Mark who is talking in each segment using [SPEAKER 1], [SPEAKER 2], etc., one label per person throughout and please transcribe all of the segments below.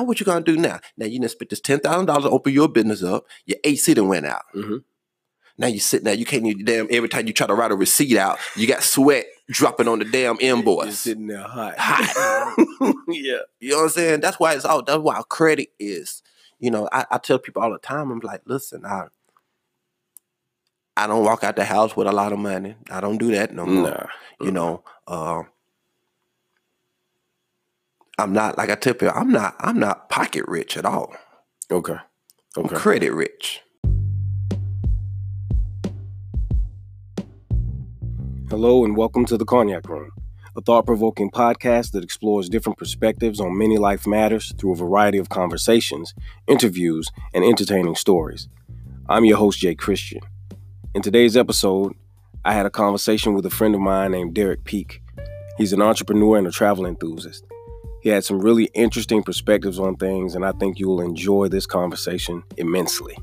[SPEAKER 1] now what you gonna do now? Now you done spent this ten thousand dollars to open your business up. Your AC done went out.
[SPEAKER 2] Mm-hmm.
[SPEAKER 1] Now you sitting there, you can't even damn every time you try to write a receipt out, you got sweat dropping on the damn
[SPEAKER 2] You're
[SPEAKER 1] invoice.
[SPEAKER 2] sitting there hot.
[SPEAKER 1] Hot.
[SPEAKER 2] yeah.
[SPEAKER 1] You know what I'm saying? That's why it's all that's why credit is. You know, I, I tell people all the time, I'm like, listen, I I don't walk out the house with a lot of money. I don't do that no more.
[SPEAKER 2] Nah.
[SPEAKER 1] You know, uh, I'm not like I tell people, I'm not I'm not pocket rich at all.
[SPEAKER 2] Okay.
[SPEAKER 1] I'm
[SPEAKER 2] Okay.
[SPEAKER 1] credit rich.
[SPEAKER 2] Hello and welcome to the Cognac Room, a thought provoking podcast that explores different perspectives on many life matters through a variety of conversations, interviews, and entertaining stories. I'm your host, Jay Christian. In today's episode, I had a conversation with a friend of mine named Derrick Peake. He's an entrepreneur and a travel enthusiast. He had some really interesting perspectives on things, and I think you will enjoy this conversation immensely.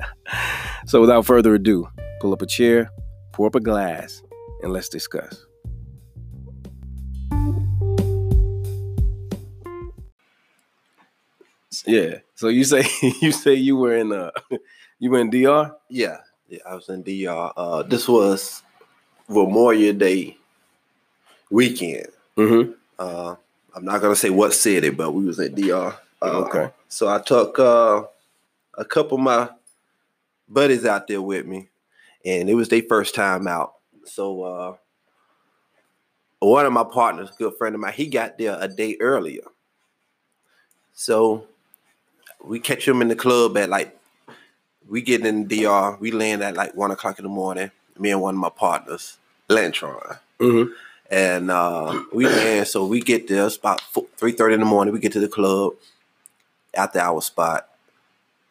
[SPEAKER 2] so, without further ado, pull up a chair, pour up a glass, and let's discuss. Yeah. So you say you say you were in uh you were in DR?
[SPEAKER 1] Yeah, yeah. I was in DR. Uh, this was Memorial Day weekend.
[SPEAKER 2] Mm-hmm.
[SPEAKER 1] Uh, I'm not gonna say what city, but we was in DR. Uh,
[SPEAKER 2] Okay.
[SPEAKER 1] So I took uh, a couple of my buddies out there with me, and it was their first time out. So uh, one of my partners, a good friend of mine, he got there a day earlier. So we catch him in the club at like we get in the DR. We land at like one o'clock in the morning. Me and one of my partners, Lantron
[SPEAKER 2] Mm-hmm.
[SPEAKER 1] And uh, we land. So we get there. It's about three thirty in the morning. We get to the club after our spot,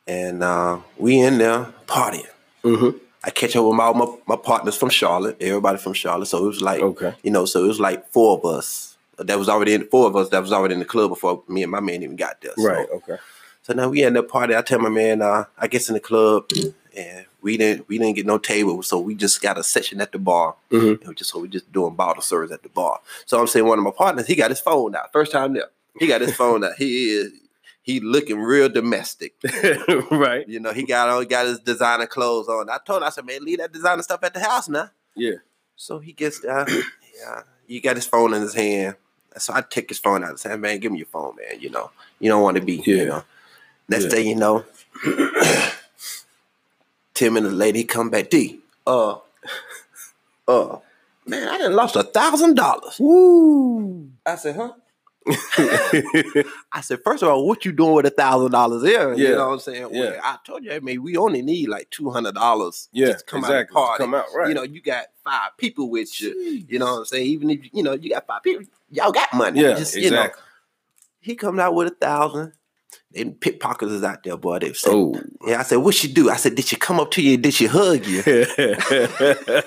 [SPEAKER 1] and uh, we in there partying.
[SPEAKER 2] Mm-hmm.
[SPEAKER 1] I catch up with my, my my partners from Charlotte. Everybody from Charlotte. So it was like
[SPEAKER 2] Okay.
[SPEAKER 1] you know. So it was like four of us. That was already in four of us. That was already in the club before me and my man even got there. So,
[SPEAKER 2] Right. Okay.
[SPEAKER 1] so now we in the party. I tell my man, uh, I guess in the club, and we didn't we didn't get no table, so we just got a session at the bar.
[SPEAKER 2] Mhm.
[SPEAKER 1] And we just so we just doing bottle service at the bar. So I'm saying one of my partners, he got his phone out. First time there, he got his phone out. He is he looking real domestic.
[SPEAKER 2] right.
[SPEAKER 1] You know, he got on got his designer clothes on. I told him, I said, man, leave that designer stuff at the house now.
[SPEAKER 2] Yeah.
[SPEAKER 1] So he gets down. yeah, he got his phone in his hand. So I take his phone out and say, man, give me your phone, man. You know, you don't want to be,
[SPEAKER 2] Yeah.
[SPEAKER 1] you know. Next
[SPEAKER 2] Yeah.
[SPEAKER 1] thing you know, 10 minutes later, he come back, D, uh, uh, man, I done lost a thousand dollars.
[SPEAKER 2] Woo.
[SPEAKER 1] I said, huh? I said, first of all, what you doing with a thousand dollars here? You know what I'm saying?
[SPEAKER 2] Yeah.
[SPEAKER 1] Well, I told you, I mean, we only need like two hundred dollars.
[SPEAKER 2] Yeah,
[SPEAKER 1] to come
[SPEAKER 2] exactly.
[SPEAKER 1] out
[SPEAKER 2] come out, right.
[SPEAKER 1] You know, you got five people with you. You know what I'm saying? Even if you know you got five people, y'all got money.
[SPEAKER 2] Yeah,
[SPEAKER 1] Just, you know,
[SPEAKER 2] exactly.
[SPEAKER 1] he comes out with a thousand. And pickpockets is out there, boy. They said,
[SPEAKER 2] Oh.
[SPEAKER 1] yeah. I said, what she do? I said, did she come up to you? Did she hug you?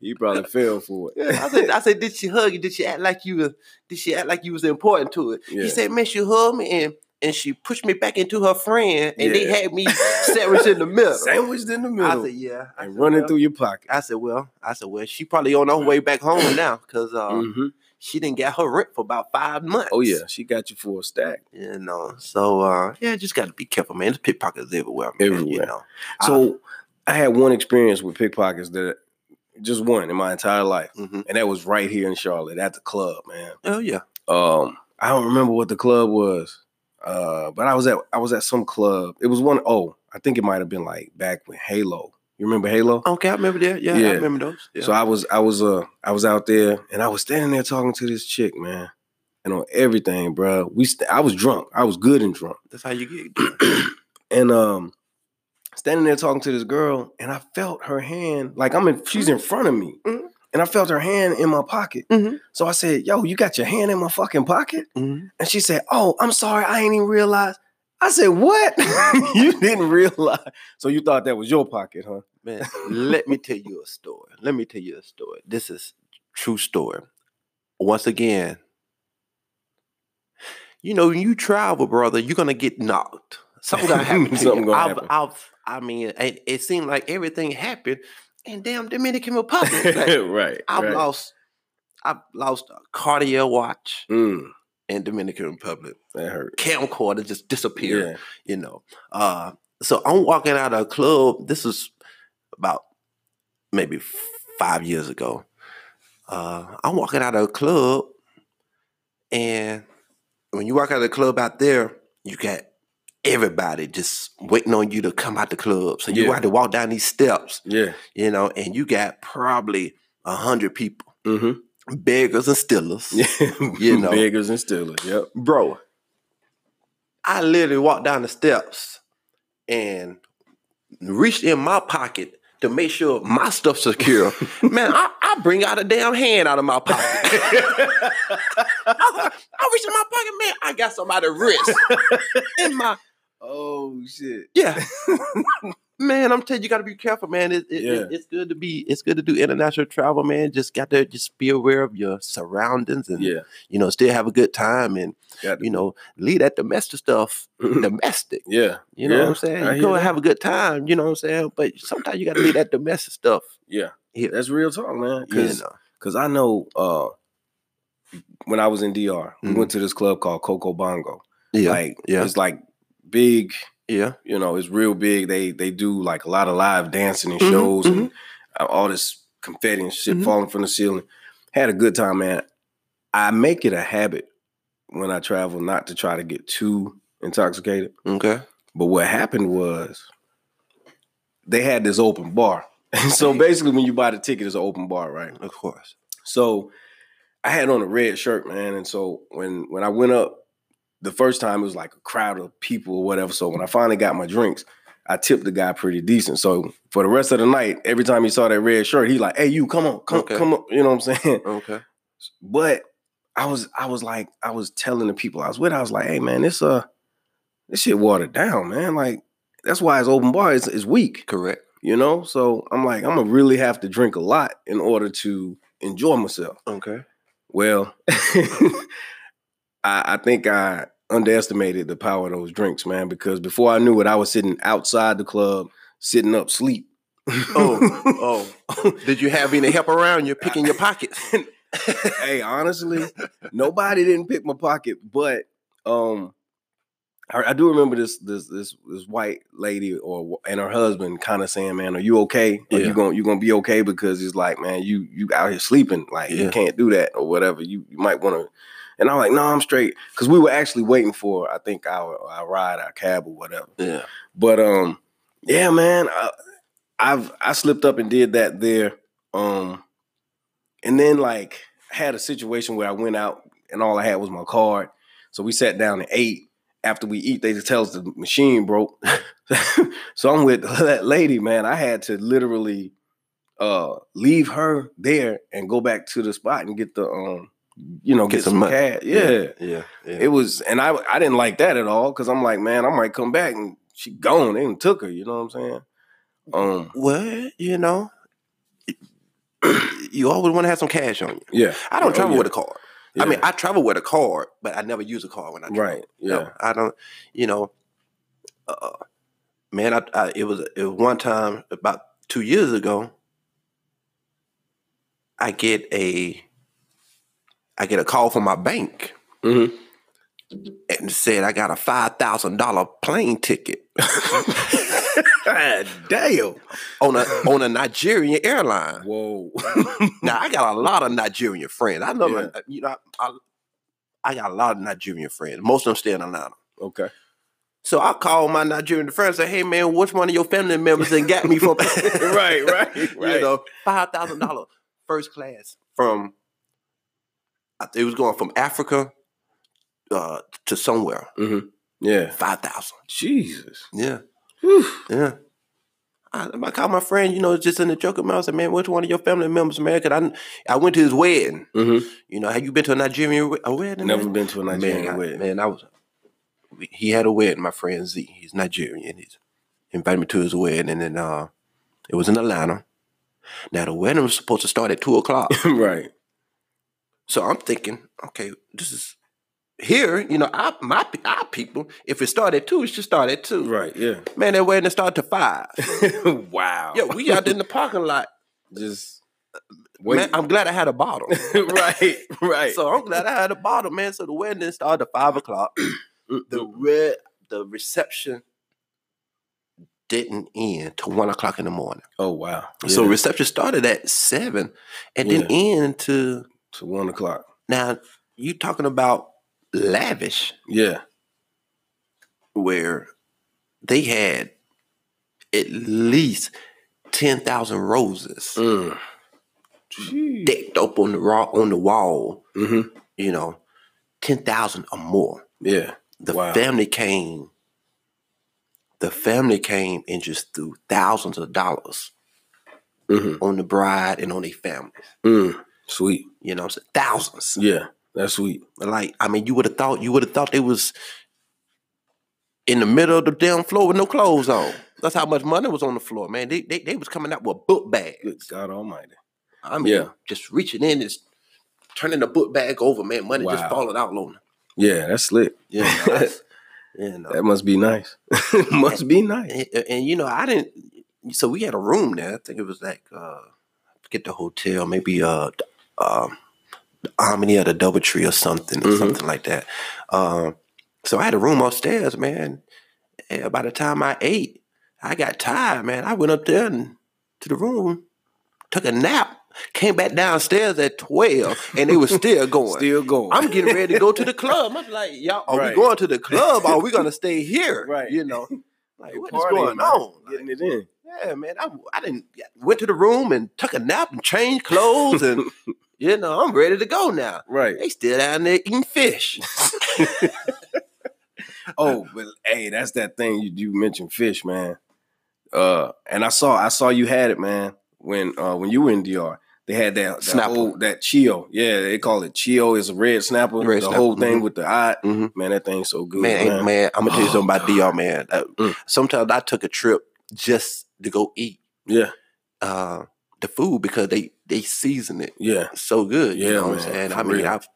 [SPEAKER 2] you probably fell for it.
[SPEAKER 1] I said, I said, did she hug you? Did she act like you? were- Did she act like you was important to it?
[SPEAKER 2] Yeah.
[SPEAKER 1] He said, man, she hugged me and and she pushed me back into her friend, and they had me sandwiched in the middle.
[SPEAKER 2] Sandwiched in the middle.
[SPEAKER 1] I said, yeah. I
[SPEAKER 2] and
[SPEAKER 1] said,
[SPEAKER 2] running
[SPEAKER 1] well,
[SPEAKER 2] through your pocket.
[SPEAKER 1] I said, well, I said, well, she probably on her way back home now because uh,
[SPEAKER 2] Mhm.
[SPEAKER 1] She didn't get her rent for about five months.
[SPEAKER 2] Oh yeah, she got you for a stack.
[SPEAKER 1] You know, so uh, yeah, just got to be careful, man. There's pickpockets everywhere, man. You
[SPEAKER 2] Everywhere.
[SPEAKER 1] know,
[SPEAKER 2] So I had one experience with pickpockets that just one in my entire life,
[SPEAKER 1] hmm
[SPEAKER 2] and that was right here in Charlotte at the club, man.
[SPEAKER 1] oh yeah,
[SPEAKER 2] Um, I don't remember what the club was, uh, but I was at I was at some club. It was one oh, I think it might have been like back when Halo. You remember Halo?
[SPEAKER 1] okay, I remember that. Yeah,
[SPEAKER 2] Yeah.
[SPEAKER 1] I remember those. Yeah.
[SPEAKER 2] So I was I was uh I was out there and I was standing there talking to this chick, man, and on everything, bro. We st- I was drunk. I was good and drunk,
[SPEAKER 1] That's how you get.
[SPEAKER 2] and um, standing there talking to this girl, and I felt her hand like I'm in. She's in front of me,
[SPEAKER 1] Mhm.
[SPEAKER 2] and I felt her hand in my pocket.
[SPEAKER 1] Mhm.
[SPEAKER 2] So I said, "Yo, you got your hand in my fucking pocket?"
[SPEAKER 1] Mhm.
[SPEAKER 2] And she said, "Oh, I'm sorry, I ain't even realize." I said, "What? you didn't realize? So you thought that was your pocket, huh?"
[SPEAKER 1] Man, let me tell you a story. Let me tell you a story. This is true story. Once again, you know, when you travel, brother, you're gonna get knocked. Something gonna happen. to
[SPEAKER 2] Something
[SPEAKER 1] you.
[SPEAKER 2] gonna
[SPEAKER 1] I've,
[SPEAKER 2] happen.
[SPEAKER 1] I've, I mean, it, it seemed like everything happened, and damn, Dominican Republic. Like,
[SPEAKER 2] right.
[SPEAKER 1] I've
[SPEAKER 2] right.
[SPEAKER 1] lost, I've lost a Cartier watch.
[SPEAKER 2] Mm,
[SPEAKER 1] and Dominican Republic.
[SPEAKER 2] That hurt.
[SPEAKER 1] Camcorder just disappeared.
[SPEAKER 2] Yeah.
[SPEAKER 1] You know. Uh, so I'm walking out of a club. This is about maybe five years ago. Uh, I'm walking out of a club, and when you walk out of the club out there, you got everybody just waiting on you to come out the club. So you
[SPEAKER 2] Yeah.
[SPEAKER 1] have to walk down these steps,
[SPEAKER 2] Yeah.
[SPEAKER 1] you know, and you got probably a hundred people,
[SPEAKER 2] Mm-hmm.
[SPEAKER 1] Beggars and stealers.
[SPEAKER 2] Yeah.
[SPEAKER 1] You know.
[SPEAKER 2] Beggars and stealers. Yep.
[SPEAKER 1] Bro, I literally walked down the steps and reached in my pocket to make sure my stuff's secure. Man, I, I bring out a damn hand out of my pocket. I, I reached in my pocket, man. I got somebody's wrist in my
[SPEAKER 2] Oh shit.
[SPEAKER 1] yeah. man, I'm telling you, you got to be careful, man. It, it,
[SPEAKER 2] Yeah.
[SPEAKER 1] it- it's good to be. It's good to do international travel, man. Just got to just be aware of your surroundings and
[SPEAKER 2] Yeah.
[SPEAKER 1] you know still have a good time and you know leave that domestic stuff domestic.
[SPEAKER 2] Yeah.
[SPEAKER 1] You know
[SPEAKER 2] Yeah,
[SPEAKER 1] what I'm saying?
[SPEAKER 2] I
[SPEAKER 1] You go and have a good time. You know what I'm saying? But sometimes you got to leave that domestic stuff.
[SPEAKER 2] Yeah.
[SPEAKER 1] Yeah.
[SPEAKER 2] That's real talk, man.
[SPEAKER 1] You
[SPEAKER 2] Cause, I know uh when I was in DR, we
[SPEAKER 1] Mhm.
[SPEAKER 2] went to this club called Coco Bongo.
[SPEAKER 1] Yeah.
[SPEAKER 2] Like
[SPEAKER 1] yeah.
[SPEAKER 2] it's like big,
[SPEAKER 1] yeah.
[SPEAKER 2] you know, it's real big. They they do like a lot of live dancing and
[SPEAKER 1] Mhm,
[SPEAKER 2] shows and uh, all this confetti and shit
[SPEAKER 1] Mhm.
[SPEAKER 2] falling from the ceiling. Had a good time, man. I make it a habit when I travel not to try to get too intoxicated.
[SPEAKER 1] Okay.
[SPEAKER 2] But what happened was they had this open bar. And so basically when you buy the ticket, it's an open bar, right?
[SPEAKER 1] Of course.
[SPEAKER 2] So I had on a red shirt, man. And so when when I went up the first time, it was like a crowd of people or whatever. So when I finally got my drinks, I tipped the guy pretty decent. So for the rest of the night, every time he saw that red shirt, he like, "Hey, you come on, come
[SPEAKER 1] Okay.
[SPEAKER 2] come up." You know what I'm saying?
[SPEAKER 1] Okay.
[SPEAKER 2] But I was I was like I was telling the people I was with, I was like, "Hey, man, this uh this shit watered down, man. Like that's why it's open bar. It's, it's weak,
[SPEAKER 1] Correct.
[SPEAKER 2] you know." So I'm like, I'm gonna really have to drink a lot in order to enjoy myself.
[SPEAKER 1] Okay.
[SPEAKER 2] Well, I, I think I underestimated the power of those drinks, man, because before I knew it, I was sitting outside the club, sitting up sleep.
[SPEAKER 1] Oh, oh. Did you have any help around you picking your pockets?
[SPEAKER 2] hey, honestly, nobody didn't pick my pocket, but um, I, I do remember this this this this white lady or and her husband kind of saying, "Man, are you okay? Are
[SPEAKER 1] Yeah.
[SPEAKER 2] you gonna you gonna be okay?" Because it's like, man, you you out here sleeping, like you can't do that or whatever. You you might want to. And I'm like, no, I'm straight. Because we were actually waiting for, I think, our our ride, our cab or whatever.
[SPEAKER 1] yeah.
[SPEAKER 2] But um, yeah, man, I, I've I slipped up and did that there. Um, and then like had a situation where I went out and all I had was my card. So we sat down and ate. After we eat, they tell us the machine broke. so I'm with that lady, man. I had to literally uh leave her there and go back to the spot and get the um, you know,
[SPEAKER 1] Get
[SPEAKER 2] get,
[SPEAKER 1] some
[SPEAKER 2] some,
[SPEAKER 1] money.
[SPEAKER 2] cash. Yeah.
[SPEAKER 1] Yeah. Yeah.
[SPEAKER 2] It was, and I I didn't like that at all because I'm like, man, I might come back and she gone. They done took her. You know what I'm saying? Um,
[SPEAKER 1] well, you know, you always want to have some cash on you.
[SPEAKER 2] yeah.
[SPEAKER 1] I don't
[SPEAKER 2] Oh,
[SPEAKER 1] travel
[SPEAKER 2] yeah.
[SPEAKER 1] with a card. I mean, I travel with a card, but I never use a card when I travel.
[SPEAKER 2] right.
[SPEAKER 1] No,
[SPEAKER 2] Yeah.
[SPEAKER 1] I don't. You know, uh, man, I, I it was it was one time about two years ago. I get a I get a call from my bank
[SPEAKER 2] hmm
[SPEAKER 1] and said I got a five thousand dollar plane ticket
[SPEAKER 2] Damn.
[SPEAKER 1] on a on a Nigerian airline.
[SPEAKER 2] Whoa.
[SPEAKER 1] Now I got a lot of Nigerian friends. I know,
[SPEAKER 2] Yeah.
[SPEAKER 1] you know, I, I got a lot of Nigerian friends. Most of them stay in Atlanta.
[SPEAKER 2] okay.
[SPEAKER 1] So I called my Nigerian friend and say, "Hey man, which one of your family members that got me from
[SPEAKER 2] right. Right.
[SPEAKER 1] You
[SPEAKER 2] Right.
[SPEAKER 1] know, five thousand dollar first class from. I It was going from Africa uh, to somewhere.
[SPEAKER 2] hmm Yeah.
[SPEAKER 1] Five thousand.
[SPEAKER 2] Jesus.
[SPEAKER 1] Yeah,
[SPEAKER 2] Whew.
[SPEAKER 1] yeah. I, I called my friend, you know, just in the joke of I said, "Man, which one of your family members, man?" Cause I, I went to his wedding.
[SPEAKER 2] hmm
[SPEAKER 1] You know, have you been to a Nigerian we- a wedding?
[SPEAKER 2] Never
[SPEAKER 1] man?
[SPEAKER 2] been to a Nigerian
[SPEAKER 1] man, I-
[SPEAKER 2] wedding.
[SPEAKER 1] Man, I was. He had a wedding. My friend Z. He's Nigerian. He's invited me to his wedding, and then uh, it was in Atlanta. Now the wedding was supposed to start at two o'clock,
[SPEAKER 2] right.
[SPEAKER 1] So I'm thinking, okay, this is here. You know, our, my our people. If it started at two, it should start at two.
[SPEAKER 2] Right. Yeah.
[SPEAKER 1] Man, that wedding started to five.
[SPEAKER 2] wow.
[SPEAKER 1] yeah, we out in the parking lot.
[SPEAKER 2] just Wait.
[SPEAKER 1] man, I'm glad I had a bottle.
[SPEAKER 2] right, right.
[SPEAKER 1] So I'm glad I had a bottle, man. So the wedding didn't start at five o'clock. the red, the reception didn't end till one o'clock in the morning.
[SPEAKER 2] oh wow.
[SPEAKER 1] So reception started at seven and
[SPEAKER 2] Yeah.
[SPEAKER 1] then end to
[SPEAKER 2] to one o'clock.
[SPEAKER 1] now. You talking about lavish
[SPEAKER 2] Yeah.
[SPEAKER 1] where they had at least ten thousand roses
[SPEAKER 2] Mm.
[SPEAKER 1] decked up on the raw on the wall.
[SPEAKER 2] Mm-hmm.
[SPEAKER 1] You know, ten thousand or more.
[SPEAKER 2] Yeah.
[SPEAKER 1] The
[SPEAKER 2] Wow.
[SPEAKER 1] family came. The family came and just threw thousands of dollars
[SPEAKER 2] Mm-hmm.
[SPEAKER 1] on the bride and on their families.
[SPEAKER 2] Mm. Sweet.
[SPEAKER 1] You know, I'm saying thousands.
[SPEAKER 2] Yeah. That's sweet.
[SPEAKER 1] Like, I mean, you would have thought you would have thought they was in the middle of the damn floor with no clothes on. That's how much money was on the floor, man. They they, they was coming out with book
[SPEAKER 2] Good
[SPEAKER 1] bags.
[SPEAKER 2] God Almighty.
[SPEAKER 1] I mean,
[SPEAKER 2] Yeah.
[SPEAKER 1] just reaching in and turning the book bag over, man. Money just falling out on them.
[SPEAKER 2] Yeah, that's slick.
[SPEAKER 1] Yeah, that's- you know.
[SPEAKER 2] That must be nice. must be nice.
[SPEAKER 1] and, and, you know, I didn't. So we had a room there. I think it was like uh, I forget the hotel, maybe uh, d- um, the Omni or the DoubleTree or something, or
[SPEAKER 2] Mhm.
[SPEAKER 1] something like that. Um, so I had a room upstairs, man. And by the time I ate, I got tired, man. I went up there and to the room, took a nap, came back downstairs at twelve, and they was still going.
[SPEAKER 2] Still going.
[SPEAKER 1] I'm getting ready to go to the club. I'm like, y'all, are
[SPEAKER 2] Right.
[SPEAKER 1] we going to the club? Or are we gonna stay here?
[SPEAKER 2] Right.
[SPEAKER 1] You know, like what is
[SPEAKER 2] Party,
[SPEAKER 1] going
[SPEAKER 2] man.
[SPEAKER 1] on?
[SPEAKER 2] Getting it in.
[SPEAKER 1] Yeah, man. I, I didn't went to the room and took a nap and changed clothes and you know I'm ready to go now.
[SPEAKER 2] Right.
[SPEAKER 1] They still out there eating fish.
[SPEAKER 2] Oh, but hey, that's that thing you, you mentioned fish, man. Uh, and I saw I saw you had it, man. When uh when you were in DR, they had that that
[SPEAKER 1] Snapper.
[SPEAKER 2] whole that Chillo. Yeah, they call it Chillo. It's a red snapper.
[SPEAKER 1] Red
[SPEAKER 2] the
[SPEAKER 1] snapper,
[SPEAKER 2] whole thing
[SPEAKER 1] mhm.
[SPEAKER 2] with the eye.
[SPEAKER 1] Mhm.
[SPEAKER 2] Man, that thing's so good,
[SPEAKER 1] Man,
[SPEAKER 2] man.
[SPEAKER 1] man, I'm gonna tell you something about. DR, man. Uh,
[SPEAKER 2] Mm.
[SPEAKER 1] Sometimes I took a trip just to go eat
[SPEAKER 2] Yeah,
[SPEAKER 1] uh, the food because they they season it
[SPEAKER 2] yeah,
[SPEAKER 1] so good. you
[SPEAKER 2] Yeah,
[SPEAKER 1] know what I'm saying? I mean,
[SPEAKER 2] real.
[SPEAKER 1] I've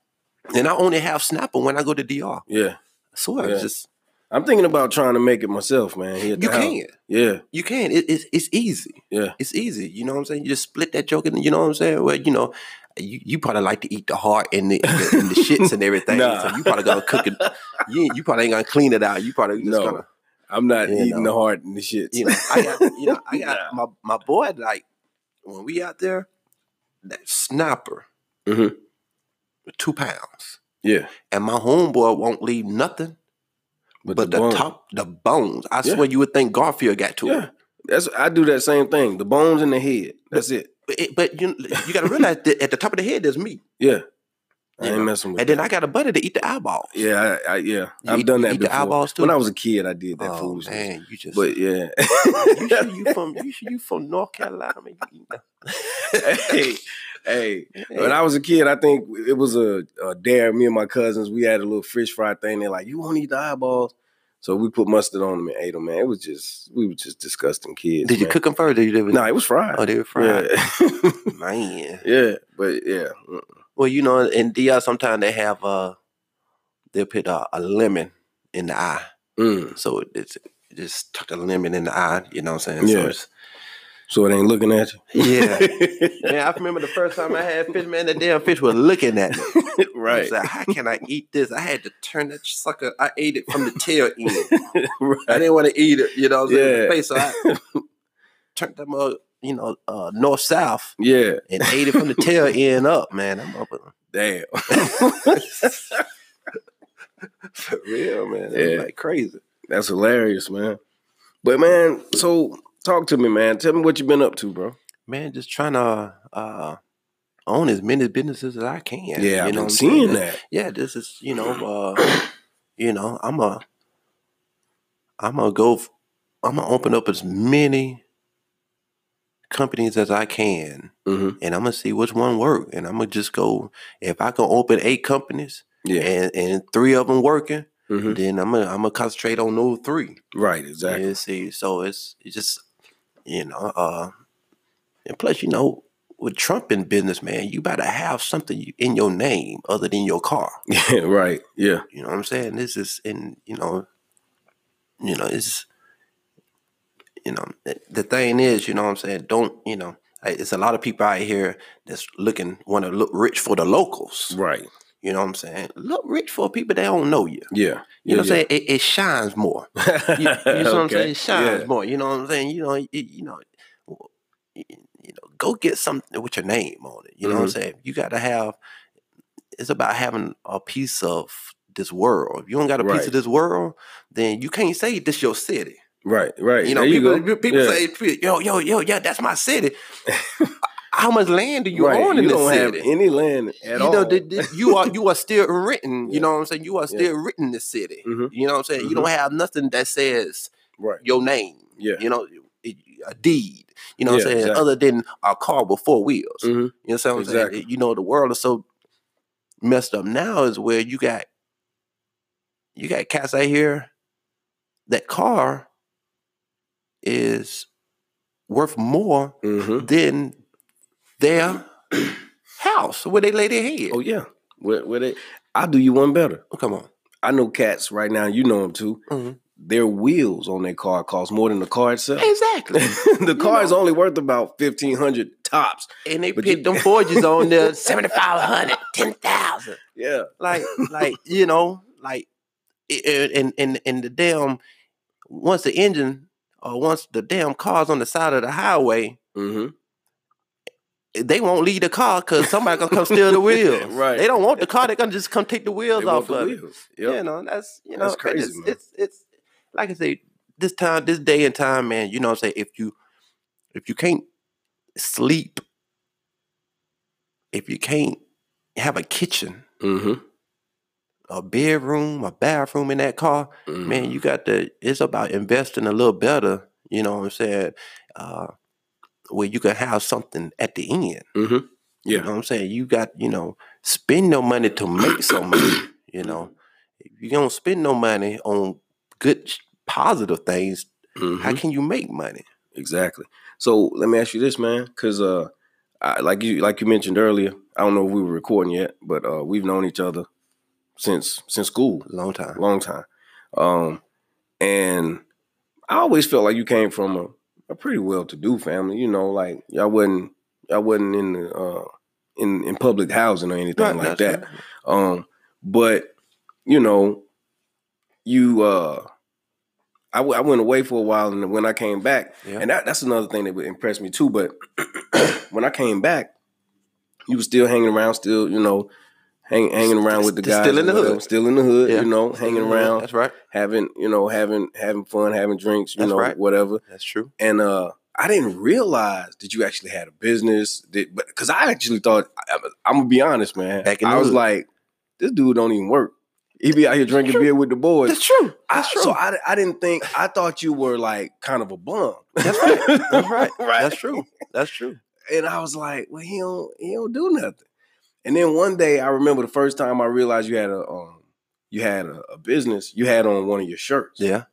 [SPEAKER 1] and I only have snapper when I go to DR.
[SPEAKER 2] yeah.
[SPEAKER 1] So I
[SPEAKER 2] yeah.
[SPEAKER 1] just.
[SPEAKER 2] I'm thinking about trying to make it myself, man. Here at the
[SPEAKER 1] you
[SPEAKER 2] house.
[SPEAKER 1] can.
[SPEAKER 2] Yeah,
[SPEAKER 1] You can. It, it's it's easy.
[SPEAKER 2] yeah.
[SPEAKER 1] It's easy. You know what I'm saying? You just split that joke, and you know what I'm saying. Well, you know, you, you probably like to eat the heart and the, and the, and the shits and everything.
[SPEAKER 2] Nah.
[SPEAKER 1] So you probably gonna cook it. You you probably ain't gonna clean it out. You probably just
[SPEAKER 2] No.
[SPEAKER 1] gonna.
[SPEAKER 2] I'm not eating
[SPEAKER 1] know.
[SPEAKER 2] the heart and the shit.
[SPEAKER 1] You know, I got. You know, I got
[SPEAKER 2] Nah.
[SPEAKER 1] my my boy. Like when we out there, that snapper,
[SPEAKER 2] Mhm.
[SPEAKER 1] two pounds,
[SPEAKER 2] yeah,
[SPEAKER 1] and my homeboy won't leave nothing
[SPEAKER 2] but,
[SPEAKER 1] but, the,
[SPEAKER 2] bone-
[SPEAKER 1] top, the bones. I
[SPEAKER 2] Yeah.
[SPEAKER 1] swear you would think Garfield got to
[SPEAKER 2] Yeah,
[SPEAKER 1] it.
[SPEAKER 2] that's I do that same thing. The bones in the head. That's it.
[SPEAKER 1] But, it, but you you got to realize that at the top of the head there's meat,
[SPEAKER 2] Yeah, I ain't
[SPEAKER 1] know,
[SPEAKER 2] messing with.
[SPEAKER 1] and then I got a buddy to eat the eyeballs.
[SPEAKER 2] Yeah, I, I yeah,
[SPEAKER 1] You
[SPEAKER 2] I've
[SPEAKER 1] eat-
[SPEAKER 2] done that
[SPEAKER 1] eat the eyeballs too?
[SPEAKER 2] When I was a kid, I did that
[SPEAKER 1] oh
[SPEAKER 2] foolishness.
[SPEAKER 1] man, you just.
[SPEAKER 2] But yeah,
[SPEAKER 1] you sure you from you sure you from North Carolina? Man, you eat
[SPEAKER 2] hey, hey. When I was a kid, I think it was a, a dare. Me and my cousins, we had a little fish fry thing. They're like, "You want to eat the eyeballs?" So we put mustard on them and ate them. Man, it was just we were just disgusting kids.
[SPEAKER 1] Did you cook them first? Or you did
[SPEAKER 2] No, it was fried.
[SPEAKER 1] Oh, they were fried.
[SPEAKER 2] Yeah,
[SPEAKER 1] Man.
[SPEAKER 2] yeah, but yeah, mm,
[SPEAKER 1] Well, you know, in DR sometimes they have uh they'll put a, a lemon in the eye.
[SPEAKER 2] mm.
[SPEAKER 1] So it's just tuck a lemon in the eye, you know what I'm saying?
[SPEAKER 2] Yeah.
[SPEAKER 1] So
[SPEAKER 2] so it ain't looking at you.
[SPEAKER 1] yeah. man, I remember the first time I had fish, man, the damn fish was looking at me.
[SPEAKER 2] Right,
[SPEAKER 1] like, how can I eat this? I had to turn that sucker. I ate it from the tail end. I didn't want to eat it, you know what I'm saying?
[SPEAKER 2] Yeah.
[SPEAKER 1] Face, so I turned them up, you know, uh, north south
[SPEAKER 2] Yeah,
[SPEAKER 1] and ate it from the tail end up, man. I'm up
[SPEAKER 2] damn.
[SPEAKER 1] for real, man. Was
[SPEAKER 2] Yeah.
[SPEAKER 1] like crazy.
[SPEAKER 2] That's hilarious, man. But man, so talk to me, man. Tell me what you've been up to, bro.
[SPEAKER 1] Man, just trying to uh, own as many businesses as I can.
[SPEAKER 2] Yeah,
[SPEAKER 1] you
[SPEAKER 2] I've
[SPEAKER 1] know
[SPEAKER 2] been
[SPEAKER 1] I'm
[SPEAKER 2] seeing that.
[SPEAKER 1] Yeah, this is you know, uh, you know, I'm a, I'm gonna go, I'm gonna open up as many companies as I can,
[SPEAKER 2] Mm-hmm.
[SPEAKER 1] and I'm gonna see which one work, and I'm gonna just go. If I can open eight companies
[SPEAKER 2] Yeah,
[SPEAKER 1] and and three of them working,
[SPEAKER 2] Mhm.
[SPEAKER 1] then I'm gonna I'm gonna concentrate on those three.
[SPEAKER 2] right, exactly.
[SPEAKER 1] You see, so it's it's just you know, uh, and plus you know, with Trump in business, man, you better have something in your name other than your car.
[SPEAKER 2] Yeah, right. Yeah,
[SPEAKER 1] You know what I'm saying? This is in you know, you know, it's you know the- thing is, you know what I'm saying. Don't you know? It's a lot of people out here that's looking want to look rich for the locals.
[SPEAKER 2] Right.
[SPEAKER 1] You know what I'm saying? Look rich for people that don't know you.
[SPEAKER 2] Yeah.
[SPEAKER 1] You know what I'm saying? It, it shines more. You, you know what I'm saying? It shines
[SPEAKER 2] Yeah.
[SPEAKER 1] more. You know what I'm saying? You know, it, you know, you know, go get something with your name on it. You know what I'm
[SPEAKER 2] Mhm.
[SPEAKER 1] saying? You got to have. It's about having a piece of this world. If you don't got a piece of this world, then you can't say this your city.
[SPEAKER 2] Right. Right.
[SPEAKER 1] You know,
[SPEAKER 2] there
[SPEAKER 1] people,
[SPEAKER 2] you
[SPEAKER 1] people
[SPEAKER 2] Yeah.
[SPEAKER 1] say, "Yo, yo, yo, yeah, that's my city." How much land do you
[SPEAKER 2] right.
[SPEAKER 1] own in
[SPEAKER 2] you
[SPEAKER 1] this
[SPEAKER 2] don't
[SPEAKER 1] city?
[SPEAKER 2] have any land at
[SPEAKER 1] you
[SPEAKER 2] all.
[SPEAKER 1] know, the, the- you are you are still written.
[SPEAKER 2] Yeah.
[SPEAKER 1] You know what I'm saying? You are
[SPEAKER 2] Yeah.
[SPEAKER 1] still written this city.
[SPEAKER 2] Mhm.
[SPEAKER 1] You know what I'm saying? You don't have nothing that says
[SPEAKER 2] right.
[SPEAKER 1] your name.
[SPEAKER 2] Yeah.
[SPEAKER 1] You know, a deed. You know what I'm saying?
[SPEAKER 2] exactly.
[SPEAKER 1] Other than a car with four wheels.
[SPEAKER 2] Mhm.
[SPEAKER 1] You know what I'm
[SPEAKER 2] Exactly.
[SPEAKER 1] saying? You know, the world is so messed up now is where you got you got cats out here. That car is worth more
[SPEAKER 2] Mhm.
[SPEAKER 1] than their house where they lay their head.
[SPEAKER 2] Oh yeah. Where, where they? I'll do you one better.
[SPEAKER 1] Oh, come on.
[SPEAKER 2] I know cats right now. You know them too.
[SPEAKER 1] Mhm.
[SPEAKER 2] Their wheels on their car cost more than the car itself.
[SPEAKER 1] Exactly.
[SPEAKER 2] the car
[SPEAKER 1] know.
[SPEAKER 2] is only worth about fifteen hundred tops.
[SPEAKER 1] and they
[SPEAKER 2] But
[SPEAKER 1] picked
[SPEAKER 2] you-
[SPEAKER 1] them Forges on there 7,500, 10,000.
[SPEAKER 2] Yeah.
[SPEAKER 1] Like, like, you know, like, and, and, and the damn, once the engine or once the damn car's on the side of the highway,
[SPEAKER 2] Mm-hmm.
[SPEAKER 1] they won't leave the car because somebody gonna come steal the wheels.
[SPEAKER 2] Right.
[SPEAKER 1] They don't want the car. They're gonna just come take the wheels
[SPEAKER 2] They
[SPEAKER 1] off
[SPEAKER 2] the
[SPEAKER 1] of it.
[SPEAKER 2] wheels. Yep.
[SPEAKER 1] You know, that's you know,
[SPEAKER 2] That's crazy,
[SPEAKER 1] It's, it's it's like I say, this time, this day and time, man. You know, what I'm saying if you if you can't sleep, if you can't have a kitchen,
[SPEAKER 2] Mm-hmm.
[SPEAKER 1] A bedroom, a bathroom in that car,
[SPEAKER 2] Mm-hmm.
[SPEAKER 1] man, you got to. It's about investing a little better. You know what I'm saying? Uh, where you can have something at the end.
[SPEAKER 2] Mm-hmm.
[SPEAKER 1] You
[SPEAKER 2] Yeah.
[SPEAKER 1] know what I'm saying? You got, you know, spend no money to make some money. You know, if you don't spend no money on good, positive things,
[SPEAKER 2] Mm-hmm.
[SPEAKER 1] how can you make money?
[SPEAKER 2] Exactly. So let me ask you this, man, because uh, I, like you like you mentioned earlier, I don't know if we were recording yet, but uh, we've known each other since since school,
[SPEAKER 1] Long time.
[SPEAKER 2] long time. Um, and I always felt like you came from a, a pretty well-to-do family. You know, like y'all wasn't y'all wasn't in the uh, in in public housing or anything
[SPEAKER 1] Right,
[SPEAKER 2] like that.
[SPEAKER 1] right.
[SPEAKER 2] Um, but you know, you uh, I, w- I went away for a while, and when I came back,
[SPEAKER 1] Yeah.
[SPEAKER 2] and that, that's another thing that would impress me too. But when I came back, you were still hanging around, still you know, hang, hanging around with the guys,
[SPEAKER 1] still in the
[SPEAKER 2] whatever,
[SPEAKER 1] hood.
[SPEAKER 2] still in the hood,
[SPEAKER 1] Yeah.
[SPEAKER 2] you know, hanging around,
[SPEAKER 1] That's right.
[SPEAKER 2] having you know, having having fun, having drinks, you
[SPEAKER 1] That's
[SPEAKER 2] know,
[SPEAKER 1] right.
[SPEAKER 2] whatever.
[SPEAKER 1] That's true.
[SPEAKER 2] And uh, I didn't realize that you actually had a business. That, but because I actually thought, I, I'm gonna be honest, man.
[SPEAKER 1] Back in
[SPEAKER 2] I was
[SPEAKER 1] hood.
[SPEAKER 2] like, this dude don't even work. He be out here drinking beer with the boys.
[SPEAKER 1] That's true.
[SPEAKER 2] I,
[SPEAKER 1] true.
[SPEAKER 2] so I, I didn't think I thought you were like kind of a bum.
[SPEAKER 1] That's right. That's right.
[SPEAKER 2] right.
[SPEAKER 1] That's true. That's true.
[SPEAKER 2] And I was like, well, he don't he don't do nothing. And then one day I remember the first time I realized you had a um you had a, a business, you had on one of your shirts.
[SPEAKER 1] Yeah.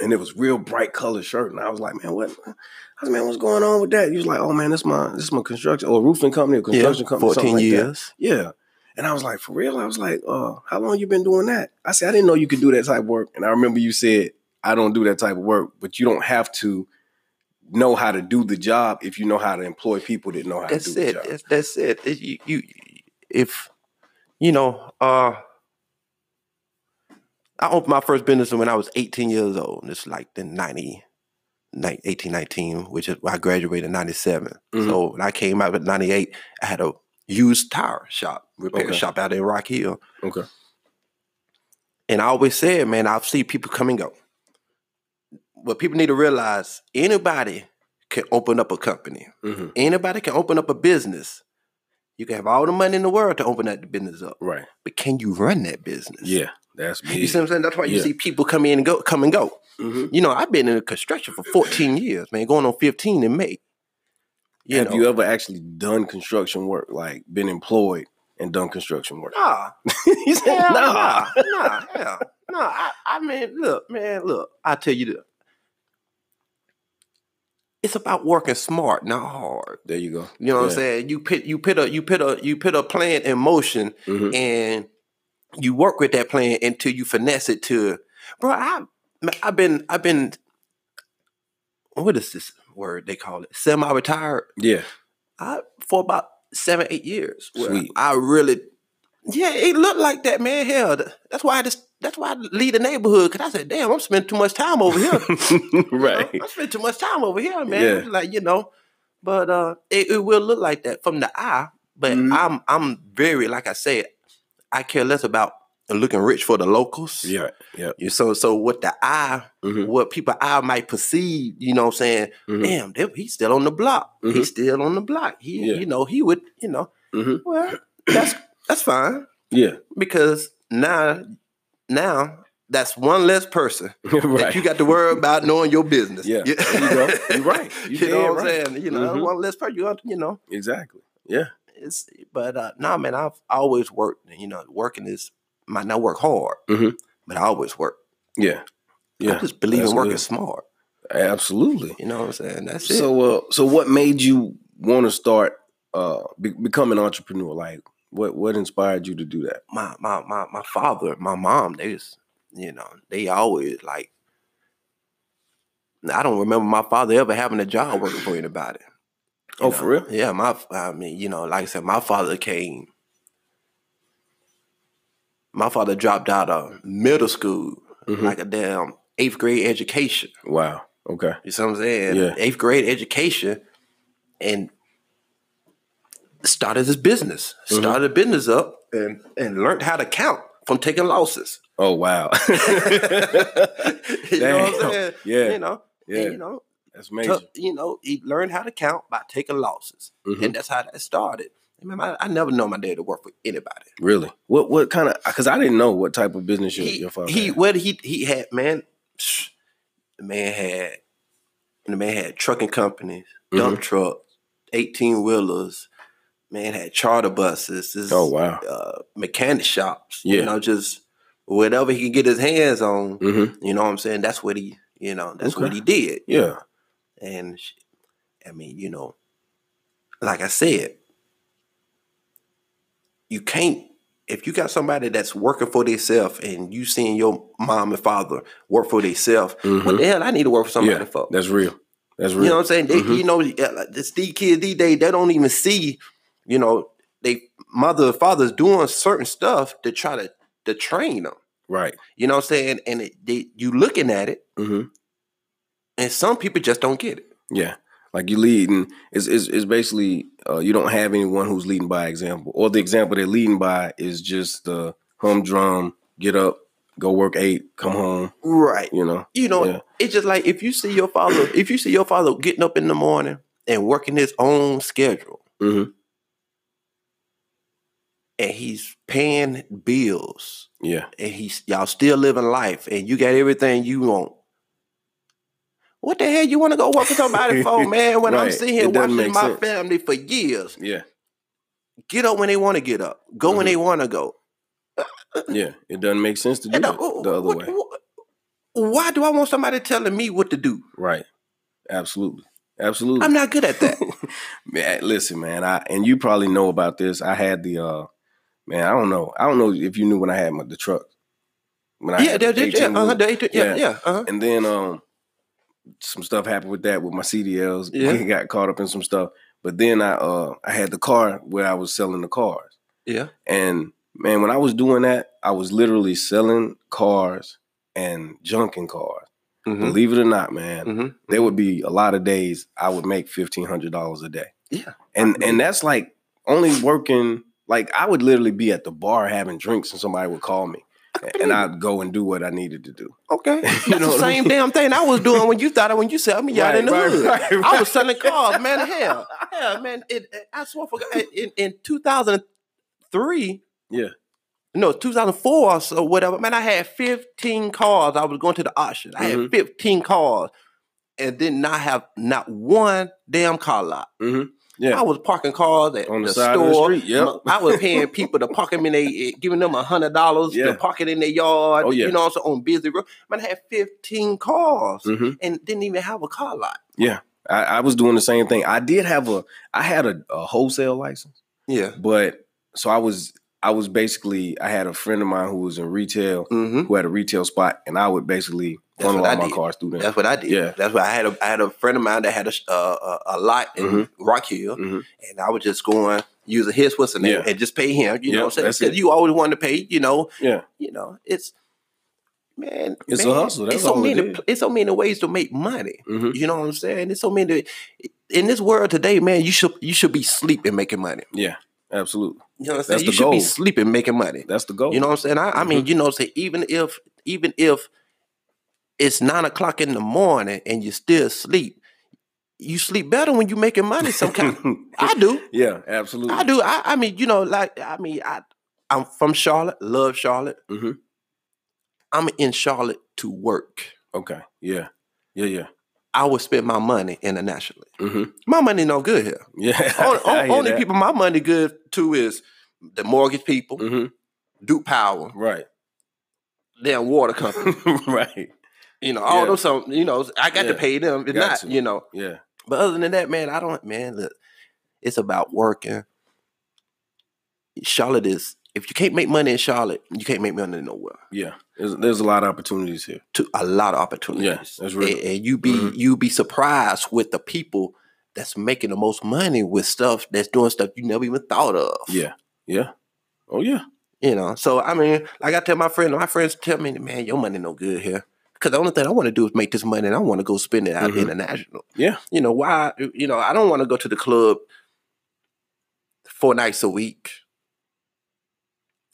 [SPEAKER 2] And it was real bright colored shirt. And I was like, man, what I was man, what's going on with that? He was like, oh man, this my this is my construction or roofing company or
[SPEAKER 1] Yeah.
[SPEAKER 2] construction company. something
[SPEAKER 1] 14
[SPEAKER 2] like that.
[SPEAKER 1] years.
[SPEAKER 2] Yeah. And I was like, for real? I was like, uh, how long you been doing that? I said, I didn't know you could do that type of work. And I remember you said, I don't do that type of work, but you don't have to know how to do the job if you know how to employ people that know how
[SPEAKER 1] That's
[SPEAKER 2] to do
[SPEAKER 1] it.
[SPEAKER 2] the job.
[SPEAKER 1] That's, that's it. It- You, you, if you know, uh, I opened my first business when I was 18 years old. And It's like the 90, ni- 18, 19, which is I graduated in 97.
[SPEAKER 2] Mhm.
[SPEAKER 1] So when I came out at 98, I had a used tire shop, repair
[SPEAKER 2] Okay.
[SPEAKER 1] shop out in Rock Hill.
[SPEAKER 2] Okay.
[SPEAKER 1] And I always said, man, I've seen people come and go. But people need to realize anybody can open up a company.
[SPEAKER 2] hmm
[SPEAKER 1] Anybody can open up a business. You can have all the money in the world to open that business up.
[SPEAKER 2] Right.
[SPEAKER 1] But can you run that business?
[SPEAKER 2] Yeah. That's big.
[SPEAKER 1] You see what I'm saying? That's why you
[SPEAKER 2] Yeah.
[SPEAKER 1] see people come in and go, come and go.
[SPEAKER 2] Mhm.
[SPEAKER 1] You know, I've been in construction for 14 years, man, going on 15 in May. You
[SPEAKER 2] Have
[SPEAKER 1] know,
[SPEAKER 2] you ever actually done construction work, like been employed and done construction work?
[SPEAKER 1] nah,
[SPEAKER 2] you said, nah.
[SPEAKER 1] nah, nah, hell, nah. I, I mean, look, man, look. I tell you this. It's about working smart, not hard.
[SPEAKER 2] There you go.
[SPEAKER 1] You know what I'm saying? You put you put a you put a you put a plan in motion
[SPEAKER 2] Mhm.
[SPEAKER 1] and you work with that plan until you finesse it to bro, I I've been I've been what is this word they call it? Semi-retired.
[SPEAKER 2] Yeah.
[SPEAKER 1] I for about seven, eight years.
[SPEAKER 2] Sweet.
[SPEAKER 1] I really, yeah, it looked like that, man. Hell, that's why I just that's why I leave the neighborhood because I said, damn, I'm spending too much time over here. You know,
[SPEAKER 2] right.
[SPEAKER 1] I spend too much time over here, man.
[SPEAKER 2] Yeah.
[SPEAKER 1] Like you know, but uh, it, it will look like that from the eye. But
[SPEAKER 2] Mhm.
[SPEAKER 1] I'm I'm very like I said, I care less about looking rich for the locals.
[SPEAKER 2] Yeah. Yeah.
[SPEAKER 1] So so what the eye,
[SPEAKER 2] Mhm.
[SPEAKER 1] what people eye might perceive, you know, what I'm saying,
[SPEAKER 2] Mhm.
[SPEAKER 1] damn, they- he's still on the block. He's still on the block. He,
[SPEAKER 2] Yeah.
[SPEAKER 1] you know, he would, you know,
[SPEAKER 2] Mhm.
[SPEAKER 1] well, that's that's fine
[SPEAKER 2] Yeah.
[SPEAKER 1] because now now that's one less person that you got to worry about knowing your business.
[SPEAKER 2] Yeah, you go. You're right. You
[SPEAKER 1] You, know what I'm
[SPEAKER 2] right.
[SPEAKER 1] saying? You know,
[SPEAKER 2] Mhm.
[SPEAKER 1] one less person. You, you know,
[SPEAKER 2] exactly. Yeah.
[SPEAKER 1] it's but uh nah, man. I've always worked. You know, working is might not work hard,
[SPEAKER 2] Mhm.
[SPEAKER 1] but I always work.
[SPEAKER 2] Yeah. Yeah.
[SPEAKER 1] I just believe
[SPEAKER 2] That's
[SPEAKER 1] in working
[SPEAKER 2] good.
[SPEAKER 1] smart.
[SPEAKER 2] Absolutely.
[SPEAKER 1] You know what I'm saying? That's it.
[SPEAKER 2] So, uh, so what made you want to start uh, be- become an entrepreneur? Like, what what inspired you to do that?
[SPEAKER 1] my my my my father, my mom, they was, you know, they always like. I don't remember my father ever having a job working for anybody. you
[SPEAKER 2] Oh,
[SPEAKER 1] know.
[SPEAKER 2] for real?
[SPEAKER 1] Yeah, my I mean, you know, like I said, my father came. My father dropped out of middle school,
[SPEAKER 2] Mhm.
[SPEAKER 1] like a damn eighth grade education.
[SPEAKER 2] Wow. Okay.
[SPEAKER 1] You see what I'm saying?
[SPEAKER 2] Yeah.
[SPEAKER 1] Eighth grade education, and started his business.
[SPEAKER 2] Mhm.
[SPEAKER 1] Started a business up and and learned how to count from taking losses.
[SPEAKER 2] Oh wow.
[SPEAKER 1] you know what I'm saying?
[SPEAKER 2] Yeah.
[SPEAKER 1] You know,
[SPEAKER 2] Yeah.
[SPEAKER 1] and, you know,
[SPEAKER 2] That's major.
[SPEAKER 1] took- you know, he learned how to count by taking losses,
[SPEAKER 2] Mhm.
[SPEAKER 1] and that's how that started. I, mean, I, I never know my dad to work for anybody.
[SPEAKER 2] Really? What what kind of? Because I didn't know what type of business your,
[SPEAKER 1] He,
[SPEAKER 2] your father.
[SPEAKER 1] he
[SPEAKER 2] had.
[SPEAKER 1] what he he had man, psh, the man had the man had trucking companies, dump
[SPEAKER 2] Mm-hmm.
[SPEAKER 1] trucks, eighteen wheelers. Man had charter buses. This,
[SPEAKER 2] Oh wow.
[SPEAKER 1] uh, mechanic shops.
[SPEAKER 2] Yeah.
[SPEAKER 1] You know, just whatever he could get his hands on.
[SPEAKER 2] Mm-hmm.
[SPEAKER 1] You know what I'm saying? That's what he, you know, that's what he did.
[SPEAKER 2] Yeah.
[SPEAKER 1] And sh- I mean, you know, like I said, you can't if you got somebody that's working for themselves and you seeing your mom and father work for themselves, what
[SPEAKER 2] Mhm.
[SPEAKER 1] the hell I need to work for somebody
[SPEAKER 2] yeah.
[SPEAKER 1] for?
[SPEAKER 2] That's real. That's real.
[SPEAKER 1] You know what I'm saying? They,
[SPEAKER 2] Mhm.
[SPEAKER 1] You know, this these kids these days they don't even see, you know, they mother and fathers doing certain stuff to try to to train them.
[SPEAKER 2] right.
[SPEAKER 1] You know what I'm saying? And it, they, you looking at it,
[SPEAKER 2] Mm-hmm.
[SPEAKER 1] and some people just don't get it.
[SPEAKER 2] Yeah. Like you lead, and it's, it's, it's basically uh, you don't have anyone who's leading by example, or the example they're leading by is just the humdrum, get up, go work eight, come home.
[SPEAKER 1] Right.
[SPEAKER 2] You know.
[SPEAKER 1] You know,
[SPEAKER 2] Yeah.
[SPEAKER 1] it's just like if you see your father, if you see your father getting up in the morning and working his own schedule,
[SPEAKER 2] Mm-hmm.
[SPEAKER 1] And he's paying bills,
[SPEAKER 2] Yeah.
[SPEAKER 1] and he's y'all still living life, and you got everything you want. What the hell you want to go work for somebody for, man? When I'm sitting here watching my
[SPEAKER 2] sense.
[SPEAKER 1] family for years,
[SPEAKER 2] Yeah.
[SPEAKER 1] get up when they want to get up, go when
[SPEAKER 2] Mhm.
[SPEAKER 1] they want to go.
[SPEAKER 2] Yeah. It doesn't make sense to do
[SPEAKER 1] And,
[SPEAKER 2] it
[SPEAKER 1] uh,
[SPEAKER 2] the other
[SPEAKER 1] what-
[SPEAKER 2] way.
[SPEAKER 1] what- why do I want somebody telling me what to do?
[SPEAKER 2] Right. Absolutely. Absolutely.
[SPEAKER 1] I'm not good at that.
[SPEAKER 2] man, listen, man. I and you probably know about this. I had the uh man. I don't know. I don't know if you knew when I had my, the truck. When I
[SPEAKER 1] yeah,
[SPEAKER 2] had
[SPEAKER 1] yeah,
[SPEAKER 2] the
[SPEAKER 1] yeah, uh-huh, the 18 yeah,
[SPEAKER 2] Yeah.
[SPEAKER 1] yeah, uh-huh.
[SPEAKER 2] And then um some stuff happened with that with my CDLs.
[SPEAKER 1] Yeah.
[SPEAKER 2] I got caught up in some stuff. But then I uh I had the car where I was selling the cars.
[SPEAKER 1] yeah.
[SPEAKER 2] And man, when I was doing that, I was literally selling cars and junking cars.
[SPEAKER 1] Mhm,
[SPEAKER 2] Believe it or not, man,
[SPEAKER 1] mhm.
[SPEAKER 2] there would be a lot of days I would make fifteen hundred dollars a day.
[SPEAKER 1] Yeah.
[SPEAKER 2] And and that's like only working like I would literally be at the bar having drinks and somebody would call me. And I'd go and do what I needed to do.
[SPEAKER 1] Okay, that's
[SPEAKER 2] You know
[SPEAKER 1] the
[SPEAKER 2] what I
[SPEAKER 1] same
[SPEAKER 2] mean?
[SPEAKER 1] damn thing I was doing when you thought it when you said me out in the
[SPEAKER 2] Right,
[SPEAKER 1] hood.
[SPEAKER 2] right, right,
[SPEAKER 1] I was selling cars, man. Hell, hell, man. It, it- I swear for God, in in 2003,
[SPEAKER 2] Yeah.
[SPEAKER 1] no, 2004 or so, whatever. Man, I had 15 cars. I was going to the auction. I
[SPEAKER 2] Mhm.
[SPEAKER 1] had 15 cars, and did not have not one damn car lot.
[SPEAKER 2] Mm-hmm. Yeah.
[SPEAKER 1] I was parking cars at
[SPEAKER 2] On the
[SPEAKER 1] the,
[SPEAKER 2] the
[SPEAKER 1] store.
[SPEAKER 2] street, yep.
[SPEAKER 1] I was paying people to park them in they, giving them a hundred dollars
[SPEAKER 2] Yeah.
[SPEAKER 1] to park it in their yard.
[SPEAKER 2] Oh, yeah.
[SPEAKER 1] You know, also on busy road. Man, I had fifteen cars
[SPEAKER 2] Mm-hmm.
[SPEAKER 1] and didn't even have a car lot.
[SPEAKER 2] Yeah. I, I was doing the same thing. I did have a I had a, a wholesale license,
[SPEAKER 1] Yeah.
[SPEAKER 2] but so I was I was basically I had a friend of mine who was in retail
[SPEAKER 1] Mm-hmm.
[SPEAKER 2] who had a retail spot and I would basically
[SPEAKER 1] That's what
[SPEAKER 2] unlock
[SPEAKER 1] I
[SPEAKER 2] my
[SPEAKER 1] did.
[SPEAKER 2] cars through there.
[SPEAKER 1] That's what I did.
[SPEAKER 2] Yeah.
[SPEAKER 1] That's what I had. A, I had a friend of mine that had a uh, a, a lot in
[SPEAKER 2] Mhm.
[SPEAKER 1] Rock Hill,
[SPEAKER 2] Mhm.
[SPEAKER 1] and I was just going using his what's the name
[SPEAKER 2] Yeah.
[SPEAKER 1] and just pay him. You know, what I'm saying? you always want to pay. You know,
[SPEAKER 2] Yeah.
[SPEAKER 1] you know, it's man,
[SPEAKER 2] It's a hustle. That's
[SPEAKER 1] it's so
[SPEAKER 2] it
[SPEAKER 1] many.
[SPEAKER 2] is.
[SPEAKER 1] It's so many ways to make money.
[SPEAKER 2] Mhm.
[SPEAKER 1] You know what I'm saying? It's so many. In this world today, man, you should you should be sleeping making money.
[SPEAKER 2] Yeah. Absolutely.
[SPEAKER 1] You know what I'm
[SPEAKER 2] That's
[SPEAKER 1] saying?
[SPEAKER 2] the
[SPEAKER 1] You should be
[SPEAKER 2] goal.
[SPEAKER 1] sleeping making money.
[SPEAKER 2] That's the goal.
[SPEAKER 1] You know what I'm saying? I, I
[SPEAKER 2] Mm-hmm.
[SPEAKER 1] mean, you know, say even if even if it's nine o'clock in the morning and you still sleep, you sleep better when you're making money. Some kind. I do.
[SPEAKER 2] yeah, absolutely.
[SPEAKER 1] I do. I, I mean, you know, like I mean, I I'm from Charlotte. Love Charlotte.
[SPEAKER 2] Mhm.
[SPEAKER 1] I'm in Charlotte to work.
[SPEAKER 2] Okay. Yeah. Yeah. Yeah.
[SPEAKER 1] I would spend my money internationally.
[SPEAKER 2] hmm
[SPEAKER 1] My money no good here.
[SPEAKER 2] Yeah.
[SPEAKER 1] only only
[SPEAKER 2] that.
[SPEAKER 1] people my money good to is the mortgage people,
[SPEAKER 2] Mhm.
[SPEAKER 1] Duke Power,
[SPEAKER 2] Right.
[SPEAKER 1] damn water company.
[SPEAKER 2] right.
[SPEAKER 1] You know, all
[SPEAKER 2] Yeah.
[SPEAKER 1] those some, you know, I got to pay them. If
[SPEAKER 2] Got
[SPEAKER 1] not,
[SPEAKER 2] to.
[SPEAKER 1] you know.
[SPEAKER 2] Yeah.
[SPEAKER 1] But other than that, man, I don't man, look, it's about working. Charlotte is if you can't make money in Charlotte, you can't make money nowhere.
[SPEAKER 2] Yeah. There's, there's a lot of opportunities here.
[SPEAKER 1] To a lot of opportunities.
[SPEAKER 2] Yeah, that's real.
[SPEAKER 1] And, and you be
[SPEAKER 2] Mhm.
[SPEAKER 1] you be surprised with the people that's making the most money with stuff that's doing stuff you never even thought of.
[SPEAKER 2] Yeah. Yeah. Oh yeah.
[SPEAKER 1] You know, so I mean, like I tell my friend, my friends tell me, man, your money no good here. Because the only thing I want to do is make this money and I want to go spend it out
[SPEAKER 2] Mhm.
[SPEAKER 1] international.
[SPEAKER 2] Yeah.
[SPEAKER 1] You know, why, you know, I don't want to go to the club four nights a week,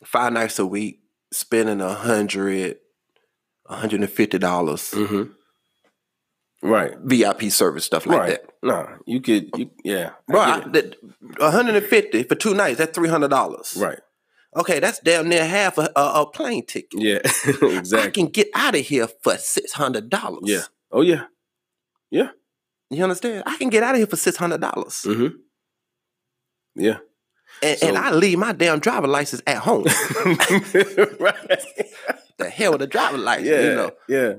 [SPEAKER 1] five nights a week, spending a hundred, a hundred and fifty dollars
[SPEAKER 2] hmm Right.
[SPEAKER 1] VIP service, stuff like
[SPEAKER 2] right.
[SPEAKER 1] that.
[SPEAKER 2] no You could. You, yeah.
[SPEAKER 1] Bro, I, that, 150 for two nights, that's $300.
[SPEAKER 2] right.
[SPEAKER 1] Okay, that's damn near half a, a, a plane ticket.
[SPEAKER 2] Yeah. exactly.
[SPEAKER 1] I can get out of here for six hundred dollars.
[SPEAKER 2] Yeah. Oh yeah. Yeah.
[SPEAKER 1] You understand? I can get out of here for six hundred dollars,
[SPEAKER 2] hmm Yeah.
[SPEAKER 1] and,
[SPEAKER 2] So-
[SPEAKER 1] and I leave my damn driver license at home.
[SPEAKER 2] right.
[SPEAKER 1] the hell with the driver license,
[SPEAKER 2] Yeah.
[SPEAKER 1] you know?
[SPEAKER 2] Yeah.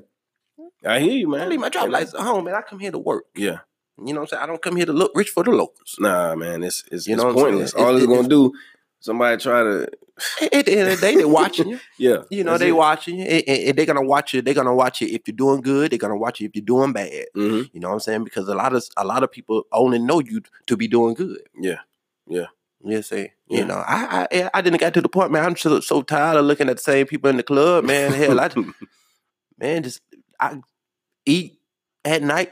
[SPEAKER 2] I hear you, man.
[SPEAKER 1] I leave my driver license at home, and I come here to work.
[SPEAKER 2] Yeah.
[SPEAKER 1] You know what I'm saying? I don't come here to look rich for the locals.
[SPEAKER 2] Nah, man. It's it's,
[SPEAKER 1] You know saying?
[SPEAKER 2] pointless. All it's
[SPEAKER 1] it-
[SPEAKER 2] gonna do. Somebody try to.
[SPEAKER 1] At the end of the day, they're watching you.
[SPEAKER 2] Yeah.
[SPEAKER 1] You know, they
[SPEAKER 2] it.
[SPEAKER 1] watching you, and, and- they're gonna watch you. They're gonna watch you if you're doing good. They're gonna watch you if you're doing bad.
[SPEAKER 2] Mhm.
[SPEAKER 1] You know what I'm saying? Because a lot of a lot of people only know you to be doing good.
[SPEAKER 2] Yeah. Yeah.
[SPEAKER 1] You say,
[SPEAKER 2] Yeah.
[SPEAKER 1] you know, I, I I didn't get to the point, man. I'm so, so tired of looking at the same people in the club, man. Hell, I man, just I eat at night,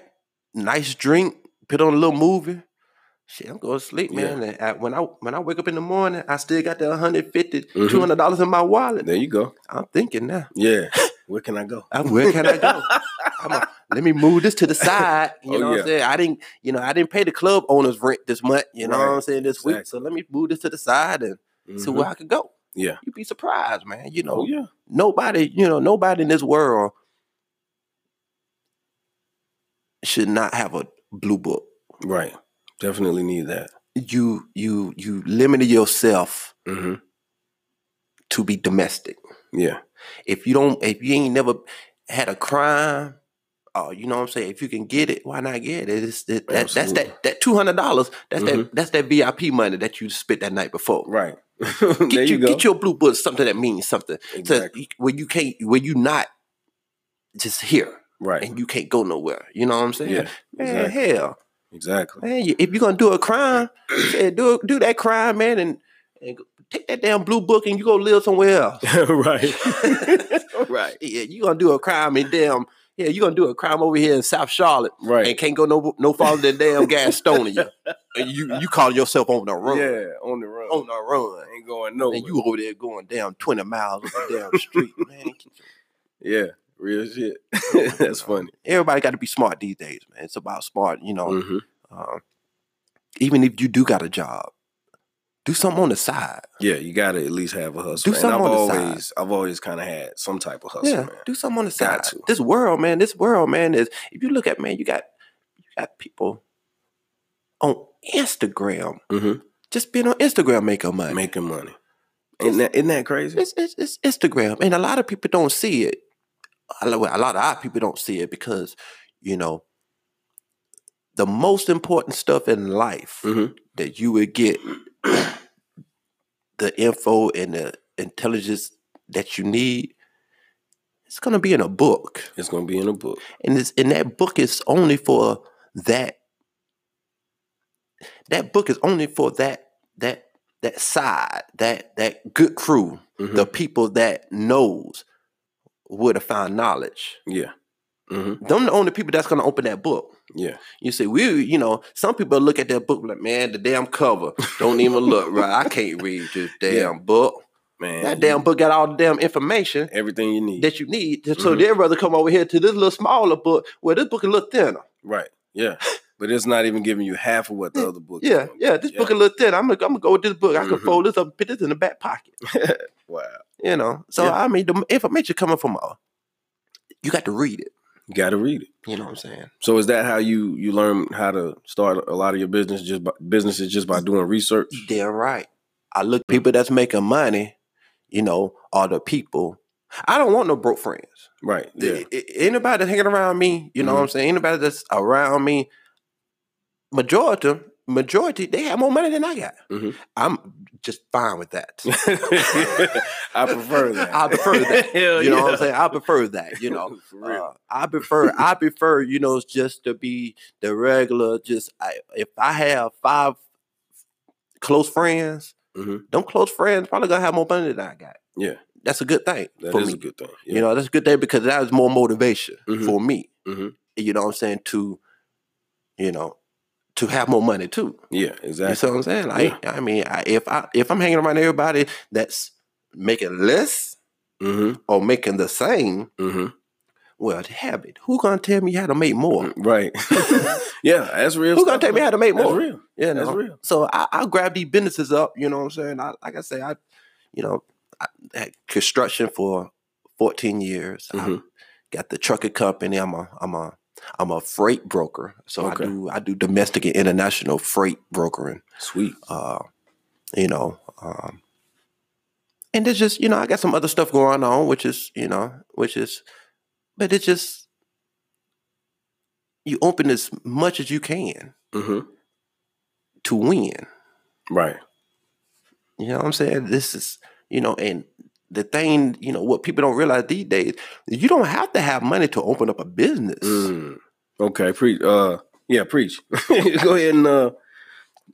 [SPEAKER 1] nice drink, put on a little movie. Shit, I'm going to sleep,
[SPEAKER 2] Yeah.
[SPEAKER 1] man. And I, when I when I wake up in the morning, I still got the 150
[SPEAKER 2] Mhm.
[SPEAKER 1] 200 dollars in my wallet.
[SPEAKER 2] there you go.
[SPEAKER 1] I'm thinking now,
[SPEAKER 2] Yeah. Where can I go?
[SPEAKER 1] where can I go? I'm a, let me move this to the side. You
[SPEAKER 2] Oh,
[SPEAKER 1] know what. I'm saying? I didn't, you know, I didn't pay the club owners rent this month. You know what I'm saying? This week, so let me move this to the side and see
[SPEAKER 2] Mhm.
[SPEAKER 1] where I could go.
[SPEAKER 2] Yeah.
[SPEAKER 1] You'd be surprised, man. You know,
[SPEAKER 2] Oh yeah.
[SPEAKER 1] nobody, you know, nobody in this world should not have a blue book.
[SPEAKER 2] Right. Definitely need that.
[SPEAKER 1] You you you limited yourself
[SPEAKER 2] hmm
[SPEAKER 1] to be domestic.
[SPEAKER 2] Yeah.
[SPEAKER 1] If you don't, if you ain't never had a crime, uh, you know what I'm saying. If you can get it, why not get it? It's, it that, that's that that two hundred dollars. That's
[SPEAKER 2] Mhm.
[SPEAKER 1] that that's that VIP money that you spent that night before.
[SPEAKER 2] Right.
[SPEAKER 1] Get
[SPEAKER 2] you
[SPEAKER 1] your,
[SPEAKER 2] go.
[SPEAKER 1] get your blue book something that means something.
[SPEAKER 2] Exactly.
[SPEAKER 1] where you can't, where you not just here
[SPEAKER 2] Right.
[SPEAKER 1] and you can't go nowhere. You know what I'm saying?
[SPEAKER 2] Yeah.
[SPEAKER 1] Man,
[SPEAKER 2] Exactly.
[SPEAKER 1] hell,
[SPEAKER 2] Exactly.
[SPEAKER 1] man, you- if you're gonna do a crime, shit, do do that crime, man, and, and take that damn blue book and you go live somewhere else.
[SPEAKER 2] right. right.
[SPEAKER 1] Yeah, you gonna do a crime in damn. Yeah, you gonna do a crime over here in South Charlotte
[SPEAKER 2] Right.
[SPEAKER 1] and can't go no no farther than damn Gastonia. and you you call yourself on the run,
[SPEAKER 2] Yeah. On the run.
[SPEAKER 1] on the run,
[SPEAKER 2] Ain't going nowhere.
[SPEAKER 1] and you over there going down twenty miles up the damn street, man.
[SPEAKER 2] yeah. Real shit. That's funny.
[SPEAKER 1] Everybody got to be smart these days, man. It's about smart, you know.
[SPEAKER 2] hmm
[SPEAKER 1] Um, even if you do got a job, do something on the side.
[SPEAKER 2] Yeah, you gotta at least have a hustle.
[SPEAKER 1] Do
[SPEAKER 2] and
[SPEAKER 1] something
[SPEAKER 2] I've
[SPEAKER 1] on the side.
[SPEAKER 2] I've always kind of had some type of hustle,
[SPEAKER 1] yeah,
[SPEAKER 2] man.
[SPEAKER 1] do something on the side.
[SPEAKER 2] Got to.
[SPEAKER 1] This world, man. This world, man, is if you look at man, you got you got people on Instagram
[SPEAKER 2] hmm
[SPEAKER 1] just being on Instagram making money.
[SPEAKER 2] Making money. Isn't that, isn't that crazy?
[SPEAKER 1] It's, it's, it's Instagram, and a lot of people don't see it. A lot, well, a lot of our people don't see it because you know the most important stuff in life
[SPEAKER 2] Mhm.
[SPEAKER 1] that you would get the info and the intelligence that you need it's gonna be in a book,
[SPEAKER 2] It's gonna be in a book.
[SPEAKER 1] and it's and that book is only for that. That book is only for that that that side that that good crew,
[SPEAKER 2] Mhm.
[SPEAKER 1] the people that knows where have found knowledge.
[SPEAKER 2] Yeah. hmm
[SPEAKER 1] Them the only people that's gonna open that book.
[SPEAKER 2] Yeah.
[SPEAKER 1] You see, we, you know, some people look at that book like, man, the damn cover don't even look right. I can't read this damn
[SPEAKER 2] Yeah.
[SPEAKER 1] book.
[SPEAKER 2] Man.
[SPEAKER 1] That damn book got all the damn information
[SPEAKER 2] everything you need.
[SPEAKER 1] that you need. So
[SPEAKER 2] Mhm.
[SPEAKER 1] they'd rather come over here to this little smaller book where this book is a little thinner.
[SPEAKER 2] right. Yeah. But it's not even giving you half of what the other book is
[SPEAKER 1] Yeah, yeah, this book a little thin. I'm gonna, I'm gonna go with this book. I can
[SPEAKER 2] Mhm.
[SPEAKER 1] fold this up, and put this in the back pocket.
[SPEAKER 2] Wow.
[SPEAKER 1] You know, so
[SPEAKER 2] Yeah.
[SPEAKER 1] I mean, the information coming from uh, you got to read it.
[SPEAKER 2] You gotta read it.
[SPEAKER 1] You know what I'm saying?
[SPEAKER 2] So is that how you you learn how to start a lot of your business just by, businesses just by doing research?
[SPEAKER 1] Damn right. I look people that's making money. You know, are the people. I don't want no broke friends.
[SPEAKER 2] Right. Yeah.
[SPEAKER 1] A- a- Anybody that's hanging around me, you know what I'm saying? Anybody that's around me, majority, majority, they have more money than I got.
[SPEAKER 2] Mhm.
[SPEAKER 1] I'm just fine with that.
[SPEAKER 2] I prefer that.
[SPEAKER 1] I prefer that.
[SPEAKER 2] Hell
[SPEAKER 1] you know what. I'm saying? I prefer that. You know, Uh, I prefer I prefer you know just to be the regular. Just I, if I have five close friends,
[SPEAKER 2] Mhm.
[SPEAKER 1] them close friends probably gonna have more money than I got.
[SPEAKER 2] Yeah.
[SPEAKER 1] That's a good thing
[SPEAKER 2] That
[SPEAKER 1] for
[SPEAKER 2] is
[SPEAKER 1] me.
[SPEAKER 2] a good thing.
[SPEAKER 1] You know, that's a good thing because that is more motivation
[SPEAKER 2] Mhm.
[SPEAKER 1] for me.
[SPEAKER 2] Mhm.
[SPEAKER 1] You know what I'm saying? To, you know, to have more money too.
[SPEAKER 2] Yeah,
[SPEAKER 1] You
[SPEAKER 2] exactly.
[SPEAKER 1] see what I'm saying? Like, I mean, I, if I if I'm hanging around everybody that's making less
[SPEAKER 2] Mm-hmm.
[SPEAKER 1] or making the same,
[SPEAKER 2] Mm-hmm.
[SPEAKER 1] well, have it. Who gonna tell me how to make more?
[SPEAKER 2] Right. yeah, that's real.
[SPEAKER 1] Who gonna tell me how to make
[SPEAKER 2] That's
[SPEAKER 1] more?
[SPEAKER 2] real.
[SPEAKER 1] Yeah,
[SPEAKER 2] That's
[SPEAKER 1] know?
[SPEAKER 2] real.
[SPEAKER 1] So I, I'll grab these businesses up. You know what I'm saying? I, like I say, I, you know, I had construction for 14 years. I
[SPEAKER 2] Mhm.
[SPEAKER 1] got the trucking company. I'm a, I'm a, I'm a freight broker. So
[SPEAKER 2] Okay.
[SPEAKER 1] I do, I do domestic and international freight brokering.
[SPEAKER 2] Sweet.
[SPEAKER 1] Uh, you know, um, and there's just, you know, I got some other stuff going on, which is, you know, which is, but it's just, you open as much as you can
[SPEAKER 2] Mm-hmm.
[SPEAKER 1] to win.
[SPEAKER 2] Right.
[SPEAKER 1] You know what I'm saying? This is, you know, and the thing, you know, what people don't realize these days, you don't have to have money to open up a business.
[SPEAKER 2] Mm. Okay. Preach. Uh. Yeah. Preach. Go ahead and uh,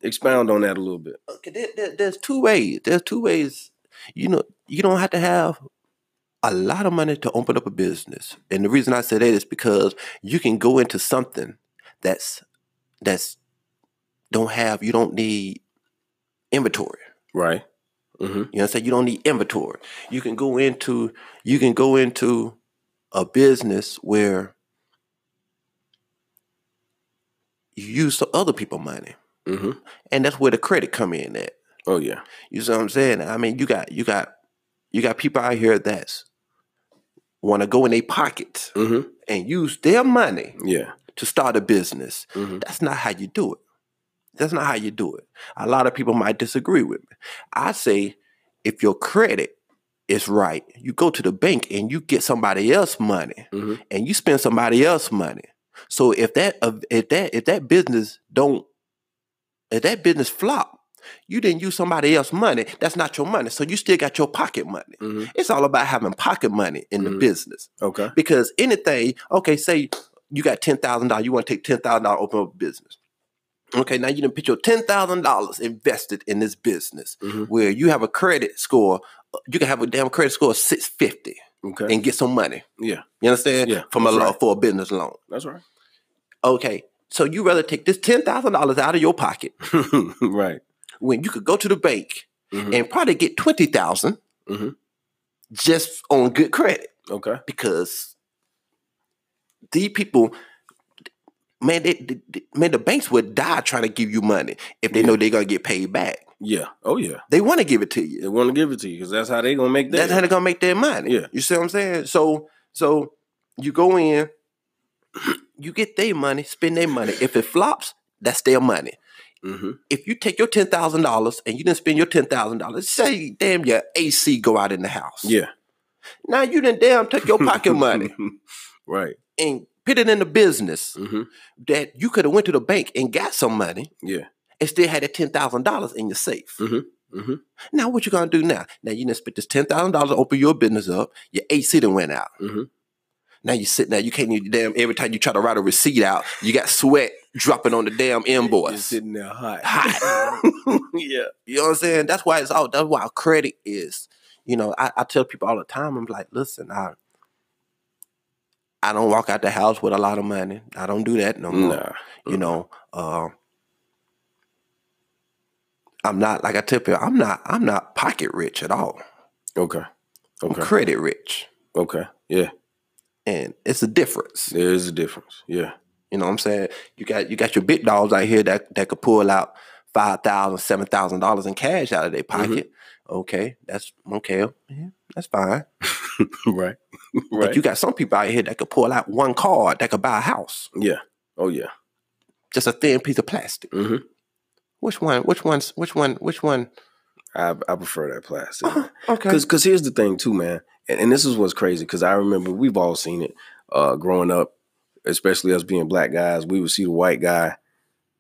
[SPEAKER 2] expound on that a little bit.
[SPEAKER 1] Okay, there, there- there's two ways. There's two ways. You know, you don't have to have a lot of money to open up a business. And the reason I say that is because you can go into something that's that's don't have you don't need inventory.
[SPEAKER 2] Right. Mm-hmm.
[SPEAKER 1] You know what I'm saying? You don't need inventory. You can go into you can go into a business where you use other people money.
[SPEAKER 2] Mm-hmm.
[SPEAKER 1] And that's where the credit come in at.
[SPEAKER 2] Oh yeah.
[SPEAKER 1] You see what I'm saying? I mean, you got you got you got people out here that's want to go in their pockets
[SPEAKER 2] Mm-hmm.
[SPEAKER 1] and use their money
[SPEAKER 2] Yeah.
[SPEAKER 1] to start a business.
[SPEAKER 2] Mm-hmm.
[SPEAKER 1] That's not how you do it. That's not how you do it. A lot of people might disagree with me. I say if your credit is right, you go to the bank and you get somebody else money
[SPEAKER 2] Mm-hmm.
[SPEAKER 1] and you spend somebody else money. So if that if that if that business don't if that business flop, you didn't use somebody else money. That's not your money. So you still got your pocket money.
[SPEAKER 2] Mm-hmm.
[SPEAKER 1] It's all about having pocket money in the
[SPEAKER 2] Mhm.
[SPEAKER 1] business
[SPEAKER 2] Okay.
[SPEAKER 1] because anything. Okay, say you got ten thousand dollars. You want to take ten thousand dollars open up a business. Okay, now you didn't put your ten thousand dollars invested in this business
[SPEAKER 2] Mm-hmm.
[SPEAKER 1] where you have a credit score. You can have a damn credit score of six fifty
[SPEAKER 2] Okay.
[SPEAKER 1] and get some money.
[SPEAKER 2] yeah.
[SPEAKER 1] You understand?
[SPEAKER 2] Yeah,
[SPEAKER 1] From a
[SPEAKER 2] right.
[SPEAKER 1] for a business loan.
[SPEAKER 2] That's right.
[SPEAKER 1] Okay, so you rather take this ten thousand dollars out of your pocket
[SPEAKER 2] right.
[SPEAKER 1] when you could go to the bank
[SPEAKER 2] Mhm.
[SPEAKER 1] and probably get twenty thousand
[SPEAKER 2] Mhm.
[SPEAKER 1] just on good credit
[SPEAKER 2] Okay.
[SPEAKER 1] because these people, man, they, they- they- man, the banks would die trying to give you money if they know they're gonna get paid back.
[SPEAKER 2] Yeah. Oh yeah.
[SPEAKER 1] They want to give it to you.
[SPEAKER 2] They want to give it to you because that's how they gonna make that.
[SPEAKER 1] That's how they're gonna make their money.
[SPEAKER 2] Yeah.
[SPEAKER 1] you see what I'm saying? So, so you go in, you get their money, spend their money. If it flops, that's their money.
[SPEAKER 2] mm-hmm.
[SPEAKER 1] if you take your ten thousand dollars and you didn't spend your ten thousand dollars, say damn your AC go out in the house.
[SPEAKER 2] Yeah.
[SPEAKER 1] Now you didn't damn took your pocket money
[SPEAKER 2] right.
[SPEAKER 1] and put it in the business
[SPEAKER 2] Mm-hmm.
[SPEAKER 1] that you could have went to the bank and got some money
[SPEAKER 2] Yeah.
[SPEAKER 1] and still had that ten thousand dollars in your safe.
[SPEAKER 2] Mhm. Mhm.
[SPEAKER 1] Now what you gonna do now? Now you done spent this ten thousand dollars to open your business up. Your AC done went out.
[SPEAKER 2] Mhm.
[SPEAKER 1] Now you sitting there, you can't even damn every time you try to write a receipt out, you got sweat dropping on the damn
[SPEAKER 2] You're
[SPEAKER 1] invoice.
[SPEAKER 2] sitting there hot.
[SPEAKER 1] Hot.
[SPEAKER 2] yeah.
[SPEAKER 1] You know what I'm saying? That's why it's all that's why credit is. You know, I, I tell people all the time, I'm like, listen, I I don't walk out the house with a lot of money. I don't do that no more.
[SPEAKER 2] Nah.
[SPEAKER 1] You know, uh, I'm not like I tell people, I'm not I'm not pocket rich at all.
[SPEAKER 2] Okay.
[SPEAKER 1] I'm
[SPEAKER 2] Okay.
[SPEAKER 1] credit rich.
[SPEAKER 2] Okay. Yeah.
[SPEAKER 1] And it's a difference.
[SPEAKER 2] There is a difference. Yeah.
[SPEAKER 1] You know what I'm saying? You got you got your big dogs out here that that could pull out five thousand, seven thousand dollars in cash out of their pocket. Okay, that's okay. Yeah, that's fine.
[SPEAKER 2] right.
[SPEAKER 1] But
[SPEAKER 2] right.
[SPEAKER 1] you got some people out here that could pull out one card that could buy a house,
[SPEAKER 2] yeah. Oh yeah.
[SPEAKER 1] just a thin piece of plastic.
[SPEAKER 2] hmm
[SPEAKER 1] Which one? Which one's? Which one? Which one?
[SPEAKER 2] I I prefer that plastic.
[SPEAKER 1] Uh, okay.
[SPEAKER 2] Because cause here's the thing too, man, and, and this is what's crazy. Because I remember we've all seen it uh, growing up, especially us being black guys. We would see the white guy.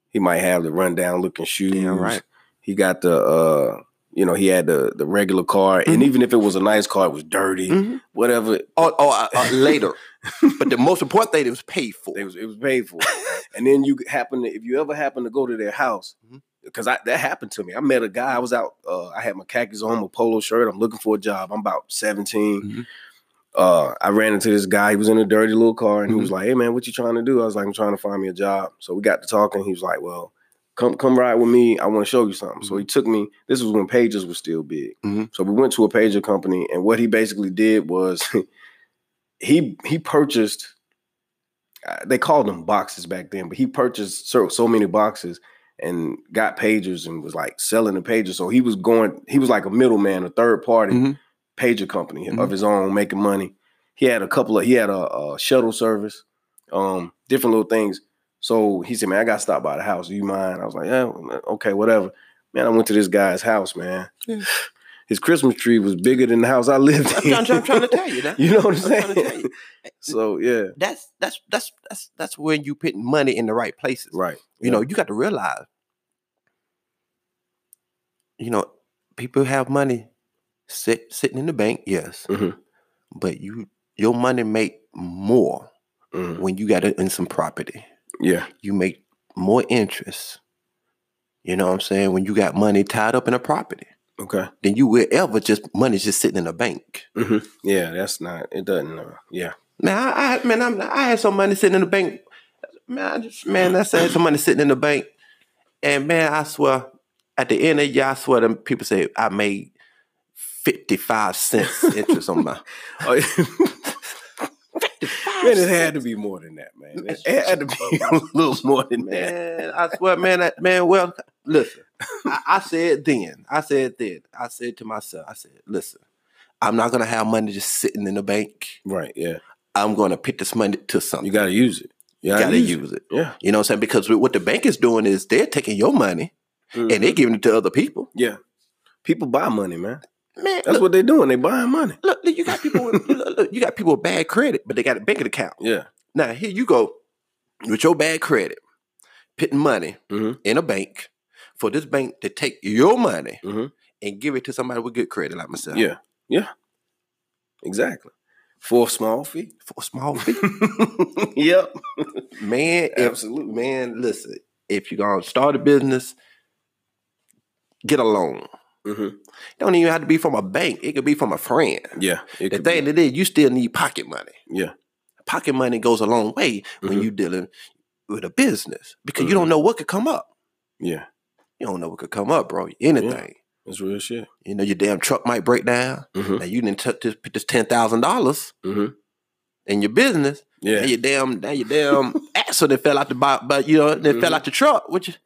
[SPEAKER 2] He might have the rundown looking shoes.
[SPEAKER 1] Yeah, right.
[SPEAKER 2] He got the uh, you know, he had the the regular car, and
[SPEAKER 1] Mhm.
[SPEAKER 2] even if it was a nice car, it was dirty.
[SPEAKER 1] Mhm.
[SPEAKER 2] Whatever.
[SPEAKER 1] Or, or uh, uh, later. but the most important thing it was paid for.
[SPEAKER 2] It was it was paid for. and then you happen to if you ever happen to go to their house, because I that happened to me. I met a guy. I was out. Uh, I had my khakis on, my polo shirt. I'm looking for a job. I'm about 17.
[SPEAKER 1] Mhm.
[SPEAKER 2] Uh, I ran into this guy. He was in a dirty little car, and he was
[SPEAKER 1] Mm-hmm.
[SPEAKER 2] like, "Hey man, what you trying to do?" I was like, "I'm trying to find me a job." So we got to talking. He was like, "Well." Come, come ride with me. I want to show you something. So he took me. This was when pages were still big.
[SPEAKER 1] Mhm.
[SPEAKER 2] So we went to a pager company, and what he basically did was he he purchased uh, they called them boxes back then, but he purchased so so many boxes and got pagers and was like selling the pagers. So he was going, he was like a middleman, a third party
[SPEAKER 1] Mhm.
[SPEAKER 2] pager company of his own, making money. He had a couple of, he had a, a shuttle service, um, different little things. So he said, "Man, I got to stop by the house. Do you mind?" I was like, "Yeah, okay, whatever." Man, I went to this guy's house. Man,
[SPEAKER 1] Yeah.
[SPEAKER 2] his Christmas tree was bigger than the house I lived
[SPEAKER 1] I'm,
[SPEAKER 2] in.
[SPEAKER 1] trying, I'm trying to tell you that.
[SPEAKER 2] you know what I'm
[SPEAKER 1] I'm trying to tell
[SPEAKER 2] saying? so yeah,
[SPEAKER 1] That's that's that's that's that's when you put money in the right places.
[SPEAKER 2] right.
[SPEAKER 1] You know, you got to realize, you know, people have money sit sitting in the bank, yes,
[SPEAKER 2] Mhm.
[SPEAKER 1] but you your money make more
[SPEAKER 2] Mhm.
[SPEAKER 1] when you got it in some property.
[SPEAKER 2] Yeah,
[SPEAKER 1] You make more interest. You know what I'm saying? When you got money tied up in a property,
[SPEAKER 2] okay.
[SPEAKER 1] Then you will ever just money just sitting in a bank.
[SPEAKER 2] hmm Yeah, that's not. It doesn't. Uh, yeah.
[SPEAKER 1] Man, I, I man, I'm, I had some money sitting in the bank. Man, I just man, that's had some money sitting in the bank, and man, I swear, at the end of the year, I swear, them people say I made fifty five cents interest on my.
[SPEAKER 2] Oh, man, it had to be more than that, man. It, it had to be a little more than that.
[SPEAKER 1] Man, I swear, man, that, man. Well, listen, I, I said then, I said then, I said to myself, I said, listen, I'm not gonna have money just sitting in the bank.
[SPEAKER 2] Right. Yeah.
[SPEAKER 1] I'm gonna put this money to something.
[SPEAKER 2] You got to use it. You
[SPEAKER 1] You gotta use it.
[SPEAKER 2] Yeah.
[SPEAKER 1] You know what I'm saying? Because what the bank is doing is they're taking your money and
[SPEAKER 2] Mhm.
[SPEAKER 1] they're giving it to other people.
[SPEAKER 2] yeah. People buy money, man.
[SPEAKER 1] Man,
[SPEAKER 2] That's
[SPEAKER 1] look,
[SPEAKER 2] what they're doing. They buying money.
[SPEAKER 1] look, look, you got people with, look, look, you got people with bad credit, but they got a bank account.
[SPEAKER 2] Yeah.
[SPEAKER 1] Now here you go with your bad credit, putting money
[SPEAKER 2] Mhm.
[SPEAKER 1] in a bank for this bank to take your money
[SPEAKER 2] Mhm.
[SPEAKER 1] and give it to somebody with good credit like myself.
[SPEAKER 2] Yeah. Yeah. Exactly. For a small fee.
[SPEAKER 1] For a small fee.
[SPEAKER 2] yep.
[SPEAKER 1] man,
[SPEAKER 2] Absolutely.
[SPEAKER 1] man, listen, if you're gonna start a business, get a loan.
[SPEAKER 2] Hmm
[SPEAKER 1] Don't even have to be from a bank. It could be from a friend.
[SPEAKER 2] Yeah.
[SPEAKER 1] The thing
[SPEAKER 2] be.
[SPEAKER 1] that is, you still need pocket money.
[SPEAKER 2] Yeah.
[SPEAKER 1] Pocket money goes a long way when
[SPEAKER 2] Mhm.
[SPEAKER 1] you're dealing with a business because you
[SPEAKER 2] Mm-hmm.
[SPEAKER 1] don't know what could come up.
[SPEAKER 2] Yeah.
[SPEAKER 1] You don't know what could come up, bro. Anything.
[SPEAKER 2] That's real shit.
[SPEAKER 1] You know, your damn truck might break down.
[SPEAKER 2] hmm
[SPEAKER 1] Now you didn't took this, put this ten thousand dollars
[SPEAKER 2] hmm
[SPEAKER 1] in your business.
[SPEAKER 2] Yeah.
[SPEAKER 1] Now your damn, now your damn that fell out the bo- but you know, that fell
[SPEAKER 2] Mhm.
[SPEAKER 1] out the truck. Which,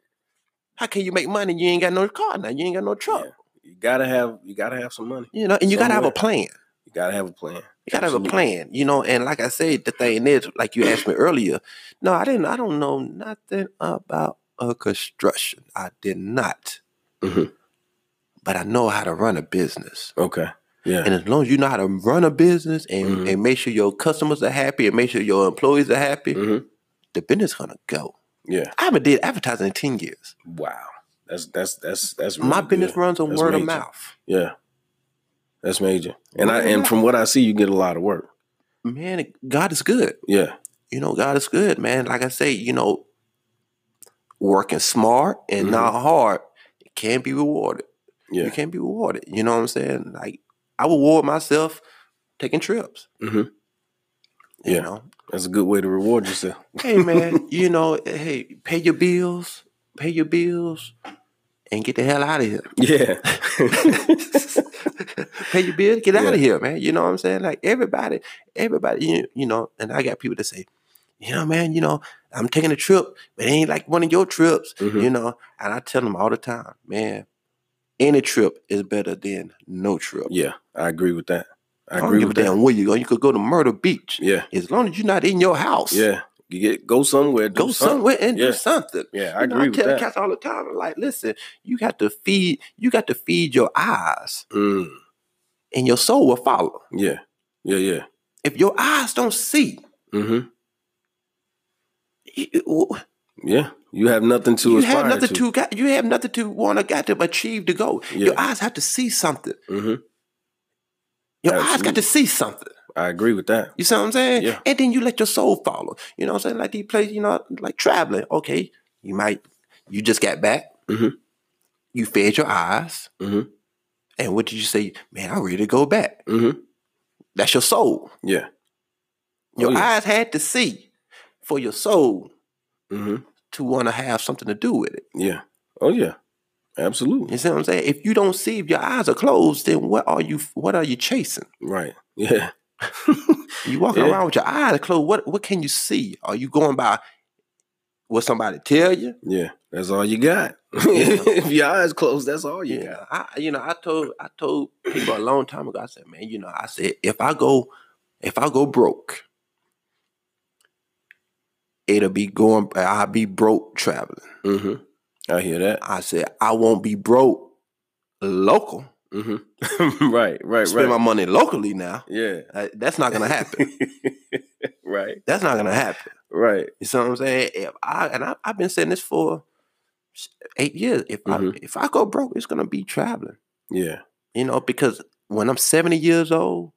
[SPEAKER 1] how can you make money? You ain't got no car now. You ain't got no truck.
[SPEAKER 2] Yeah. You gotta have. You gotta have some money.
[SPEAKER 1] You know, and you gotta have a plan.
[SPEAKER 2] You gotta have a plan.
[SPEAKER 1] You gotta have a plan, you know. And like I said, the thing is, like you asked me earlier, no, I didn't. I don't know nothing about a construction. I did not,
[SPEAKER 2] Mhm.
[SPEAKER 1] but I know how to run a business.
[SPEAKER 2] Okay. Yeah.
[SPEAKER 1] And as long as you know how to run a business and,
[SPEAKER 2] Mhm.
[SPEAKER 1] and make sure your customers are happy and make sure your employees are happy,
[SPEAKER 2] hmm
[SPEAKER 1] the business gonna go.
[SPEAKER 2] Yeah.
[SPEAKER 1] I haven't did advertising in ten years.
[SPEAKER 2] Wow. That's that's that's that's really
[SPEAKER 1] My business
[SPEAKER 2] good.
[SPEAKER 1] runs on
[SPEAKER 2] That's
[SPEAKER 1] word of mouth.
[SPEAKER 2] Yeah, that's major. And I
[SPEAKER 1] Word of
[SPEAKER 2] and from what I see, you get a lot of work.
[SPEAKER 1] Man, God is good.
[SPEAKER 2] Yeah,
[SPEAKER 1] You know, God is good, man. Like I say, you know, working smart and
[SPEAKER 2] Mhm.
[SPEAKER 1] not hard can be rewarded.
[SPEAKER 2] yeah.
[SPEAKER 1] You can be rewarded. You know what I'm saying? Like I reward myself taking trips.
[SPEAKER 2] hmm
[SPEAKER 1] You
[SPEAKER 2] Yeah.
[SPEAKER 1] know,
[SPEAKER 2] That's a good way to reward yourself.
[SPEAKER 1] hey man, you know, hey, pay your bills, pay your bills, and get the hell out of here.
[SPEAKER 2] Yeah.
[SPEAKER 1] pay your bills, get out of here, man. You know what I'm saying? Like everybody, everybody, you, you know, and I got people that say, you know, man, you know, I'm taking a trip, but it ain't like one of your trips,
[SPEAKER 2] Mhm.
[SPEAKER 1] you know. And I tell them all the time, man, any trip is better than no trip.
[SPEAKER 2] yeah, I agree with that. I
[SPEAKER 1] I don't
[SPEAKER 2] agree
[SPEAKER 1] give a
[SPEAKER 2] with that.
[SPEAKER 1] damn where you go. You could go to Myrtle Beach.
[SPEAKER 2] Yeah,
[SPEAKER 1] As long as you're not in your house.
[SPEAKER 2] yeah. You get go somewhere.
[SPEAKER 1] Go
[SPEAKER 2] something.
[SPEAKER 1] somewhere and
[SPEAKER 2] Yeah.
[SPEAKER 1] do something.
[SPEAKER 2] Yeah, I
[SPEAKER 1] You know,
[SPEAKER 2] agree with
[SPEAKER 1] tell
[SPEAKER 2] that.
[SPEAKER 1] cats all the time. I'm like, listen, you got to feed, you got to feed your eyes,
[SPEAKER 2] Mm,
[SPEAKER 1] and your soul will follow.
[SPEAKER 2] yeah, yeah, yeah.
[SPEAKER 1] If your eyes don't see,
[SPEAKER 2] hmm
[SPEAKER 1] you,
[SPEAKER 2] Yeah, you have nothing to
[SPEAKER 1] you have nothing
[SPEAKER 2] to.
[SPEAKER 1] to, you have nothing to want to got to achieve to go. Your eyes have to see something.
[SPEAKER 2] hmm
[SPEAKER 1] Your eyes got to see something.
[SPEAKER 2] I agree with that.
[SPEAKER 1] You see what I'm saying?
[SPEAKER 2] Yeah.
[SPEAKER 1] And then you let your soul follow. You know what I'm saying? Like these places, you know, like traveling. Okay, you might, you just got back.
[SPEAKER 2] Mhm.
[SPEAKER 1] You fed your eyes.
[SPEAKER 2] Mhm.
[SPEAKER 1] And what did you say? Man, I'm ready to go back.
[SPEAKER 2] hmm
[SPEAKER 1] That's your soul.
[SPEAKER 2] Yeah.
[SPEAKER 1] Your
[SPEAKER 2] Oh, yeah.
[SPEAKER 1] eyes had to see for your soul
[SPEAKER 2] hmm
[SPEAKER 1] to want to have something to do with it.
[SPEAKER 2] Yeah. Oh yeah. Absolutely.
[SPEAKER 1] You see what I'm saying? If you don't see, if your eyes are closed, then what are you? What are you chasing?
[SPEAKER 2] Right. Yeah.
[SPEAKER 1] You walking
[SPEAKER 2] Yeah.
[SPEAKER 1] around with your eyes closed. What what can you see? Are you going by what somebody tell you?
[SPEAKER 2] Yeah. That's all you got. if your eyes closed, that's all you got.
[SPEAKER 1] I you know I told I told people a long time ago. I said, man, you know, I said if I go if I go broke, it'll be going. I'll be broke traveling.
[SPEAKER 2] hmm I hear that.
[SPEAKER 1] I said I won't be broke local.
[SPEAKER 2] Hmm right. Right.
[SPEAKER 1] Spend
[SPEAKER 2] Right.
[SPEAKER 1] my money locally now.
[SPEAKER 2] yeah.
[SPEAKER 1] Uh, that's not gonna happen.
[SPEAKER 2] right.
[SPEAKER 1] that's not gonna happen.
[SPEAKER 2] Right.
[SPEAKER 1] You see what I'm saying? If I and I, I've been saying this for eight years. If
[SPEAKER 2] Mhm.
[SPEAKER 1] I if I go broke, it's gonna be traveling.
[SPEAKER 2] Yeah.
[SPEAKER 1] You know, because when I'm 70 years old,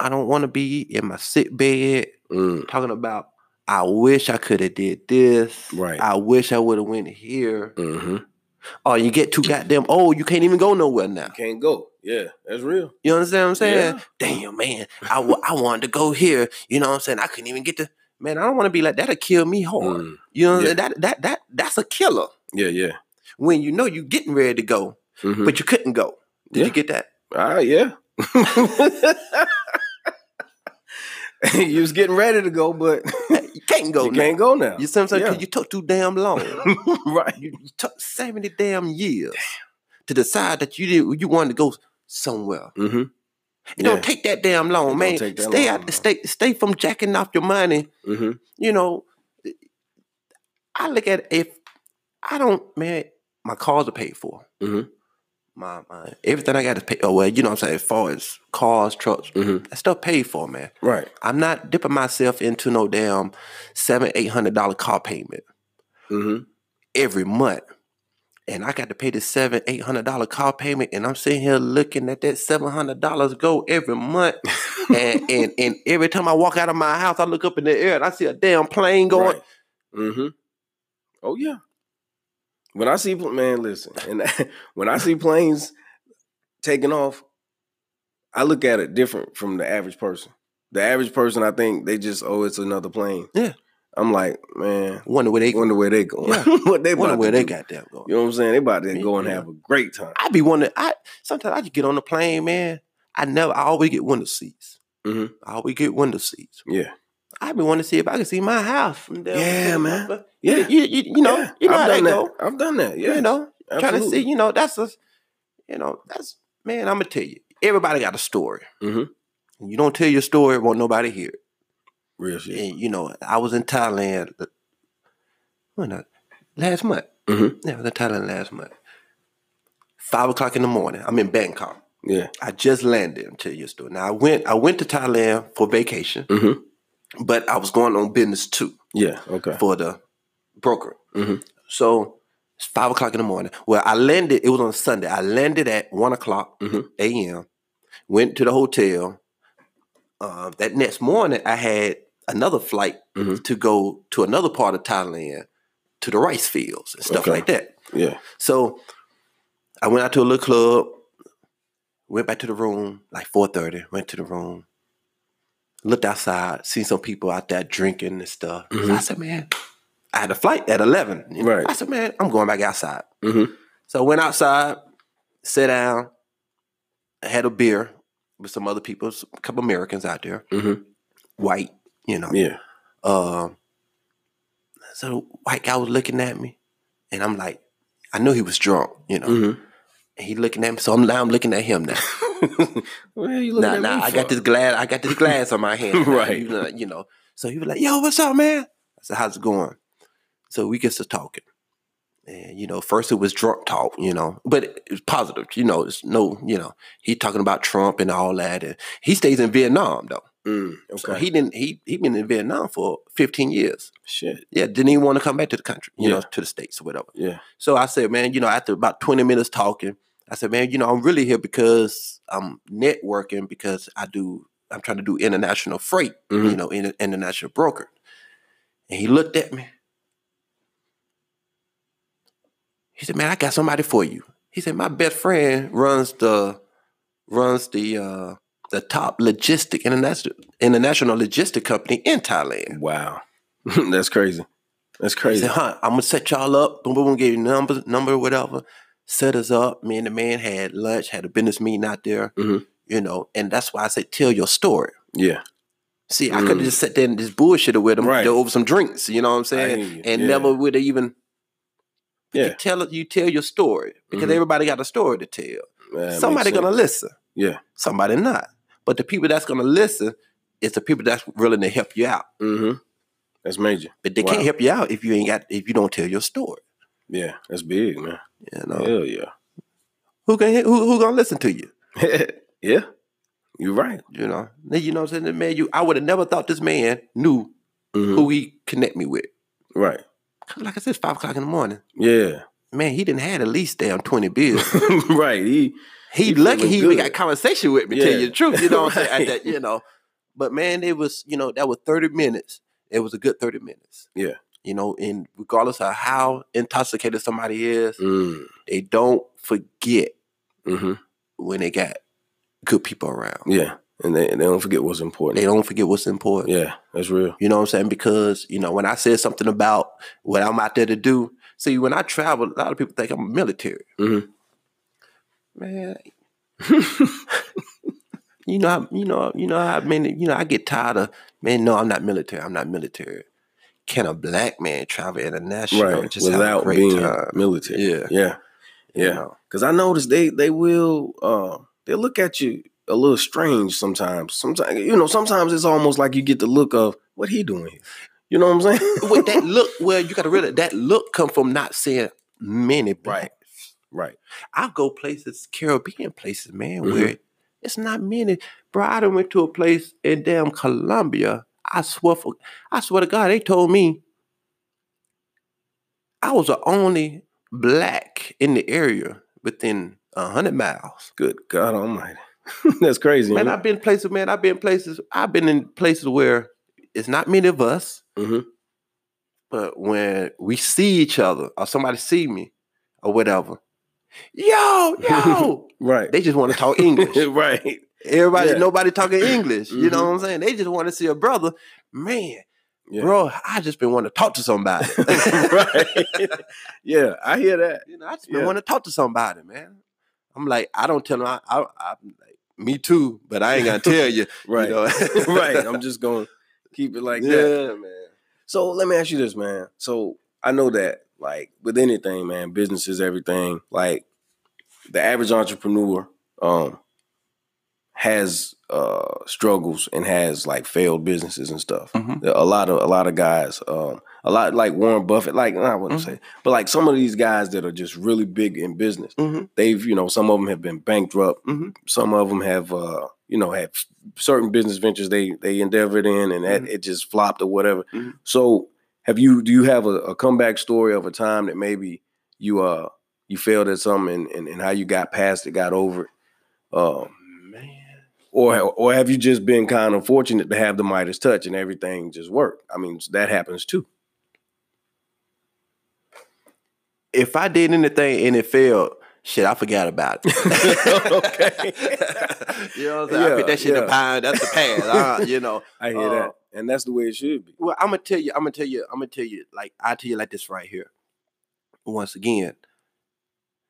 [SPEAKER 1] I don't want to be in my sick bed
[SPEAKER 2] Mm.
[SPEAKER 1] talking about I wish I could have did this.
[SPEAKER 2] Right.
[SPEAKER 1] I wish I would have went here.
[SPEAKER 2] hmm
[SPEAKER 1] Or you get too goddamn old, you can't even go nowhere now.
[SPEAKER 2] Can't go. Yeah. That's real.
[SPEAKER 1] You understand what I'm saying?
[SPEAKER 2] Yeah.
[SPEAKER 1] Damn, man. I, I wanted to go here. You know what I'm saying? I couldn't even get to. Man, I don't want to be like that'll kill me hard.
[SPEAKER 2] Mm.
[SPEAKER 1] You know
[SPEAKER 2] Yeah.
[SPEAKER 1] that that that that's a killer
[SPEAKER 2] Yeah. Yeah.
[SPEAKER 1] when you know you getting ready to go,
[SPEAKER 2] hmm
[SPEAKER 1] but you couldn't go. Did
[SPEAKER 2] Yeah.
[SPEAKER 1] you get that?
[SPEAKER 2] Ah, yeah. you was getting ready to go, but
[SPEAKER 1] can't go.
[SPEAKER 2] you
[SPEAKER 1] now.
[SPEAKER 2] can't go now.
[SPEAKER 1] You see what I'm saying?
[SPEAKER 2] Yeah.
[SPEAKER 1] you took too damn long.
[SPEAKER 2] right.
[SPEAKER 1] you, you took 70 damn years to decide that you did you wanted to go somewhere.
[SPEAKER 2] Mm-hmm.
[SPEAKER 1] It don't take that damn long,
[SPEAKER 2] It
[SPEAKER 1] man. Stay
[SPEAKER 2] long,
[SPEAKER 1] out
[SPEAKER 2] no.
[SPEAKER 1] stay stay from jacking off your money.
[SPEAKER 2] Mm-hmm.
[SPEAKER 1] You know, I look at if I don't man, my cars are paid for.
[SPEAKER 2] Mhm.
[SPEAKER 1] My, my everything I got to pay. Oh well, you know what I'm saying. As far as cars, trucks,
[SPEAKER 2] Mhm.
[SPEAKER 1] that stuff paid for, man.
[SPEAKER 2] Right.
[SPEAKER 1] I'm not dipping myself into no damn seven, eight hundred dollar car payment
[SPEAKER 2] Mm-hmm.
[SPEAKER 1] every month. And I got to pay this seven, eight hundred dollar car payment, and I'm sitting here looking at that seven hundred dollars go every month. and, and and every time I walk out of my house, I look up in the air and I see a damn plane going.
[SPEAKER 2] Right. Mm-hmm. Oh yeah. When I see man, listen, and when I see planes taking off, I look at it different from the average person. The average person, I think they just oh, it's another plane.
[SPEAKER 1] Yeah.
[SPEAKER 2] I'm like, man,
[SPEAKER 1] Wonder where they
[SPEAKER 2] wonder where they going.
[SPEAKER 1] Yeah.
[SPEAKER 2] what they
[SPEAKER 1] wonder where they
[SPEAKER 2] do.
[SPEAKER 1] got that going.
[SPEAKER 2] You know what I'm saying? They about to go and
[SPEAKER 1] Yeah.
[SPEAKER 2] have a great time.
[SPEAKER 1] I be wondering. I sometimes I just get on the plane, man. I never. I always get window seats.
[SPEAKER 2] Mhm.
[SPEAKER 1] I always get window seats.
[SPEAKER 2] Yeah.
[SPEAKER 1] I be wanting to see if I can see my house from there.
[SPEAKER 2] Yeah, man.
[SPEAKER 1] Yeah,
[SPEAKER 2] Yeah.
[SPEAKER 1] you, you, you know,
[SPEAKER 2] Yeah.
[SPEAKER 1] you know
[SPEAKER 2] I've
[SPEAKER 1] how
[SPEAKER 2] done
[SPEAKER 1] that
[SPEAKER 2] that.
[SPEAKER 1] go.
[SPEAKER 2] I've done that. Yeah.
[SPEAKER 1] You know, trying to see. You know, that's a, you know, that's man. I'm gonna tell you. Everybody got a story.
[SPEAKER 2] Mhm.
[SPEAKER 1] You don't tell your story, won't nobody hear it.
[SPEAKER 2] Real shit.
[SPEAKER 1] And you know, I was in Thailand. When uh, last month?
[SPEAKER 2] Mhm.
[SPEAKER 1] Yeah, I was in Thailand last month. Five o'clock in the morning. I'm in Bangkok.
[SPEAKER 2] Yeah.
[SPEAKER 1] I just landed. I'm telling you a story. Now I went. I went to Thailand for vacation,
[SPEAKER 2] Mhm.
[SPEAKER 1] But I was going on business too
[SPEAKER 2] Yeah. Okay.
[SPEAKER 1] for the broker.
[SPEAKER 2] Mhm.
[SPEAKER 1] So It's five o'clock in the morning. Well, I landed. It was on Sunday. I landed at one o'clock
[SPEAKER 2] Mhm.
[SPEAKER 1] a.m. Went to the hotel. Uh, that next morning, I had another flight
[SPEAKER 2] Mhm.
[SPEAKER 1] to go to another part of Thailand, to the rice fields and stuff
[SPEAKER 2] Okay.
[SPEAKER 1] like that.
[SPEAKER 2] Yeah.
[SPEAKER 1] So I went out to a little club, went back to the room like 4:30, went to the room, looked outside, seen some people out there drinking and stuff. So I said, man, I had a flight at 11. you know.
[SPEAKER 2] Right.
[SPEAKER 1] I said, man, I'm going back outside.
[SPEAKER 2] Mm-hmm.
[SPEAKER 1] So I went outside, sat down, had a beer with some other people, a couple Americans out there,
[SPEAKER 2] Mm-hmm.
[SPEAKER 1] white, you know.
[SPEAKER 2] Yeah.
[SPEAKER 1] Um, so white guy was looking at me, and I'm like, I knew he was drunk, you know.
[SPEAKER 2] Mm-hmm.
[SPEAKER 1] He looking at me, so I'm now I'm looking at him now.
[SPEAKER 2] well, you looking
[SPEAKER 1] Now,
[SPEAKER 2] at
[SPEAKER 1] now
[SPEAKER 2] me
[SPEAKER 1] I got this glass, I got this glass on my hand,
[SPEAKER 2] Right.
[SPEAKER 1] You know, you know. So he was like, "Yo, what's up, man?" I said, "How's it going?" So we get to talking, and you know, first it was drunk talk, you know, but it was positive, you know. It's no, you know, he talking about Trump and all that, and he stays in Vietnam though.
[SPEAKER 2] Mm, okay.
[SPEAKER 1] So he didn't he he been in Vietnam for 15 years.
[SPEAKER 2] Shit.
[SPEAKER 1] Yeah, didn't even want to come back to the country, you know, to the states or whatever.
[SPEAKER 2] Yeah.
[SPEAKER 1] So I said, man, you know, after about 20 minutes talking, I said, man, you know, I'm really here because I'm networking because I do, I'm trying to do international freight,
[SPEAKER 2] Mhm.
[SPEAKER 1] you know, in, international broker. And he looked at me. He said, man, I got somebody for you. He said, my best friend runs the, runs the, uh, the top logistic international international logistic company in Thailand.
[SPEAKER 2] Wow. That's crazy. That's
[SPEAKER 1] He
[SPEAKER 2] crazy.
[SPEAKER 1] said, "Huh, I'm gonna set y'all up. Boom, boom, boom. Give you number, number, whatever. Set us up. Me and the man had lunch, had a business meeting out there.
[SPEAKER 2] Mhm.
[SPEAKER 1] You know, and that's why I said, tell your story.
[SPEAKER 2] Yeah.
[SPEAKER 1] See, I could have
[SPEAKER 2] Mm.
[SPEAKER 1] just sat there and just bullshit with him
[SPEAKER 2] Right.
[SPEAKER 1] over some drinks. You know what I'm saying? And
[SPEAKER 2] Yeah.
[SPEAKER 1] never would have even
[SPEAKER 2] Yeah.
[SPEAKER 1] tell it. You tell your story because
[SPEAKER 2] Mhm.
[SPEAKER 1] everybody got a story to tell. Somebody gonna listen.
[SPEAKER 2] Yeah.
[SPEAKER 1] Somebody not. But the people that's gonna listen is the people that's willing to help you out.
[SPEAKER 2] Mm-hmm. That's major.
[SPEAKER 1] But they
[SPEAKER 2] Wow.
[SPEAKER 1] can't help you out if you ain't got if you don't tell your story.
[SPEAKER 2] Yeah. That's big, man.
[SPEAKER 1] You know
[SPEAKER 2] Hell yeah.
[SPEAKER 1] who can who who gonna listen to you?
[SPEAKER 2] yeah. You're right.
[SPEAKER 1] You know, you know what I'm saying? Man, you I would have never thought this man knew
[SPEAKER 2] Mhm.
[SPEAKER 1] who he connect me with.
[SPEAKER 2] Right.
[SPEAKER 1] Like I said, it's five o'clock in the morning.
[SPEAKER 2] Yeah.
[SPEAKER 1] Man, he didn't had at least damn 20 beers.
[SPEAKER 2] right. He
[SPEAKER 1] He,
[SPEAKER 2] He
[SPEAKER 1] lucky he even got conversation with me, tell you the truth. You know what I'm saying? At that, you know. But man, it was, you know, that was 30 minutes. It was a good 30 minutes.
[SPEAKER 2] Yeah.
[SPEAKER 1] You know, and regardless of how intoxicated somebody is,
[SPEAKER 2] mm.
[SPEAKER 1] they don't forget
[SPEAKER 2] hmm
[SPEAKER 1] when they got good people around.
[SPEAKER 2] Yeah. And they, they don't forget what's important.
[SPEAKER 1] They don't forget what's important.
[SPEAKER 2] yeah. That's real.
[SPEAKER 1] You know what I'm saying? Because, you know, when I said something about what I'm out there to do, see, when I travel, a lot of people think I'm military.
[SPEAKER 2] Mhm.
[SPEAKER 1] Man, you know, you know, you know how many, you know, I get tired of, man, no, I'm not military. I'm not military. Can a black man travel international
[SPEAKER 2] Right.
[SPEAKER 1] just have a
[SPEAKER 2] Without being
[SPEAKER 1] time?
[SPEAKER 2] military.
[SPEAKER 1] Yeah.
[SPEAKER 2] Yeah.
[SPEAKER 1] You
[SPEAKER 2] Yeah.
[SPEAKER 1] know?
[SPEAKER 2] Because I noticed they they will uh they look at you a little strange sometimes. Sometimes you know, sometimes it's almost like you get the look of what he doing here. You know what I'm saying?
[SPEAKER 1] With that look, well, you got to realize that look come from not seeing many blacks.
[SPEAKER 2] right.
[SPEAKER 1] I go places, Caribbean places, man,
[SPEAKER 2] Mhm.
[SPEAKER 1] where it's not many. Bro, I done went to a place in damn Colombia. I swear for, I swear to God, they told me I was the only black in the area within a hundred miles.
[SPEAKER 2] Good God Almighty. That's crazy.
[SPEAKER 1] Man, I've been places, man. I've been places. I've been in places where it's not many of us,
[SPEAKER 2] hmm
[SPEAKER 1] but when we see each other or somebody see me or whatever, yo, yo,
[SPEAKER 2] Right.
[SPEAKER 1] they just want to talk English.
[SPEAKER 2] right.
[SPEAKER 1] Everybody,
[SPEAKER 2] Yeah.
[SPEAKER 1] nobody talking English. You know
[SPEAKER 2] Mhm.
[SPEAKER 1] what I'm saying? They just want to see a brother. Man,
[SPEAKER 2] Yeah.
[SPEAKER 1] bro, I just been wanting to talk to somebody.
[SPEAKER 2] right. yeah, I hear that.
[SPEAKER 1] You know, I just been
[SPEAKER 2] Yeah.
[SPEAKER 1] wanting to talk to somebody, man. I'm like, I don't tell them. I, I, I'm like, me too, but I ain't gonna tell you.
[SPEAKER 2] Right.
[SPEAKER 1] You know?
[SPEAKER 2] right. I'm just going to keep it like
[SPEAKER 1] yeah,
[SPEAKER 2] that.
[SPEAKER 1] man.
[SPEAKER 2] So let me ask you this, man. So I know that, like, with anything, man, businesses, everything, like, the average entrepreneur um has uh struggles and has like failed businesses and stuff.
[SPEAKER 1] Mhm.
[SPEAKER 2] A lot of a lot of guys, um, a lot like Warren Buffett, like I wouldn't
[SPEAKER 1] Mhm.
[SPEAKER 2] say, but like some of these guys that are just really big in business,
[SPEAKER 1] hmm
[SPEAKER 2] they've you know some of them have been bankrupt,
[SPEAKER 1] Mhm.
[SPEAKER 2] some of them have uh you know have certain business ventures they they endeavored in and that
[SPEAKER 1] Mhm.
[SPEAKER 2] it just flopped or whatever.
[SPEAKER 1] Mhm.
[SPEAKER 2] So have you do you have a, a comeback story of a time that maybe you uh you failed at something and, and, and how you got past it, got over it. Um. Or or have you just been kind of fortunate to have the Midas touch and everything just worked? I mean, that happens too.
[SPEAKER 1] If I did anything and it failed, shit, I forgot about it.
[SPEAKER 2] Okay.
[SPEAKER 1] you know what I'm saying? I put that shit in
[SPEAKER 2] yeah.
[SPEAKER 1] the pine. That's the past. You know.
[SPEAKER 2] I hear
[SPEAKER 1] Uh,
[SPEAKER 2] that, and that's the way it should be.
[SPEAKER 1] Well, I'm gonna tell you. I'm gonna tell you. I'm gonna tell you. Like I tell you like this right here. Once again,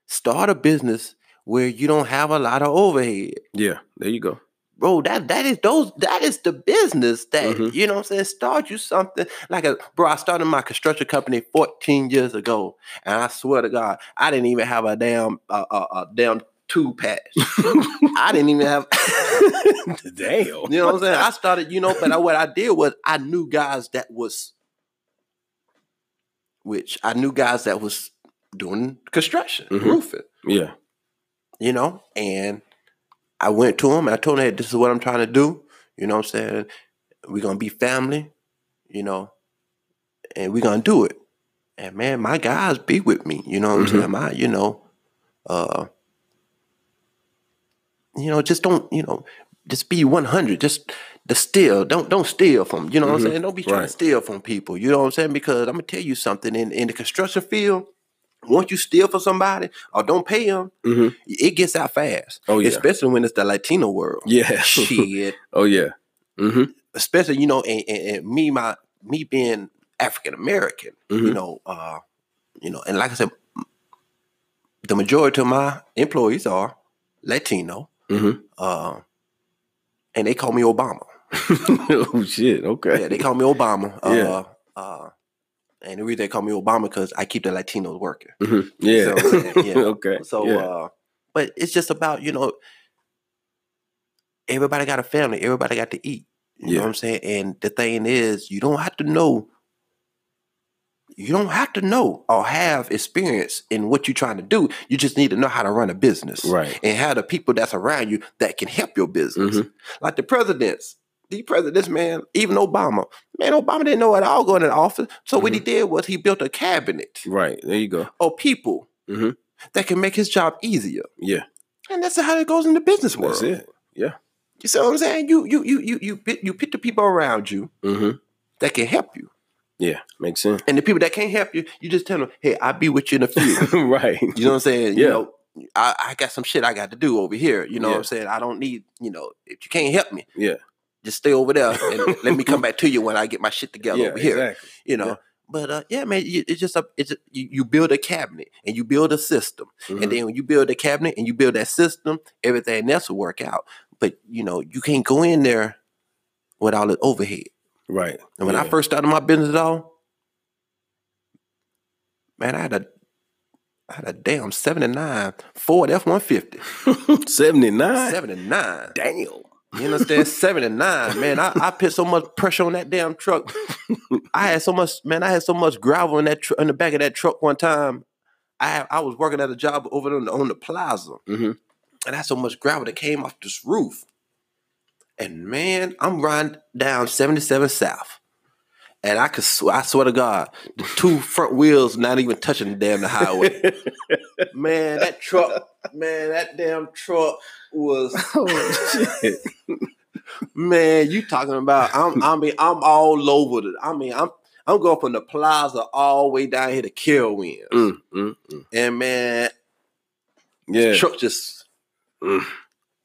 [SPEAKER 1] start a business where you don't have a lot of overhead,
[SPEAKER 2] Yeah, there you go.
[SPEAKER 1] Bro. That that is those. That is the business that
[SPEAKER 2] Mhm.
[SPEAKER 1] you know. what I'm saying start you something like a bro. I started my construction company 14 years ago, and I swear to God, I didn't even have a damn a, uh, uh, damn two patch. I didn't even have.
[SPEAKER 2] Damn.
[SPEAKER 1] You know what I'm saying? I started, you know, but I, what I did was I knew guys that was, which I knew guys that was doing construction,
[SPEAKER 2] Mhm.
[SPEAKER 1] roofing,
[SPEAKER 2] Yeah.
[SPEAKER 1] you know, and I went to him and I told him, hey, this is what I'm trying to do. You know what I'm saying? We're going to be family, you know, and we're going to do it. And man, my guys be with me, you know what
[SPEAKER 2] Mhm.
[SPEAKER 1] I'm saying? My, you know, uh, you know, just don't, you know, just be 100. Just the steal. Don't don't steal from. You know what
[SPEAKER 2] Mhm.
[SPEAKER 1] I'm saying? Don't be trying
[SPEAKER 2] Right.
[SPEAKER 1] to steal from people. You know what I'm saying? Because I'm gonna tell you something. In in the construction field, once you steal from somebody or don't pay them,
[SPEAKER 2] hmm
[SPEAKER 1] it gets out fast.
[SPEAKER 2] Oh, yeah.
[SPEAKER 1] Especially when it's the Latino world.
[SPEAKER 2] Yeah.
[SPEAKER 1] Shit.
[SPEAKER 2] oh yeah. hmm
[SPEAKER 1] Especially you know, and, and, and me my me being African American. You
[SPEAKER 2] Mhm.
[SPEAKER 1] know, uh, you know, and like I said, the majority of my employees are Latino.
[SPEAKER 2] hmm
[SPEAKER 1] Uh, and they call me Obama.
[SPEAKER 2] oh shit. Okay.
[SPEAKER 1] Yeah, they call me Obama. Uh,
[SPEAKER 2] Yeah.
[SPEAKER 1] uh, and the reason they call me Obama because I keep the Latinos working.
[SPEAKER 2] Mhm. Yeah.
[SPEAKER 1] So, yeah.
[SPEAKER 2] okay.
[SPEAKER 1] So,
[SPEAKER 2] yeah.
[SPEAKER 1] uh, but it's just about you know, everybody got a family. Everybody got to eat. You
[SPEAKER 2] Yeah.
[SPEAKER 1] know what I'm saying? And the thing is, you don't have to know. You don't have to know or have experience in what you're trying to do. You just need to know how to run a business
[SPEAKER 2] right.
[SPEAKER 1] and have the people that's around you that can help your business.
[SPEAKER 2] Mhm.
[SPEAKER 1] Like the presidents, the presidents, man, even Obama, man, Obama didn't know it all going in the office. So what he did was he built a cabinet
[SPEAKER 2] Right. There you go.
[SPEAKER 1] of people
[SPEAKER 2] Mhm.
[SPEAKER 1] that can make his job easier.
[SPEAKER 2] Yeah.
[SPEAKER 1] And that's how it goes in the business world.
[SPEAKER 2] That's it. Yeah.
[SPEAKER 1] You see what I'm saying? You you you you you pick, you pick the people around you
[SPEAKER 2] hmm
[SPEAKER 1] that can help you,
[SPEAKER 2] Yeah. Makes sense.
[SPEAKER 1] and the people that can't help you, you just tell them, "Hey, I'll be with you in a few."
[SPEAKER 2] right.
[SPEAKER 1] You know what I'm saying?
[SPEAKER 2] Yeah.
[SPEAKER 1] You know, I, I got some shit I got to do over here. You know what I'm saying? I don't need, you know, if you can't help me,
[SPEAKER 2] Yeah.
[SPEAKER 1] Just stay over there and let me come back to you when I get my shit together
[SPEAKER 2] Yeah.
[SPEAKER 1] over here.
[SPEAKER 2] Exactly.
[SPEAKER 1] You know.
[SPEAKER 2] Yeah.
[SPEAKER 1] But uh, yeah, man, you- it's just a, it's a, you, you build a cabinet and you build a system,
[SPEAKER 2] Mhm.
[SPEAKER 1] and then when you build a cabinet and you build that system, everything else will work out. But you know, you can't go in there with all the overhead.
[SPEAKER 2] Right.
[SPEAKER 1] And when I first started my business, though, man, I had a, I had a damn seventy nine Ford F one fifty.
[SPEAKER 2] 79.
[SPEAKER 1] 79.
[SPEAKER 2] Damn.
[SPEAKER 1] You understand? 79. Man, I, I put so much pressure on that damn truck. I had so much, man, I had so much gravel in that tr- in the back of that truck one time. I I was working at a job over on the, on the plaza,
[SPEAKER 2] hmm
[SPEAKER 1] and I had so much gravel that came off this roof. And man, I'm riding down 77 South. And I could swear, I swear to God, the two front wheels not even touching the damn the highway. man, that truck, man, that damn truck was
[SPEAKER 2] oh.
[SPEAKER 1] Man, you talking about? I'm. I mean, I'm all over it. I mean, I'm. I'm going from the plaza all the way down here to Carowinds,
[SPEAKER 2] Mm, mm, mm.
[SPEAKER 1] and man,
[SPEAKER 2] Yeah.
[SPEAKER 1] truck just,
[SPEAKER 2] Mm.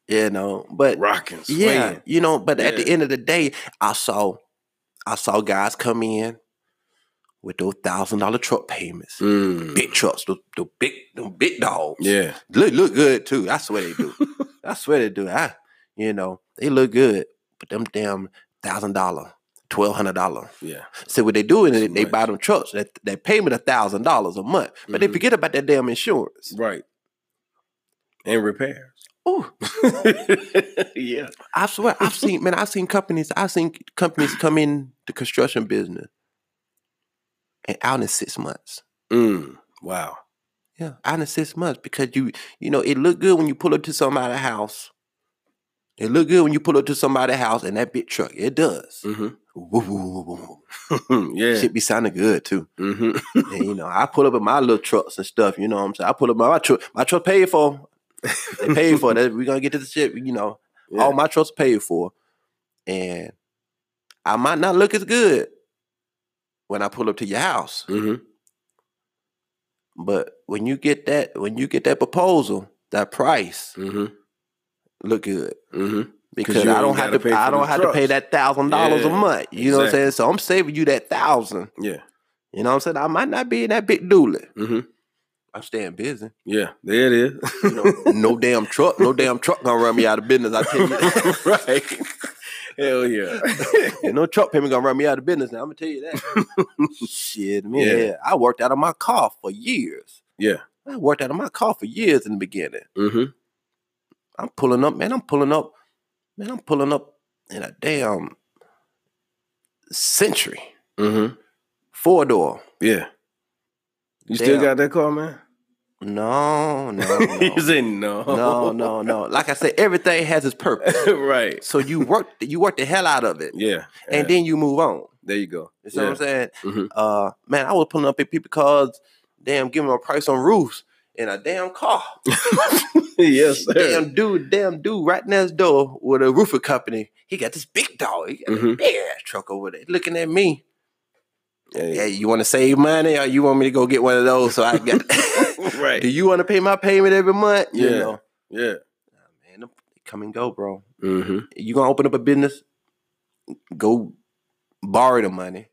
[SPEAKER 1] you know. But
[SPEAKER 2] Rocking.
[SPEAKER 1] yeah, you know. But at the end of the day, I saw, I saw guys come in with those thousand dollar truck payments,
[SPEAKER 2] Mm.
[SPEAKER 1] big trucks, the, the big, the big dogs.
[SPEAKER 2] Yeah.
[SPEAKER 1] look look good too. I swear they do. I swear they do. I, you know, they look good, but them damn thousand dollar, twelve hundred dollar.
[SPEAKER 2] Yeah.
[SPEAKER 1] So what they do is they, they buy them trucks. That they pay me a thousand dollars a month, but they
[SPEAKER 2] Mhm.
[SPEAKER 1] forget about that damn insurance.
[SPEAKER 2] Right. And repairs.
[SPEAKER 1] Oh,
[SPEAKER 2] yeah.
[SPEAKER 1] I swear, I've seen man, I've seen companies, I've seen companies come in the construction business and out in six months.
[SPEAKER 2] Mm. Wow.
[SPEAKER 1] Yeah, out in six months because you you know it look good when you pull up to somebody's house. It look good when you pull up to somebody's house and that big truck. It does.
[SPEAKER 2] hmm
[SPEAKER 1] woo, woo, woo, woo.
[SPEAKER 2] yeah.
[SPEAKER 1] shit be sounding good too.
[SPEAKER 2] hmm
[SPEAKER 1] And you know, I pull up in my little trucks and stuff. You know what I'm saying? I pull up my, my truck. My truck paid for. They paid for that. We're gonna get to the shit. You know,
[SPEAKER 2] yeah.
[SPEAKER 1] all my trucks paid for, and I might not look as good when I pull up to your house.
[SPEAKER 2] hmm
[SPEAKER 1] But when you get that, when you get that proposal, that price
[SPEAKER 2] hmm
[SPEAKER 1] look good
[SPEAKER 2] hmm
[SPEAKER 1] because I don't have
[SPEAKER 2] pay
[SPEAKER 1] I don't have to pay that thousand dollars a month. You know what I'm saying? So I'm saving you that thousand.
[SPEAKER 2] Yeah.
[SPEAKER 1] You know what I'm saying? I might not be in that big dually. I'm staying busy.
[SPEAKER 2] Yeah. There it is.
[SPEAKER 1] You know, no damn truck, no damn truck gonna run me out of business. I tell you,
[SPEAKER 2] right. Hell yeah.
[SPEAKER 1] No truck payment gonna run me out of business. Now I'm gonna tell you that. Shit, man,
[SPEAKER 2] Yeah.
[SPEAKER 1] I worked out of my car for years.
[SPEAKER 2] yeah.
[SPEAKER 1] I worked out of my car for years in the beginning.
[SPEAKER 2] hmm
[SPEAKER 1] I'm pulling up, man. I'm pulling up, man. I'm pulling up in a damn century
[SPEAKER 2] hmm
[SPEAKER 1] four door.
[SPEAKER 2] Yeah. You still got that car, man?
[SPEAKER 1] No, no,
[SPEAKER 2] you
[SPEAKER 1] no,
[SPEAKER 2] said no.
[SPEAKER 1] no, no, no. Like I said, everything has its purpose.
[SPEAKER 2] right.
[SPEAKER 1] So you work, you work the hell out of it,
[SPEAKER 2] Yeah.
[SPEAKER 1] and then you move on.
[SPEAKER 2] there you go.
[SPEAKER 1] You see what I'm saying?
[SPEAKER 2] Mhm.
[SPEAKER 1] Uh, man, I was pulling up at people because damn, giving them a price on roofs in a damn car.
[SPEAKER 2] yes, sir.
[SPEAKER 1] Damn dude, damn dude, right next door with a roofer company. He got this big dog. He got a
[SPEAKER 2] Mhm.
[SPEAKER 1] big ass truck over there, looking at me.
[SPEAKER 2] Hey.
[SPEAKER 1] You want to save money, or you want me to go get one of those? So I got.
[SPEAKER 2] right.
[SPEAKER 1] Do you want to pay my payment every month? You
[SPEAKER 2] Yeah.
[SPEAKER 1] know,
[SPEAKER 2] Yeah.
[SPEAKER 1] man, come and go, bro.
[SPEAKER 2] hmm
[SPEAKER 1] You gonna open up a business? Go borrow the money,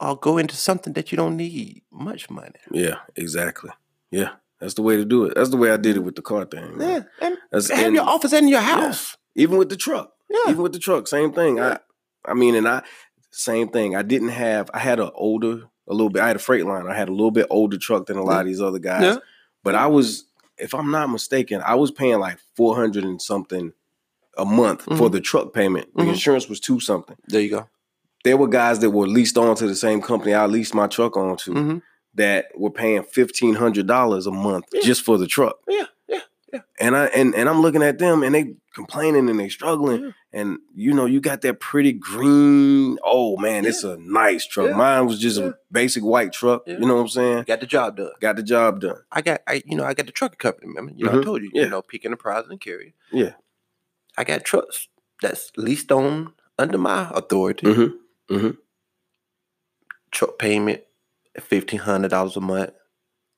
[SPEAKER 1] or go into something that you don't need much money.
[SPEAKER 2] Yeah. Exactly. Yeah. That's the way to do it. That's the way I did it with the car thing. man.
[SPEAKER 1] Yeah, and
[SPEAKER 2] That's
[SPEAKER 1] have
[SPEAKER 2] and
[SPEAKER 1] your office and your house.
[SPEAKER 2] even with the truck.
[SPEAKER 1] Yeah,
[SPEAKER 2] Even with the truck, same thing.
[SPEAKER 1] Yeah.
[SPEAKER 2] I I mean, and I same thing. I didn't have. I had an older, a little bit. I had a freight line. I had a little bit older truck than a lot of these other guys.
[SPEAKER 1] Yeah.
[SPEAKER 2] But I was, if I'm not mistaken, I was paying like four hundred and something a month for
[SPEAKER 1] Mhm.
[SPEAKER 2] the truck payment. The
[SPEAKER 1] Mhm.
[SPEAKER 2] insurance was two something.
[SPEAKER 1] there you go.
[SPEAKER 2] There were guys that were leased on to the same company I leased my truck on to
[SPEAKER 1] hmm
[SPEAKER 2] that were paying fifteen hundred dollars a month
[SPEAKER 1] Yeah.
[SPEAKER 2] just for the truck.
[SPEAKER 1] Yeah.
[SPEAKER 2] And I and and I'm looking at them and they complaining and they struggling.
[SPEAKER 1] Yeah.
[SPEAKER 2] And you know, you got that pretty green. Oh man, it's a nice truck.
[SPEAKER 1] Yeah.
[SPEAKER 2] Mine was just
[SPEAKER 1] Yeah.
[SPEAKER 2] a basic white truck.
[SPEAKER 1] Yeah.
[SPEAKER 2] You know what I'm saying?
[SPEAKER 1] Got the job done.
[SPEAKER 2] Got the job done.
[SPEAKER 1] I got, I you know, I got the trucking company. Remember, you know,
[SPEAKER 2] Mhm.
[SPEAKER 1] I told you,
[SPEAKER 2] Yeah.
[SPEAKER 1] you know, Peake Enterprise and Carrier.
[SPEAKER 2] Yeah.
[SPEAKER 1] I got trucks that's leased on under my authority.
[SPEAKER 2] Mm-hmm.
[SPEAKER 1] Truck payment, fifteen hundred dollars a month.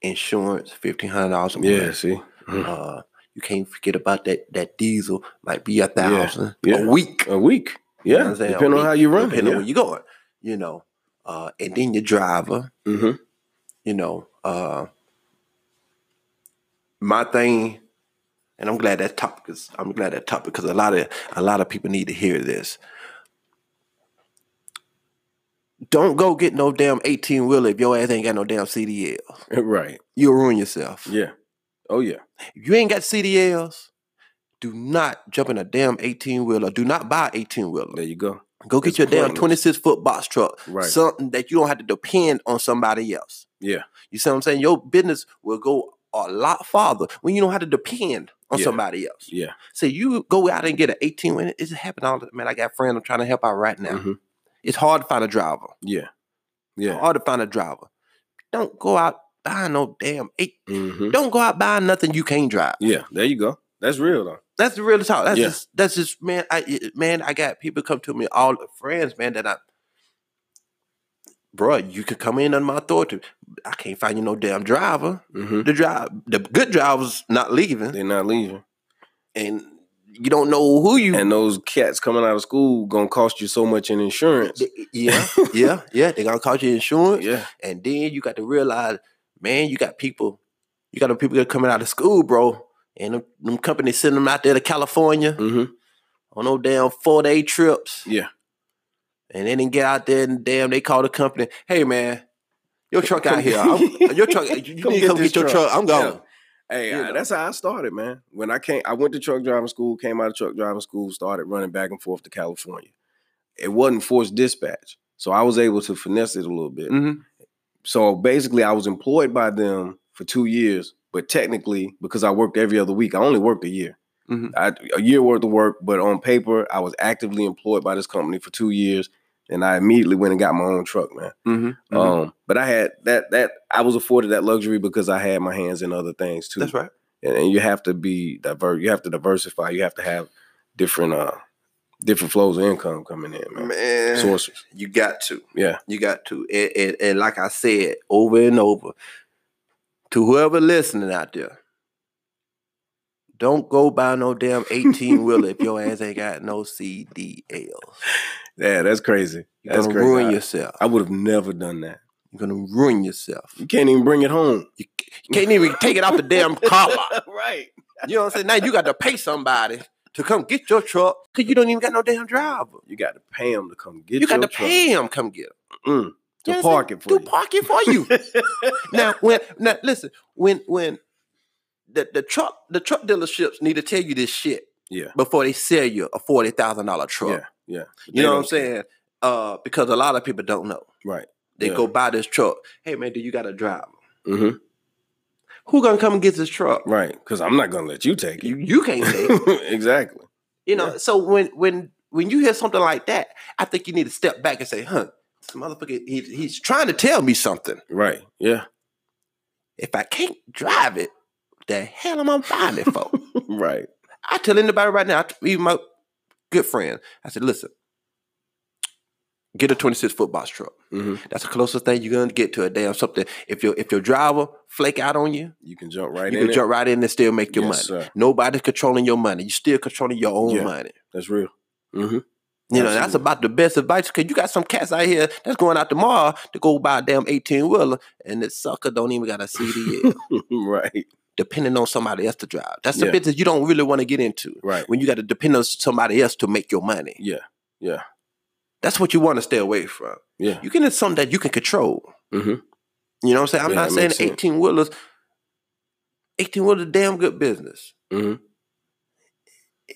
[SPEAKER 1] Insurance, fifteen hundred dollars a
[SPEAKER 2] Yeah.
[SPEAKER 1] month.
[SPEAKER 2] See. Mhm.
[SPEAKER 1] Uh, you can't forget about that. That diesel might be a thousand
[SPEAKER 2] Yeah.
[SPEAKER 1] a week.
[SPEAKER 2] A week.
[SPEAKER 1] You know
[SPEAKER 2] Yeah.
[SPEAKER 1] saying? A
[SPEAKER 2] Depending on how you run.
[SPEAKER 1] depending
[SPEAKER 2] it.
[SPEAKER 1] on where you're going. You know, uh, and then your driver.
[SPEAKER 2] Mm-hmm.
[SPEAKER 1] you know, uh my thing, and I'm glad that topic is I'm glad that topic because a lot of a lot of people need to hear this. Don't go get no damn 18 wheeler if your ass ain't got no damn CDL.
[SPEAKER 2] Right.
[SPEAKER 1] You'll ruin yourself.
[SPEAKER 2] Yeah. Oh yeah.
[SPEAKER 1] If you ain't got CDLs, do not jump in a damn 18 wheeler. Do not buy 18 wheeler.
[SPEAKER 2] There you go.
[SPEAKER 1] Go get
[SPEAKER 2] It's
[SPEAKER 1] your damn 26 foot box truck.
[SPEAKER 2] Right.
[SPEAKER 1] Something that you don't have to depend on somebody else.
[SPEAKER 2] Yeah.
[SPEAKER 1] You see what I'm saying? Your business will go a lot farther when you don't have to depend on
[SPEAKER 2] Yeah.
[SPEAKER 1] somebody else.
[SPEAKER 2] Yeah.
[SPEAKER 1] So you go out and get an 18 wheeler. it's happening all the man. I got friends I'm trying to help out right now.
[SPEAKER 2] Mhm.
[SPEAKER 1] It's hard to find a driver.
[SPEAKER 2] Yeah. Yeah.
[SPEAKER 1] Hard to find a driver. Don't go out buying no damn eight.
[SPEAKER 2] Mm-hmm.
[SPEAKER 1] Don't go out buying nothing you can't drive.
[SPEAKER 2] Yeah. There you go. That's real though.
[SPEAKER 1] That's the real talk. That's
[SPEAKER 2] Yeah.
[SPEAKER 1] just that's just man. I man, I got people come to me, all the friends, man, that I bro, you could come in under my authority. I can't find you no damn driver.
[SPEAKER 2] Mm-hmm.
[SPEAKER 1] The drive the good drivers not leaving.
[SPEAKER 2] They're not leaving.
[SPEAKER 1] and you don't know who you.
[SPEAKER 2] And those cats coming out of school gonna cost you so much in insurance.
[SPEAKER 1] yeah, yeah, yeah. They're gonna cost you insurance,
[SPEAKER 2] Yeah.
[SPEAKER 1] and then you got to realize, man, you got people, you got the people that are coming out of school, bro, and them, them companies sending them out there to California
[SPEAKER 2] Mm-hmm.
[SPEAKER 1] on no damn four day trips,
[SPEAKER 2] Yeah.
[SPEAKER 1] and they didn't get out there and damn they call the company, hey man, your truck out here, I'm, your truck, you need to
[SPEAKER 2] get
[SPEAKER 1] come get your
[SPEAKER 2] truck.
[SPEAKER 1] truck. I'm
[SPEAKER 2] Yeah. Hey, I- that's how I started, man. When I came, I went to truck driving school, came out of truck driving school, started running back and forth to California. It wasn't forced dispatch, so I was able to finesse it a little bit.
[SPEAKER 1] Mhm.
[SPEAKER 2] So basically, I was employed by them for two years, but technically, because I worked every other week, I only worked a year.
[SPEAKER 1] Mhm.
[SPEAKER 2] I, a year worth of work, but on paper, I was actively employed by this company for two years, and I immediately went and got my own truck, man.
[SPEAKER 1] Mm-hmm.
[SPEAKER 2] Um, but I had that that I was afforded that luxury because I had my hands in other things too.
[SPEAKER 1] That's right.
[SPEAKER 2] and, and you have to be diverse. You have to diversify. You have to have different uh different flows of income coming in, man.
[SPEAKER 1] Man,
[SPEAKER 2] Sources.
[SPEAKER 1] you got to.
[SPEAKER 2] Yeah.
[SPEAKER 1] You got to. And, and, and like I said over and over, to whoever listening out there, don't go buy no damn 18 wheeler if your ass ain't got no CDLs.
[SPEAKER 2] Yeah, that's crazy.
[SPEAKER 1] You're
[SPEAKER 2] That's
[SPEAKER 1] gonna
[SPEAKER 2] crazy.
[SPEAKER 1] ruin
[SPEAKER 2] I-
[SPEAKER 1] yourself.
[SPEAKER 2] I would have never done that.
[SPEAKER 1] You're gonna ruin yourself.
[SPEAKER 2] You can't even bring it home.
[SPEAKER 1] You, you can't even take it off the damn collar.
[SPEAKER 2] right.
[SPEAKER 1] You know what I'm saying? Now you got to pay somebody to come get your truck because you don't even got no damn driver.
[SPEAKER 2] You got to pay them to come get
[SPEAKER 1] You You
[SPEAKER 2] got
[SPEAKER 1] to
[SPEAKER 2] truck.
[SPEAKER 1] pay him come get it.
[SPEAKER 2] Mm, to
[SPEAKER 1] You know what I'm
[SPEAKER 2] park it for
[SPEAKER 1] to
[SPEAKER 2] you.
[SPEAKER 1] park it for you. now when now listen when when the, the truck the truck dealerships need to tell you this shit
[SPEAKER 2] yeah.
[SPEAKER 1] before they sell you a forty thousand dollar truck.
[SPEAKER 2] Yeah. Yeah.
[SPEAKER 1] You know what I'm
[SPEAKER 2] They don't care.
[SPEAKER 1] saying? Uh, because a lot of people don't know.
[SPEAKER 2] Right.
[SPEAKER 1] They
[SPEAKER 2] Yeah.
[SPEAKER 1] go buy this truck. Hey man, do you got a driver?
[SPEAKER 2] hmm
[SPEAKER 1] Who gonna come and get this truck?
[SPEAKER 2] Right. Because I'm not gonna let you take it.
[SPEAKER 1] you can't take. it.
[SPEAKER 2] exactly.
[SPEAKER 1] You know.
[SPEAKER 2] Yeah.
[SPEAKER 1] So when when when you hear something like that, I think you need to step back and say, "Huh, this motherfucker, he, he's trying to tell me something.
[SPEAKER 2] Right. Yeah.
[SPEAKER 1] If I can't drive it, the hell am I buying it for?"
[SPEAKER 2] right.
[SPEAKER 1] I tell anybody right now, even my good friend, I said, listen, get a 26 foot box truck.
[SPEAKER 2] hmm
[SPEAKER 1] That's the closest thing you're gonna get to a damn something. If your if your driver flake out on you,
[SPEAKER 2] You can jump right
[SPEAKER 1] you
[SPEAKER 2] in.
[SPEAKER 1] can
[SPEAKER 2] it.
[SPEAKER 1] jump right in and still make your
[SPEAKER 2] Yes,
[SPEAKER 1] money.
[SPEAKER 2] sir.
[SPEAKER 1] Nobody's controlling your money. You still controlling your own
[SPEAKER 2] Yeah.
[SPEAKER 1] money.
[SPEAKER 2] That's real. hmm
[SPEAKER 1] You know, that's about the best advice because you got some cats out here that's going out tomorrow to go buy a damn 18 wheeler and this sucker don't even got a CDL,
[SPEAKER 2] right.
[SPEAKER 1] depending on somebody else to drive. That's the
[SPEAKER 2] Yeah.
[SPEAKER 1] business you don't really want to get into
[SPEAKER 2] Right.
[SPEAKER 1] when you got to depend on somebody else to make your money.
[SPEAKER 2] Yeah. Yeah.
[SPEAKER 1] That's what you want to stay away from.
[SPEAKER 2] Yeah.
[SPEAKER 1] You get into something that you can control.
[SPEAKER 2] hmm
[SPEAKER 1] You know what I'm saying? I'm
[SPEAKER 2] Yeah,
[SPEAKER 1] not saying
[SPEAKER 2] makes sense.
[SPEAKER 1] 18 wheelers. 18 wheelers damn good business.
[SPEAKER 2] hmm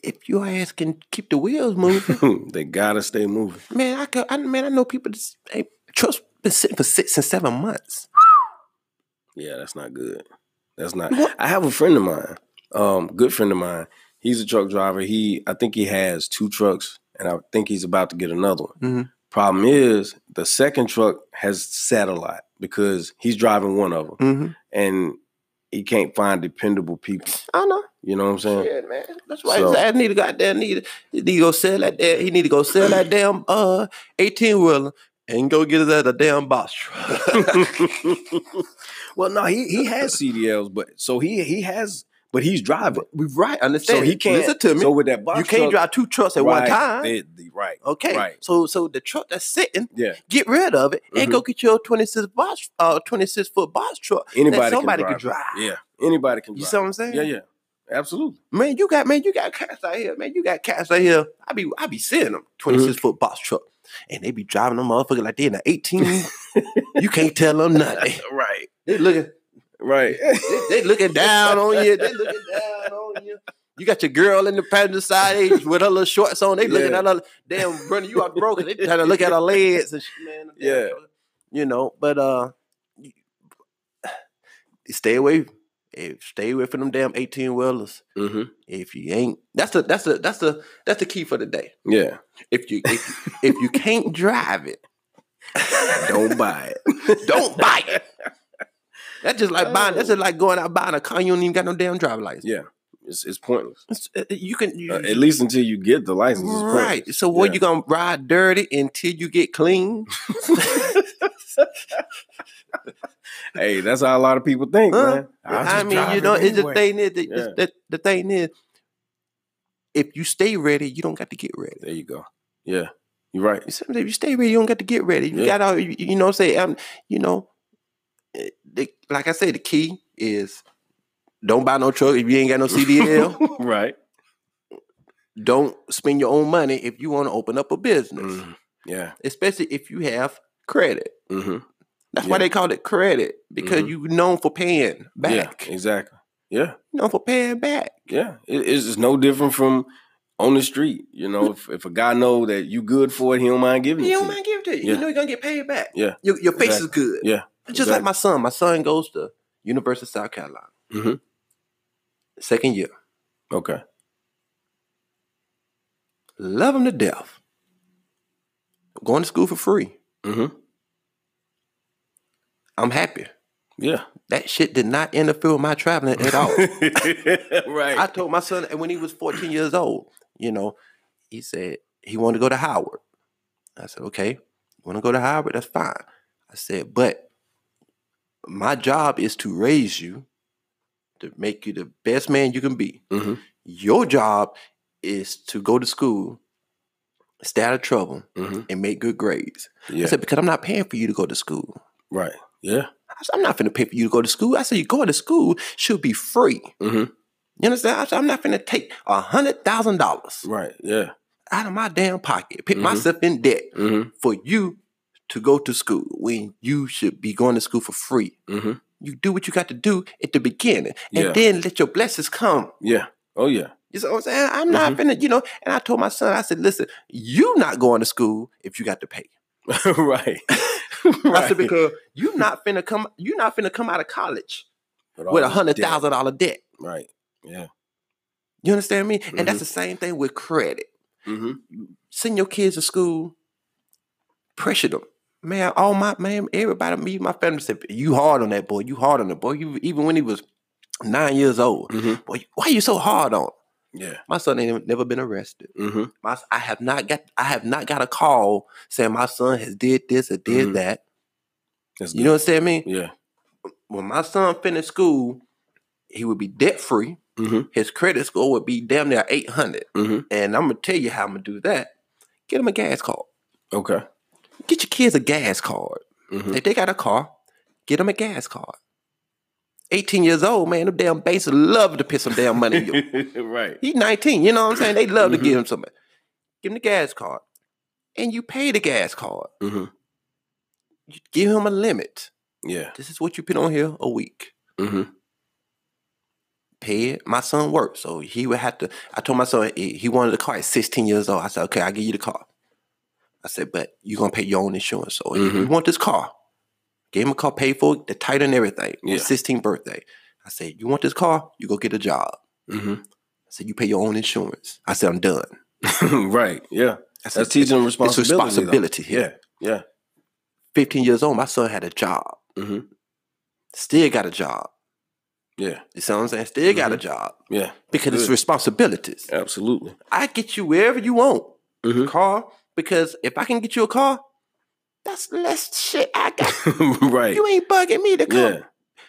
[SPEAKER 1] If your ass can keep the wheels moving,
[SPEAKER 2] they gotta stay moving.
[SPEAKER 1] man, I could, I man, I know people that's hey, trucks been sitting for six and seven months.
[SPEAKER 2] Yeah, that's not good. That's not.
[SPEAKER 1] What?
[SPEAKER 2] I have a friend of mine, um, good friend of mine. He's a truck driver. He, I think he has two trucks, and I think he's about to get another one.
[SPEAKER 1] Mhm.
[SPEAKER 2] Problem is, the second truck has sat a lot because he's driving one of them,
[SPEAKER 1] Mm-hmm.
[SPEAKER 2] and he can't find dependable people.
[SPEAKER 1] I know.
[SPEAKER 2] You know what I'm saying?
[SPEAKER 1] Yeah, man. That's why
[SPEAKER 2] So-
[SPEAKER 1] ass need to goddamn need, need to go sell that damn, he need to go sell that damn uh 18 wheeler and go get his at a damn box truck.
[SPEAKER 2] well, no, he he has CDLs, but so he he has, but he's driving,
[SPEAKER 1] we right, understand.
[SPEAKER 2] so he can't.
[SPEAKER 1] listen to me.
[SPEAKER 2] So with that box,
[SPEAKER 1] you can't
[SPEAKER 2] truck-
[SPEAKER 1] drive two trucks at one time.
[SPEAKER 2] they- they- right.
[SPEAKER 1] Okay.
[SPEAKER 2] Right.
[SPEAKER 1] So so the truck that's sitting,
[SPEAKER 2] Yeah.
[SPEAKER 1] get rid of it and
[SPEAKER 2] Mhm.
[SPEAKER 1] go get your 26 box uh 26 foot box truck.
[SPEAKER 2] Anybody,
[SPEAKER 1] somebody
[SPEAKER 2] can
[SPEAKER 1] can
[SPEAKER 2] drive.
[SPEAKER 1] drive.
[SPEAKER 2] Yeah, anybody can
[SPEAKER 1] You see what I'm saying?
[SPEAKER 2] Yeah, yeah, absolutely.
[SPEAKER 1] Man, you got man, you got cats out here, man. You got cats out here. I be I be seeing them 26 foot box truck. And they be driving them motherfucker like they in the 18. you can't tell them nothing.
[SPEAKER 2] right,
[SPEAKER 1] They looking
[SPEAKER 2] right.
[SPEAKER 1] they, they looking down on you. They looking down on you. You got your girl in the passenger side with her little shorts on. They looking
[SPEAKER 2] Yeah.
[SPEAKER 1] at her damn running you are broken. They trying to look at her legs and shit, man.
[SPEAKER 2] Yeah.
[SPEAKER 1] You know, but uh stay away. eh, Stay away from them damn 18 wheelers.
[SPEAKER 2] hmm
[SPEAKER 1] If you ain't that's the that's the that's the that's the key for the day.
[SPEAKER 2] Yeah,
[SPEAKER 1] If you if, if you can't drive it,
[SPEAKER 2] don't buy it.
[SPEAKER 1] don't buy it. That's just like buying. That's just like going out buying a car. You don't even got no damn driver license.
[SPEAKER 2] Yeah, it's it's pointless.
[SPEAKER 1] It's- uh, You can you,
[SPEAKER 2] Uh, at least until you get the license.
[SPEAKER 1] Right. So what
[SPEAKER 2] Yeah.
[SPEAKER 1] you gonna ride dirty until you get clean?
[SPEAKER 2] Hey, that's how a lot of people think,
[SPEAKER 1] Huh?
[SPEAKER 2] man. I'll
[SPEAKER 1] I mean, you know, it's the thing is the,
[SPEAKER 2] Yeah.
[SPEAKER 1] the, the thing is, if you stay ready, you don't got to get ready.
[SPEAKER 2] There you go. Yeah, you're right.
[SPEAKER 1] You see what I'm saying? If you stay ready, you don't got to get ready. You
[SPEAKER 2] Yeah.
[SPEAKER 1] got all you, you know. Say, um, you know, the, like I said, the key is don't buy no truck if you ain't got no CDL.
[SPEAKER 2] right.
[SPEAKER 1] don't spend your own money if you want to open up a business,
[SPEAKER 2] Mhm. Yeah.
[SPEAKER 1] especially if you have credit.
[SPEAKER 2] hmm
[SPEAKER 1] That's why they call it credit because
[SPEAKER 2] Mhm.
[SPEAKER 1] you known for paying back.
[SPEAKER 2] Yeah. Exactly. Yeah.
[SPEAKER 1] You known for paying back.
[SPEAKER 2] Yeah. It, it's no different from on the street. You know, if, if a guy know that you good for it, he don't mind giving
[SPEAKER 1] He
[SPEAKER 2] it to
[SPEAKER 1] don't
[SPEAKER 2] you.
[SPEAKER 1] mind giving it to you.
[SPEAKER 2] Yeah.
[SPEAKER 1] You know you're gonna get paid back.
[SPEAKER 2] Yeah.
[SPEAKER 1] Your, your face
[SPEAKER 2] Exactly.
[SPEAKER 1] is good.
[SPEAKER 2] Yeah.
[SPEAKER 1] Just like my son. My son goes to University of South Carolina.
[SPEAKER 2] Mhm.
[SPEAKER 1] Second year.
[SPEAKER 2] Okay.
[SPEAKER 1] Love him to death. Going to school for free.
[SPEAKER 2] Mm-hmm.
[SPEAKER 1] I'm happy.
[SPEAKER 2] Yeah.
[SPEAKER 1] That shit did not interfere with my traveling at all.
[SPEAKER 2] right.
[SPEAKER 1] I told my son and when he was 14 years old, you know, he said he wanted to go to Howard. I said, okay, you want to go to Howard? That's fine. I said, but my job is to raise you to make you the best man you can be.
[SPEAKER 2] Mhm.
[SPEAKER 1] Your job is to go to school, stay out of trouble,
[SPEAKER 2] Mhm.
[SPEAKER 1] and make good grades.
[SPEAKER 2] Yeah.
[SPEAKER 1] I said, because I'm not paying for you to go to school.
[SPEAKER 2] right. Yeah.
[SPEAKER 1] I said, I'm not finna pay for you to go to school. I said, you going to school should be free.
[SPEAKER 2] Mm-hmm.
[SPEAKER 1] You understand? I said, I'm not finna take a hundred thousand dollars
[SPEAKER 2] Right. Yeah.
[SPEAKER 1] out of my damn pocket, put
[SPEAKER 2] Mhm.
[SPEAKER 1] myself in debt
[SPEAKER 2] Mm-hmm.
[SPEAKER 1] for you to go to school when you should be going to school for free.
[SPEAKER 2] Mm-hmm.
[SPEAKER 1] You do what you got to do at the beginning, and
[SPEAKER 2] Yeah.
[SPEAKER 1] then let your blessings come.
[SPEAKER 2] Yeah. Oh yeah.
[SPEAKER 1] You see what I'm saying? I'm not
[SPEAKER 2] Mm-hmm.
[SPEAKER 1] finna, you know. And I told my son, I said, listen, you not going to school if you got to pay.
[SPEAKER 2] right.
[SPEAKER 1] I said because you're not finna come, you not finna come out of college with a hundred
[SPEAKER 2] debt.
[SPEAKER 1] thousand dollar debt.
[SPEAKER 2] Right. Yeah.
[SPEAKER 1] You understand me? And that's
[SPEAKER 2] Mhm.
[SPEAKER 1] the same thing with credit.
[SPEAKER 2] Mm-hmm.
[SPEAKER 1] Send your kids to school, pressure them. Man, all my man, everybody, me, my family said, "You hard on that boy. You hard on the boy. You even when he was nine years old.
[SPEAKER 2] Mm-hmm.
[SPEAKER 1] Boy, why you so hard on?"
[SPEAKER 2] Yeah.
[SPEAKER 1] My son ain't never been arrested.
[SPEAKER 2] Mm-hmm.
[SPEAKER 1] My, I have not got, I have not got a call saying my son has did this or did
[SPEAKER 2] Mhm.
[SPEAKER 1] that.
[SPEAKER 2] That's
[SPEAKER 1] You know what I'm saying?
[SPEAKER 2] Yeah.
[SPEAKER 1] when my son finished school, he would be debt free.
[SPEAKER 2] Mm-hmm.
[SPEAKER 1] His credit score would be damn near eight hundred.
[SPEAKER 2] Mm-hmm.
[SPEAKER 1] And I'm gonna tell you how I'm gonna do that. Get him a gas card.
[SPEAKER 2] Okay.
[SPEAKER 1] Get your kids a gas card.
[SPEAKER 2] Mm-hmm.
[SPEAKER 1] If they got a car, get them a gas card. 18 years old, man, them damn banks love to put some damn money in you.
[SPEAKER 2] right.
[SPEAKER 1] He's 19, you know what I'm saying? They love
[SPEAKER 2] Mhm.
[SPEAKER 1] to give him some. Give him the gas card. And you pay the gas card.
[SPEAKER 2] Mm-hmm.
[SPEAKER 1] You give him a limit.
[SPEAKER 2] Yeah.
[SPEAKER 1] This is what you put on here a week.
[SPEAKER 2] Mm-hmm.
[SPEAKER 1] Pay it. My son worked, so he would have to. I told my son he wanted the car at 16 years old. I said, okay, I'll give you the car. I said, but you're gonna pay your own insurance. So if you
[SPEAKER 2] Mhm.
[SPEAKER 1] want this car, gave him a car, paid for it, the title and everything.
[SPEAKER 2] Yeah.
[SPEAKER 1] Yeah. 16th birthday. I said, you want this car? You go get a job.
[SPEAKER 2] Mm-hmm.
[SPEAKER 1] I said, you pay your own insurance. I said, I'm done.
[SPEAKER 2] right. Yeah.
[SPEAKER 1] I said,
[SPEAKER 2] That's teaching
[SPEAKER 1] it's
[SPEAKER 2] responsibility. though.
[SPEAKER 1] responsibility here.
[SPEAKER 2] Yeah.
[SPEAKER 1] 15 years old, my son had a job.
[SPEAKER 2] Mm-hmm.
[SPEAKER 1] Still got a job.
[SPEAKER 2] Yeah.
[SPEAKER 1] You see what I'm saying? Still got a
[SPEAKER 2] Mhm.
[SPEAKER 1] job.
[SPEAKER 2] Yeah.
[SPEAKER 1] Because it's responsibilities.
[SPEAKER 2] Absolutely.
[SPEAKER 1] I get you wherever you want.
[SPEAKER 2] Mhm.
[SPEAKER 1] Car. Because if I can get you a car, that's less shit I got.
[SPEAKER 2] right.
[SPEAKER 1] You ain't bugging me to come.
[SPEAKER 2] Yeah.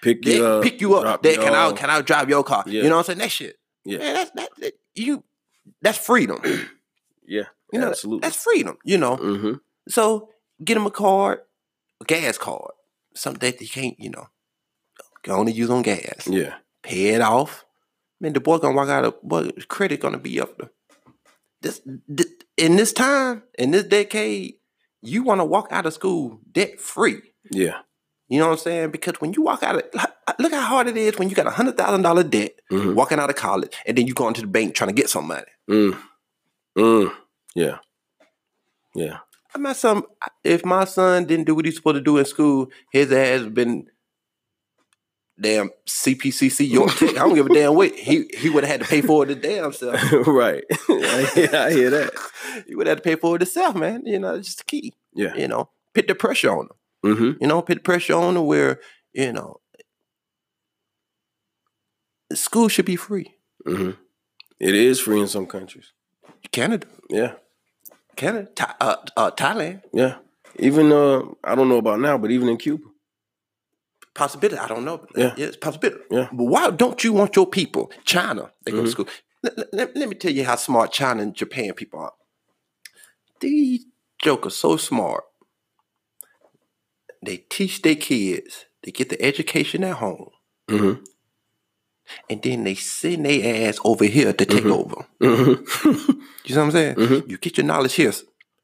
[SPEAKER 2] Pick
[SPEAKER 1] They
[SPEAKER 2] you up.
[SPEAKER 1] pick you up. They, can I can I drive your car?
[SPEAKER 2] Yeah.
[SPEAKER 1] You know what I'm saying? That shit.
[SPEAKER 2] Yeah.
[SPEAKER 1] Man, that's that, that- you that's freedom.
[SPEAKER 2] Yeah.
[SPEAKER 1] You know,
[SPEAKER 2] Absolutely.
[SPEAKER 1] that's freedom, you know.
[SPEAKER 2] mm-hmm.
[SPEAKER 1] So get him a card, a gas card. Something that he can't, you know, can only use on gas.
[SPEAKER 2] Yeah.
[SPEAKER 1] Pay it off. Man, the boy gonna walk out of boy credit gonna be up there. This, this in this time, in this decade, you wanna walk out of school debt free.
[SPEAKER 2] Yeah.
[SPEAKER 1] You know what I'm saying? Because when you walk out of look how hard it is when you got a hundred thousand dollar debt
[SPEAKER 2] Mm-hmm.
[SPEAKER 1] walking out of college, and then you go into the bank trying to get some money.
[SPEAKER 2] Mm. Mm. Yeah. Yeah.
[SPEAKER 1] My some. if my son didn't do what he's supposed to do in school, his ass been damn CPCC York Tech. I don't give a damn what he he would have had to pay for it the damn self.
[SPEAKER 2] right. I hear that.
[SPEAKER 1] He would have had to pay for it himself, man. You know, it's just the key.
[SPEAKER 2] Yeah.
[SPEAKER 1] You know, put the pressure on him.
[SPEAKER 2] Mm-hmm.
[SPEAKER 1] You know, put the pressure on him where you know school should be free.
[SPEAKER 2] Mm-hmm. It is free in some countries.
[SPEAKER 1] Canada,
[SPEAKER 2] Yeah.
[SPEAKER 1] Canada, Tha- uh, uh, Thailand,
[SPEAKER 2] Yeah. Even uh I don't know about now, but even in Cuba.
[SPEAKER 1] Possibility. I don't know.
[SPEAKER 2] Yeah.
[SPEAKER 1] it's possibility.
[SPEAKER 2] Yeah.
[SPEAKER 1] But why don't you want your people, China, they go
[SPEAKER 2] Mhm.
[SPEAKER 1] to school? Let, let- let- me tell you how smart China and Japan people are. These jokers are so smart. They teach their kids. They get the education at home,
[SPEAKER 2] Mm-hmm.
[SPEAKER 1] and then they send their ass over here to take
[SPEAKER 2] Mhm.
[SPEAKER 1] over.
[SPEAKER 2] Mm-hmm.
[SPEAKER 1] You know what I'm saying?
[SPEAKER 2] Mhm.
[SPEAKER 1] You get your knowledge here,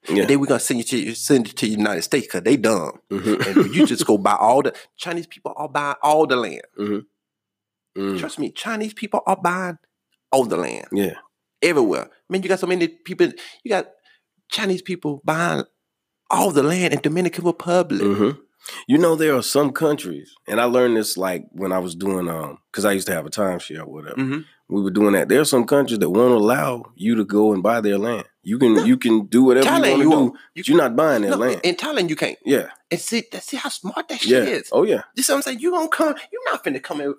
[SPEAKER 2] yeah.
[SPEAKER 1] and then we're gonna send you to send it to the United States because they dumb.
[SPEAKER 2] mm-hmm.
[SPEAKER 1] And you just go buy all the Chinese people are buying all the land.
[SPEAKER 2] Mm.
[SPEAKER 1] Trust me, Chinese people are buying all the land
[SPEAKER 2] Yeah.
[SPEAKER 1] everywhere. Man, you got so many people. You got Chinese people buying all the land in Dominican Republic.
[SPEAKER 2] Mm-hmm. You know, there are some countries, and I learned this like when I was doing um because I used to have a timeshare or whatever.
[SPEAKER 1] Mm-hmm.
[SPEAKER 2] We were doing that. There are some countries that won't allow you to go and buy their land. You can
[SPEAKER 1] No.
[SPEAKER 2] you can do whatever
[SPEAKER 1] Thailand,
[SPEAKER 2] you
[SPEAKER 1] you
[SPEAKER 2] want to do,
[SPEAKER 1] You
[SPEAKER 2] but you're not buying their
[SPEAKER 1] No,
[SPEAKER 2] land.
[SPEAKER 1] in Thailand you can't.
[SPEAKER 2] yeah,
[SPEAKER 1] And see, that- see how smart that
[SPEAKER 2] yeah.
[SPEAKER 1] shit is.
[SPEAKER 2] Oh yeah.
[SPEAKER 1] You see what I'm saying? You don't come. You're not finna come in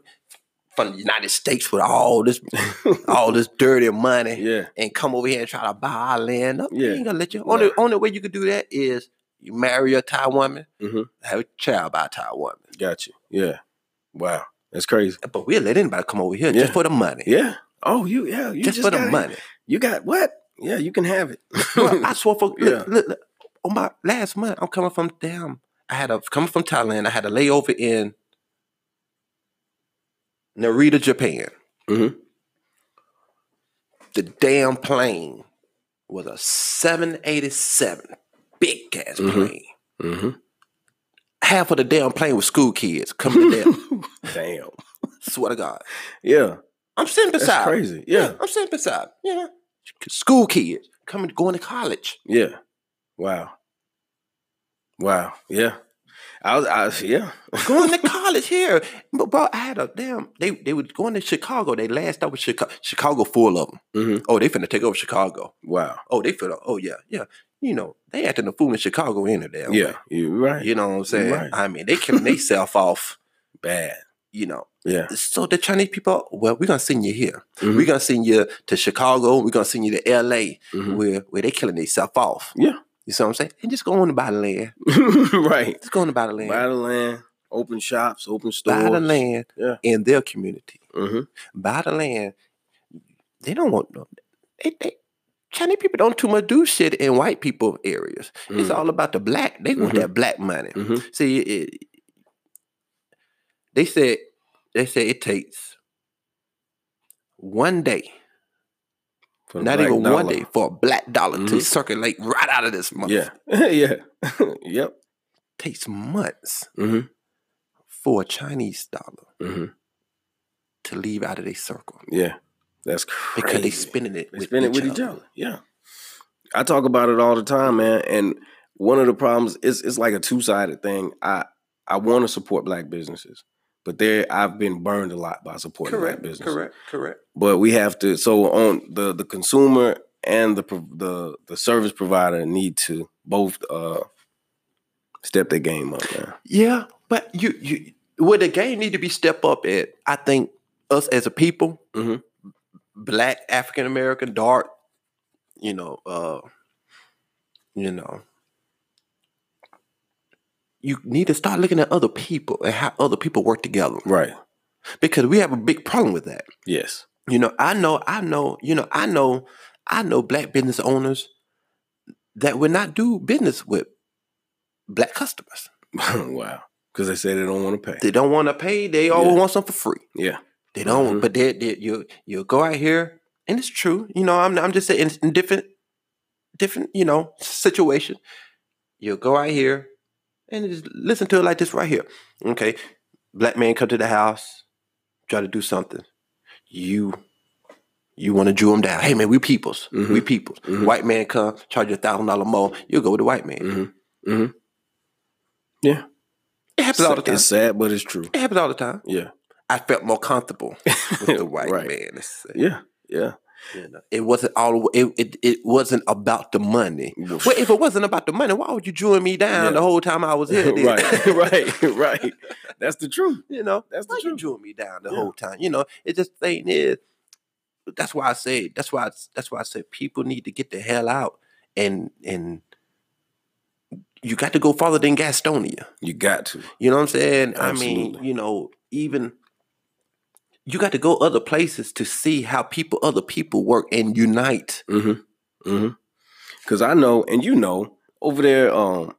[SPEAKER 1] from the United States with all this, all this dirty money,
[SPEAKER 2] yeah.
[SPEAKER 1] and come over here and try to buy our land up.
[SPEAKER 2] Yeah.
[SPEAKER 1] Yeah. ain't gonna let you. Only only way you could do that is you marry a Thai woman,
[SPEAKER 2] Mhm.
[SPEAKER 1] have a child by a Thai woman.
[SPEAKER 2] Got you. Yeah. Wow. That's crazy.
[SPEAKER 1] But we'll let anybody come over here
[SPEAKER 2] Yeah.
[SPEAKER 1] just for the money.
[SPEAKER 2] Yeah. Oh, you yeah. You
[SPEAKER 1] just,
[SPEAKER 2] just,
[SPEAKER 1] for the
[SPEAKER 2] got it.
[SPEAKER 1] money.
[SPEAKER 2] You got what? Yeah, you can have it.
[SPEAKER 1] Bro, I swear for
[SPEAKER 2] Yeah.
[SPEAKER 1] look, look, look, on my last month, I'm coming from damn. I had a coming from Thailand. I had a layover in Narita, Japan.
[SPEAKER 2] Mhm.
[SPEAKER 1] The damn plane was a 787, big ass
[SPEAKER 2] Mhm.
[SPEAKER 1] plane.
[SPEAKER 2] mm-hmm.
[SPEAKER 1] Half of the damn plane was school kids coming to them.
[SPEAKER 2] Damn.
[SPEAKER 1] Swear to God,
[SPEAKER 2] Yeah.
[SPEAKER 1] I'm sitting
[SPEAKER 2] That's
[SPEAKER 1] beside.
[SPEAKER 2] crazy. Yeah.
[SPEAKER 1] I'm sitting beside. You know, school kids coming going to college.
[SPEAKER 2] Yeah. Wow. Wow. Yeah. I was. I was yeah.
[SPEAKER 1] going to college here. But bro, I had a damn. They they were going to Chicago. They last stop was Chicago. Chicago full of them.
[SPEAKER 2] Mhm.
[SPEAKER 1] Oh, they finna take over Chicago.
[SPEAKER 2] Wow.
[SPEAKER 1] Oh, they finna. Oh yeah, yeah. You know, they acting a fool in Chicago in the damn.
[SPEAKER 2] Yeah. You're right.
[SPEAKER 1] You know what I'm saying?
[SPEAKER 2] Right.
[SPEAKER 1] I mean, they killing themselves off.
[SPEAKER 2] Bad.
[SPEAKER 1] You know.
[SPEAKER 2] Yeah.
[SPEAKER 1] So the Chinese people, well, we're gonna send you here.
[SPEAKER 2] Mhm.
[SPEAKER 1] We're gonna send you to Chicago. We're gonna send you to L.A.
[SPEAKER 2] Mhm.
[SPEAKER 1] where where they killing themselves off.
[SPEAKER 2] Yeah.
[SPEAKER 1] You see what I'm saying? And just go on and buy the land.
[SPEAKER 2] right.
[SPEAKER 1] Just go on and buy the land.
[SPEAKER 2] Buy the land. Open shops. Open stores.
[SPEAKER 1] buy the land
[SPEAKER 2] Yeah.
[SPEAKER 1] in their community.
[SPEAKER 2] Mm-hmm.
[SPEAKER 1] buy the land. They don't want no. They, they, Chinese people don't too much do shit in white people areas. It's
[SPEAKER 2] Mm.
[SPEAKER 1] all about the black. They want
[SPEAKER 2] Mhm.
[SPEAKER 1] that black money.
[SPEAKER 2] Mhm.
[SPEAKER 1] See, it, they said they say it takes one day, not even one
[SPEAKER 2] dollar.
[SPEAKER 1] day, for a black dollar to
[SPEAKER 2] Mhm.
[SPEAKER 1] circulate right out of this month.
[SPEAKER 2] Yeah. yeah. yep.
[SPEAKER 1] takes months
[SPEAKER 2] Mm-hmm.
[SPEAKER 1] for a Chinese dollar
[SPEAKER 2] Mm-hmm.
[SPEAKER 1] to leave out of their circle
[SPEAKER 2] Yeah. That's crazy.
[SPEAKER 1] because they spending it
[SPEAKER 2] They
[SPEAKER 1] with
[SPEAKER 2] spend it with each other. Yeah. I talk about it all the time, man. And one of the problems is it's like a two sided thing. I I want to support black businesses, but there I've been burned a lot by supporting black
[SPEAKER 1] correct,
[SPEAKER 2] businesses.
[SPEAKER 1] correct, correct.
[SPEAKER 2] But we have to. So on the the consumer and the the the service provider need to both uh step their game up, man.
[SPEAKER 1] Yeah, but you you where the game need to be step up at, I think us as a people,
[SPEAKER 2] Mhm.
[SPEAKER 1] Black, African American, dark, you know, uh, you know, you need to start looking at other people and how other people work together
[SPEAKER 2] Right.
[SPEAKER 1] because we have a big problem with that.
[SPEAKER 2] Yes.
[SPEAKER 1] You know, I know, I know, you know, I know, I know black business owners that would not do business with black customers.
[SPEAKER 2] wow. Because they say they don't want to pay.
[SPEAKER 1] They don't want to pay. They always
[SPEAKER 2] Yeah.
[SPEAKER 1] want something for free.
[SPEAKER 2] Yeah.
[SPEAKER 1] They don't,
[SPEAKER 2] Mhm.
[SPEAKER 1] but they, they you you go out here, and it's true. You know, I'm I'm just saying in, different different you know situation. You go out here and just listen to it like this right here. Okay, black man come to the house, try to do something. You you want to Jew him down. Hey man, we peoples. We
[SPEAKER 2] Mhm.
[SPEAKER 1] peoples.
[SPEAKER 2] Mhm.
[SPEAKER 1] White man come charge you a thousand dollar more. You go with the white man.
[SPEAKER 2] Mm-hmm. Mm-hmm. Yeah.
[SPEAKER 1] It happens all the time.
[SPEAKER 2] It's sad, but it's true.
[SPEAKER 1] It happens all the time.
[SPEAKER 2] Yeah.
[SPEAKER 1] I felt more comfortable with the white
[SPEAKER 2] Right.
[SPEAKER 1] man.
[SPEAKER 2] Yeah. Yeah.
[SPEAKER 1] You know, it wasn't all. It, it it wasn't about the money. Well, if it wasn't about the money, why would you drawing me down
[SPEAKER 2] Yeah.
[SPEAKER 1] the whole time I was here?
[SPEAKER 2] right. right. Right. That's the truth.
[SPEAKER 1] You know,
[SPEAKER 2] That's the
[SPEAKER 1] why you
[SPEAKER 2] truth.
[SPEAKER 1] drawing me down the
[SPEAKER 2] Yeah.
[SPEAKER 1] whole time? You know, it just thing is. That's why I say. That's why. That's why I said people need to get the hell out and and. You got to go farther than Gastonia.
[SPEAKER 2] You got to.
[SPEAKER 1] You know what I'm saying? I mean, you know, even you got to go other places to see how people, other people work and unite.
[SPEAKER 2] Mm-hmm. Mm-hmm. Cause I know, and you know, over there, um,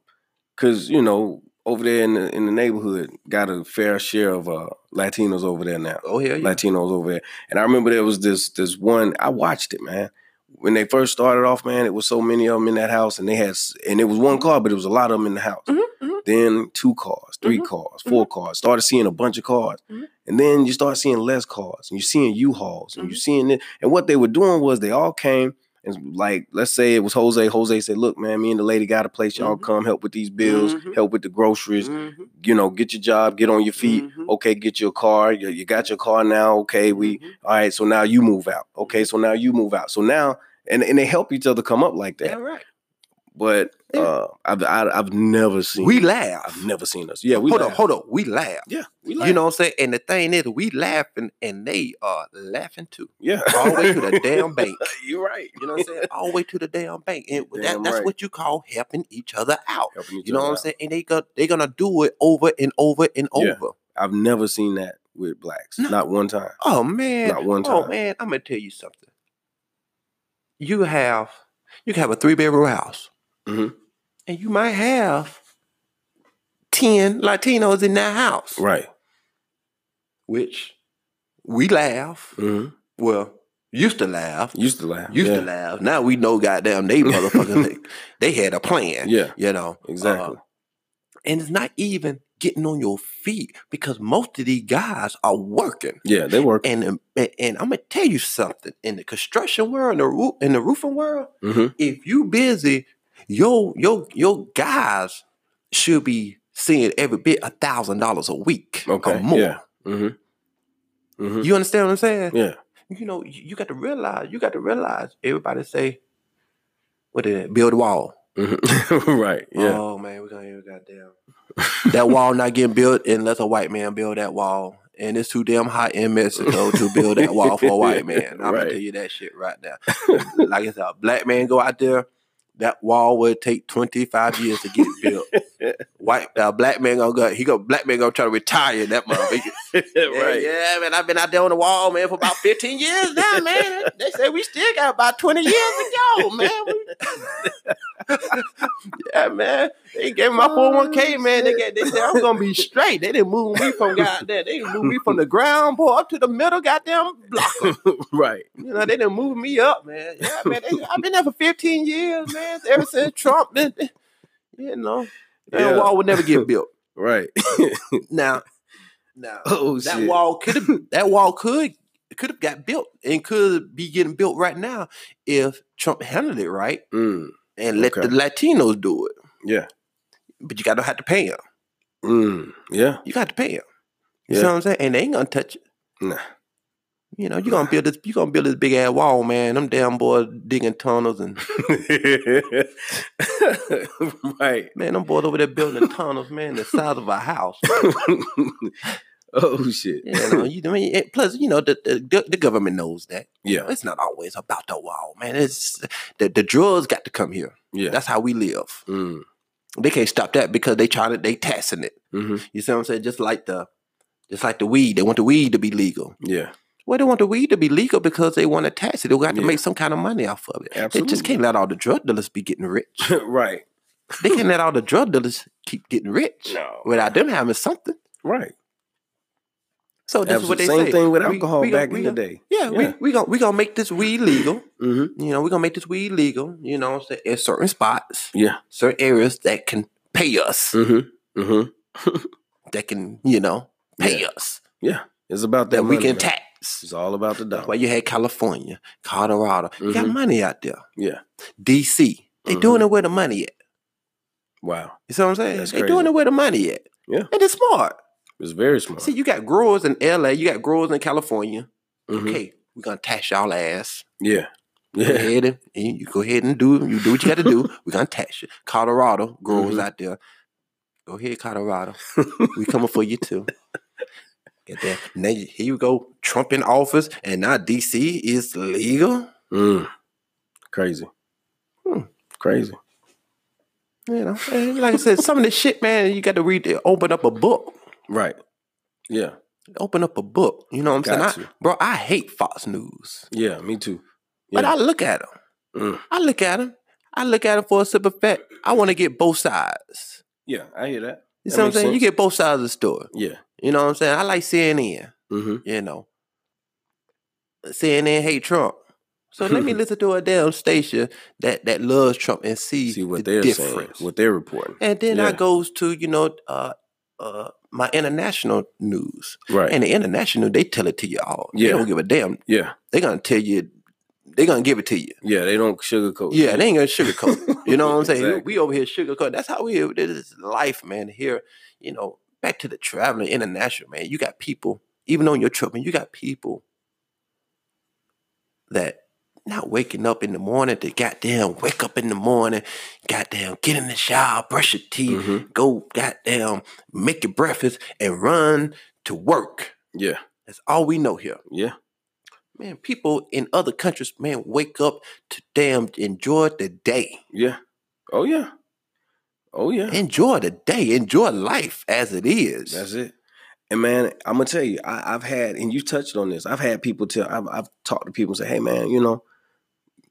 [SPEAKER 2] cause you know, over there in the in the neighborhood, got a fair share of uh Latinos over there now.
[SPEAKER 1] Oh yeah, yeah.
[SPEAKER 2] Latinos over there. And I remember there was this this one. I watched it, man. When they first started off, man, it was so many of them in that house, and they had, and it was one car, but it was a lot of them in the house.
[SPEAKER 1] Mhm, mhm.
[SPEAKER 2] Then two cars, 3
[SPEAKER 1] Mhm,
[SPEAKER 2] cars, mm-hmm. 4 cars. Started seeing a bunch of cars,
[SPEAKER 1] Mhm.
[SPEAKER 2] and then you start seeing less cars, and you're seeing U-Hauls, and you're mm-hmm. seeing it. And what they were doing was they all came And like, let's say it was Jose. Jose said, "Look, man, me and the lady got a place. Y'all
[SPEAKER 1] Mhm.
[SPEAKER 2] come help with these bills,
[SPEAKER 1] mm-hmm.
[SPEAKER 2] help with the groceries. You know, get your job, get on your feet. Okay, get your car. You, you got your car now. Okay, we all right. So now you move out. Okay, so now you move out. So now, and and they help each other come up like that.
[SPEAKER 1] Yeah, right.
[SPEAKER 2] But. Uh, I've I, I've never seen.
[SPEAKER 1] We laugh.
[SPEAKER 2] I've never seen us. Yeah, we
[SPEAKER 1] hold
[SPEAKER 2] laugh.
[SPEAKER 1] up, hold up. We laugh.
[SPEAKER 2] Yeah, we laugh.
[SPEAKER 1] You know what I'm saying? And the thing is, we laughing and they are laughing too.
[SPEAKER 2] Yeah,
[SPEAKER 1] All the way to the damn bank.
[SPEAKER 2] You're right.
[SPEAKER 1] You know what I'm saying? All the way to the damn bank. And that, that's
[SPEAKER 2] right.
[SPEAKER 1] what you call helping each other out.
[SPEAKER 2] Each
[SPEAKER 1] You know what I'm saying? And they go, they're gonna do it over and over and
[SPEAKER 2] Yeah.
[SPEAKER 1] over.
[SPEAKER 2] I've never seen that with blacks.
[SPEAKER 1] No.
[SPEAKER 2] Not one time.
[SPEAKER 1] Oh man.
[SPEAKER 2] Not one time.
[SPEAKER 1] Oh man, I'm gonna tell you something. You have you can have a three bedroom house.
[SPEAKER 2] Mhm.
[SPEAKER 1] And you might have 10 Latinos in that house.
[SPEAKER 2] Right.
[SPEAKER 1] Which we laugh.
[SPEAKER 2] hmm
[SPEAKER 1] Well, used to laugh.
[SPEAKER 2] Used to laugh.
[SPEAKER 1] Used
[SPEAKER 2] yeah.
[SPEAKER 1] to laugh. Now we know goddamn they motherfuckers they, they had a plan.
[SPEAKER 2] Yeah.
[SPEAKER 1] You know.
[SPEAKER 2] Exactly.
[SPEAKER 1] Uh, and it's not even getting on your feet because most of these guys are working.
[SPEAKER 2] yeah, they work.
[SPEAKER 1] And and, and I'm gonna tell you something in the construction world, in the roof, in the roofing world,
[SPEAKER 2] hmm
[SPEAKER 1] if you busy, your your your guys should be seeing every bit a thousand dollars a week
[SPEAKER 2] Okay.
[SPEAKER 1] or more.
[SPEAKER 2] Yeah. hmm hmm
[SPEAKER 1] You understand what I'm saying?
[SPEAKER 2] Yeah.
[SPEAKER 1] You know, you, got to realize, you got to realize. Everybody say, "What is it? Build a wall."
[SPEAKER 2] hmm right. Yeah.
[SPEAKER 1] Oh man, we're gonna hear goddamn that wall not getting built unless a white man build that wall. And it's too damn hot in Mexico to build that wall for a white man. I'm
[SPEAKER 2] Right.
[SPEAKER 1] gonna tell you that shit right now. like I said, a black man go out there, that wall would take 25 years to get built. White uh, black man gonna go, he go black man gonna try to retire that motherfucker. Yeah,
[SPEAKER 2] right.
[SPEAKER 1] yeah, man. I've been out there on the wall, man, for about 15 years now, man. They say we still got about 20 years to go, man. Yeah, man. They gave me my 401k, man. They get they said I'm gonna be straight. They didn't move me from goddamn. They didn't move me from the ground boy up to the middle goddamn block.
[SPEAKER 2] right.
[SPEAKER 1] You know, they didn't move me up, man. Yeah, man. They, I've been there for 15 years, man. Ever since Trump, been, you know, that
[SPEAKER 2] Yeah.
[SPEAKER 1] wall would never get built.
[SPEAKER 2] Right.
[SPEAKER 1] Now, now
[SPEAKER 2] oh
[SPEAKER 1] that
[SPEAKER 2] shit.
[SPEAKER 1] wall could have that wall could could have got built and could be getting built right now if Trump handled it right
[SPEAKER 2] Mm.
[SPEAKER 1] and let
[SPEAKER 2] Okay.
[SPEAKER 1] the Latinos do it.
[SPEAKER 2] Yeah.
[SPEAKER 1] But you gotta have to pay them.
[SPEAKER 2] Mm. Yeah.
[SPEAKER 1] You got to pay them. You
[SPEAKER 2] Yeah.
[SPEAKER 1] see what I'm saying? And they ain't gonna touch it.
[SPEAKER 2] Nah.
[SPEAKER 1] You know, you gonna build this. You gonna build this big ass wall, man. Them damn boys digging tunnels and
[SPEAKER 2] right.
[SPEAKER 1] man, them boys over there building tunnels, man, the size of a house.
[SPEAKER 2] oh shit.
[SPEAKER 1] You know, you I mean, it- plus you know the, the the government knows that. You know,
[SPEAKER 2] Yeah.
[SPEAKER 1] it's not always about the wall, man. It's the the drugs got to come here.
[SPEAKER 2] Yeah.
[SPEAKER 1] That's how we live.
[SPEAKER 2] Mm.
[SPEAKER 1] They can't stop that because they trying to they taxing it.
[SPEAKER 2] hmm
[SPEAKER 1] You see what I'm saying? Just like the just like the weed. They want the weed to be legal.
[SPEAKER 2] Yeah.
[SPEAKER 1] Well, they want the weed to be legal because they want to tax it. They got to
[SPEAKER 2] Yeah.
[SPEAKER 1] make some kind of money off of it. They just can't let all the drug dealers be getting rich.
[SPEAKER 2] right.
[SPEAKER 1] they can't let all the drug dealers keep getting rich
[SPEAKER 2] No.
[SPEAKER 1] without them having something.
[SPEAKER 2] Right.
[SPEAKER 1] So this is what they say.
[SPEAKER 2] Same
[SPEAKER 1] say.
[SPEAKER 2] thing with alcohol
[SPEAKER 1] we gon-
[SPEAKER 2] back
[SPEAKER 1] we
[SPEAKER 2] in the day.
[SPEAKER 1] Yeah,
[SPEAKER 2] Yeah.
[SPEAKER 1] we we gonna we gonna make this weed legal.
[SPEAKER 2] hmm
[SPEAKER 1] You know, we're gonna make this weed legal. You know, what I'm saying in certain spots,
[SPEAKER 2] Yeah.
[SPEAKER 1] certain areas that can pay us,
[SPEAKER 2] hmm hmm
[SPEAKER 1] that can you know pay
[SPEAKER 2] Yeah.
[SPEAKER 1] us, Yeah,
[SPEAKER 2] It's about that,
[SPEAKER 1] that we can
[SPEAKER 2] man. It's all about the dollar.
[SPEAKER 1] why you had California, Colorado. You got money out there.
[SPEAKER 2] Yeah.
[SPEAKER 1] DC, they
[SPEAKER 2] Mhm.
[SPEAKER 1] doing it where the money at.
[SPEAKER 2] Wow.
[SPEAKER 1] You see what I'm saying?
[SPEAKER 2] That's
[SPEAKER 1] they
[SPEAKER 2] crazy.
[SPEAKER 1] doing it where the money at.
[SPEAKER 2] Yeah.
[SPEAKER 1] and it's smart.
[SPEAKER 2] It's very smart.
[SPEAKER 1] See, you got growers in LA, you got growers in California.
[SPEAKER 2] Mhm.
[SPEAKER 1] Okay, we're gonna tax y'all ass.
[SPEAKER 2] Yeah. Yeah.
[SPEAKER 1] Go ahead and, and you go ahead and do you do what you got to do. We're gonna tax you. Colorado growers
[SPEAKER 2] Mhm.
[SPEAKER 1] out there. Go ahead, Colorado. we coming for you too. Get that. Now here you go, Trump in office, and now DC is legal.
[SPEAKER 2] Mm. Crazy.
[SPEAKER 1] Hmm.
[SPEAKER 2] Crazy.
[SPEAKER 1] You know, and like I said, some of this shit, man, you got to read. it. Open up a book.
[SPEAKER 2] Right. Yeah.
[SPEAKER 1] Open up a book. You know what I'm
[SPEAKER 2] Got
[SPEAKER 1] saying, I, bro? I hate Fox News,
[SPEAKER 2] Yeah. Me too.
[SPEAKER 1] but I look at them.
[SPEAKER 2] Mm.
[SPEAKER 1] I look at them. I look at them for a simple fact. I want to get both sides.
[SPEAKER 2] Yeah. I hear that.
[SPEAKER 1] You see what I'm saying? You get both sides of the story.
[SPEAKER 2] Yeah.
[SPEAKER 1] You know what I'm saying? I like CNN.
[SPEAKER 2] hmm
[SPEAKER 1] You know, CNN hate Trump. So let me listen to a damn station that that loves Trump and see,
[SPEAKER 2] See what
[SPEAKER 1] the
[SPEAKER 2] they're
[SPEAKER 1] difference.
[SPEAKER 2] saying, what they're reporting.
[SPEAKER 1] and then I goes to you know uh, uh, my international news,
[SPEAKER 2] Right.
[SPEAKER 1] and the international they tell it to you all. Yeah. They
[SPEAKER 2] Yeah.
[SPEAKER 1] don't give a damn.
[SPEAKER 2] yeah.
[SPEAKER 1] They're gonna tell you they gonna give it to you.
[SPEAKER 2] Yeah, they don't sugarcoat.
[SPEAKER 1] Yeah,
[SPEAKER 2] shit.
[SPEAKER 1] they ain't gonna sugarcoat. You know what I'm saying?
[SPEAKER 2] Exactly.
[SPEAKER 1] We over here sugarcoat. That's how we this is life, man. Here, you know, back to the traveling international, man. You got people, even on your trip, man, you got people that not waking up in the morning to goddamn wake up in the morning, goddamn get in the shower, brush your teeth,
[SPEAKER 2] Mhm.
[SPEAKER 1] go goddamn make your breakfast and run to work.
[SPEAKER 2] Yeah,
[SPEAKER 1] That's all we know here.
[SPEAKER 2] yeah,
[SPEAKER 1] Man, people in other countries, man, wake up to damn enjoy the day.
[SPEAKER 2] yeah. Oh yeah, oh yeah.
[SPEAKER 1] Enjoy the day. Enjoy life as it is.
[SPEAKER 2] That's it. And man, I'm gonna tell you, I, I've had, and you touched on this. I've had people tell, I've, I've talked to people and say, "Hey, man, you know,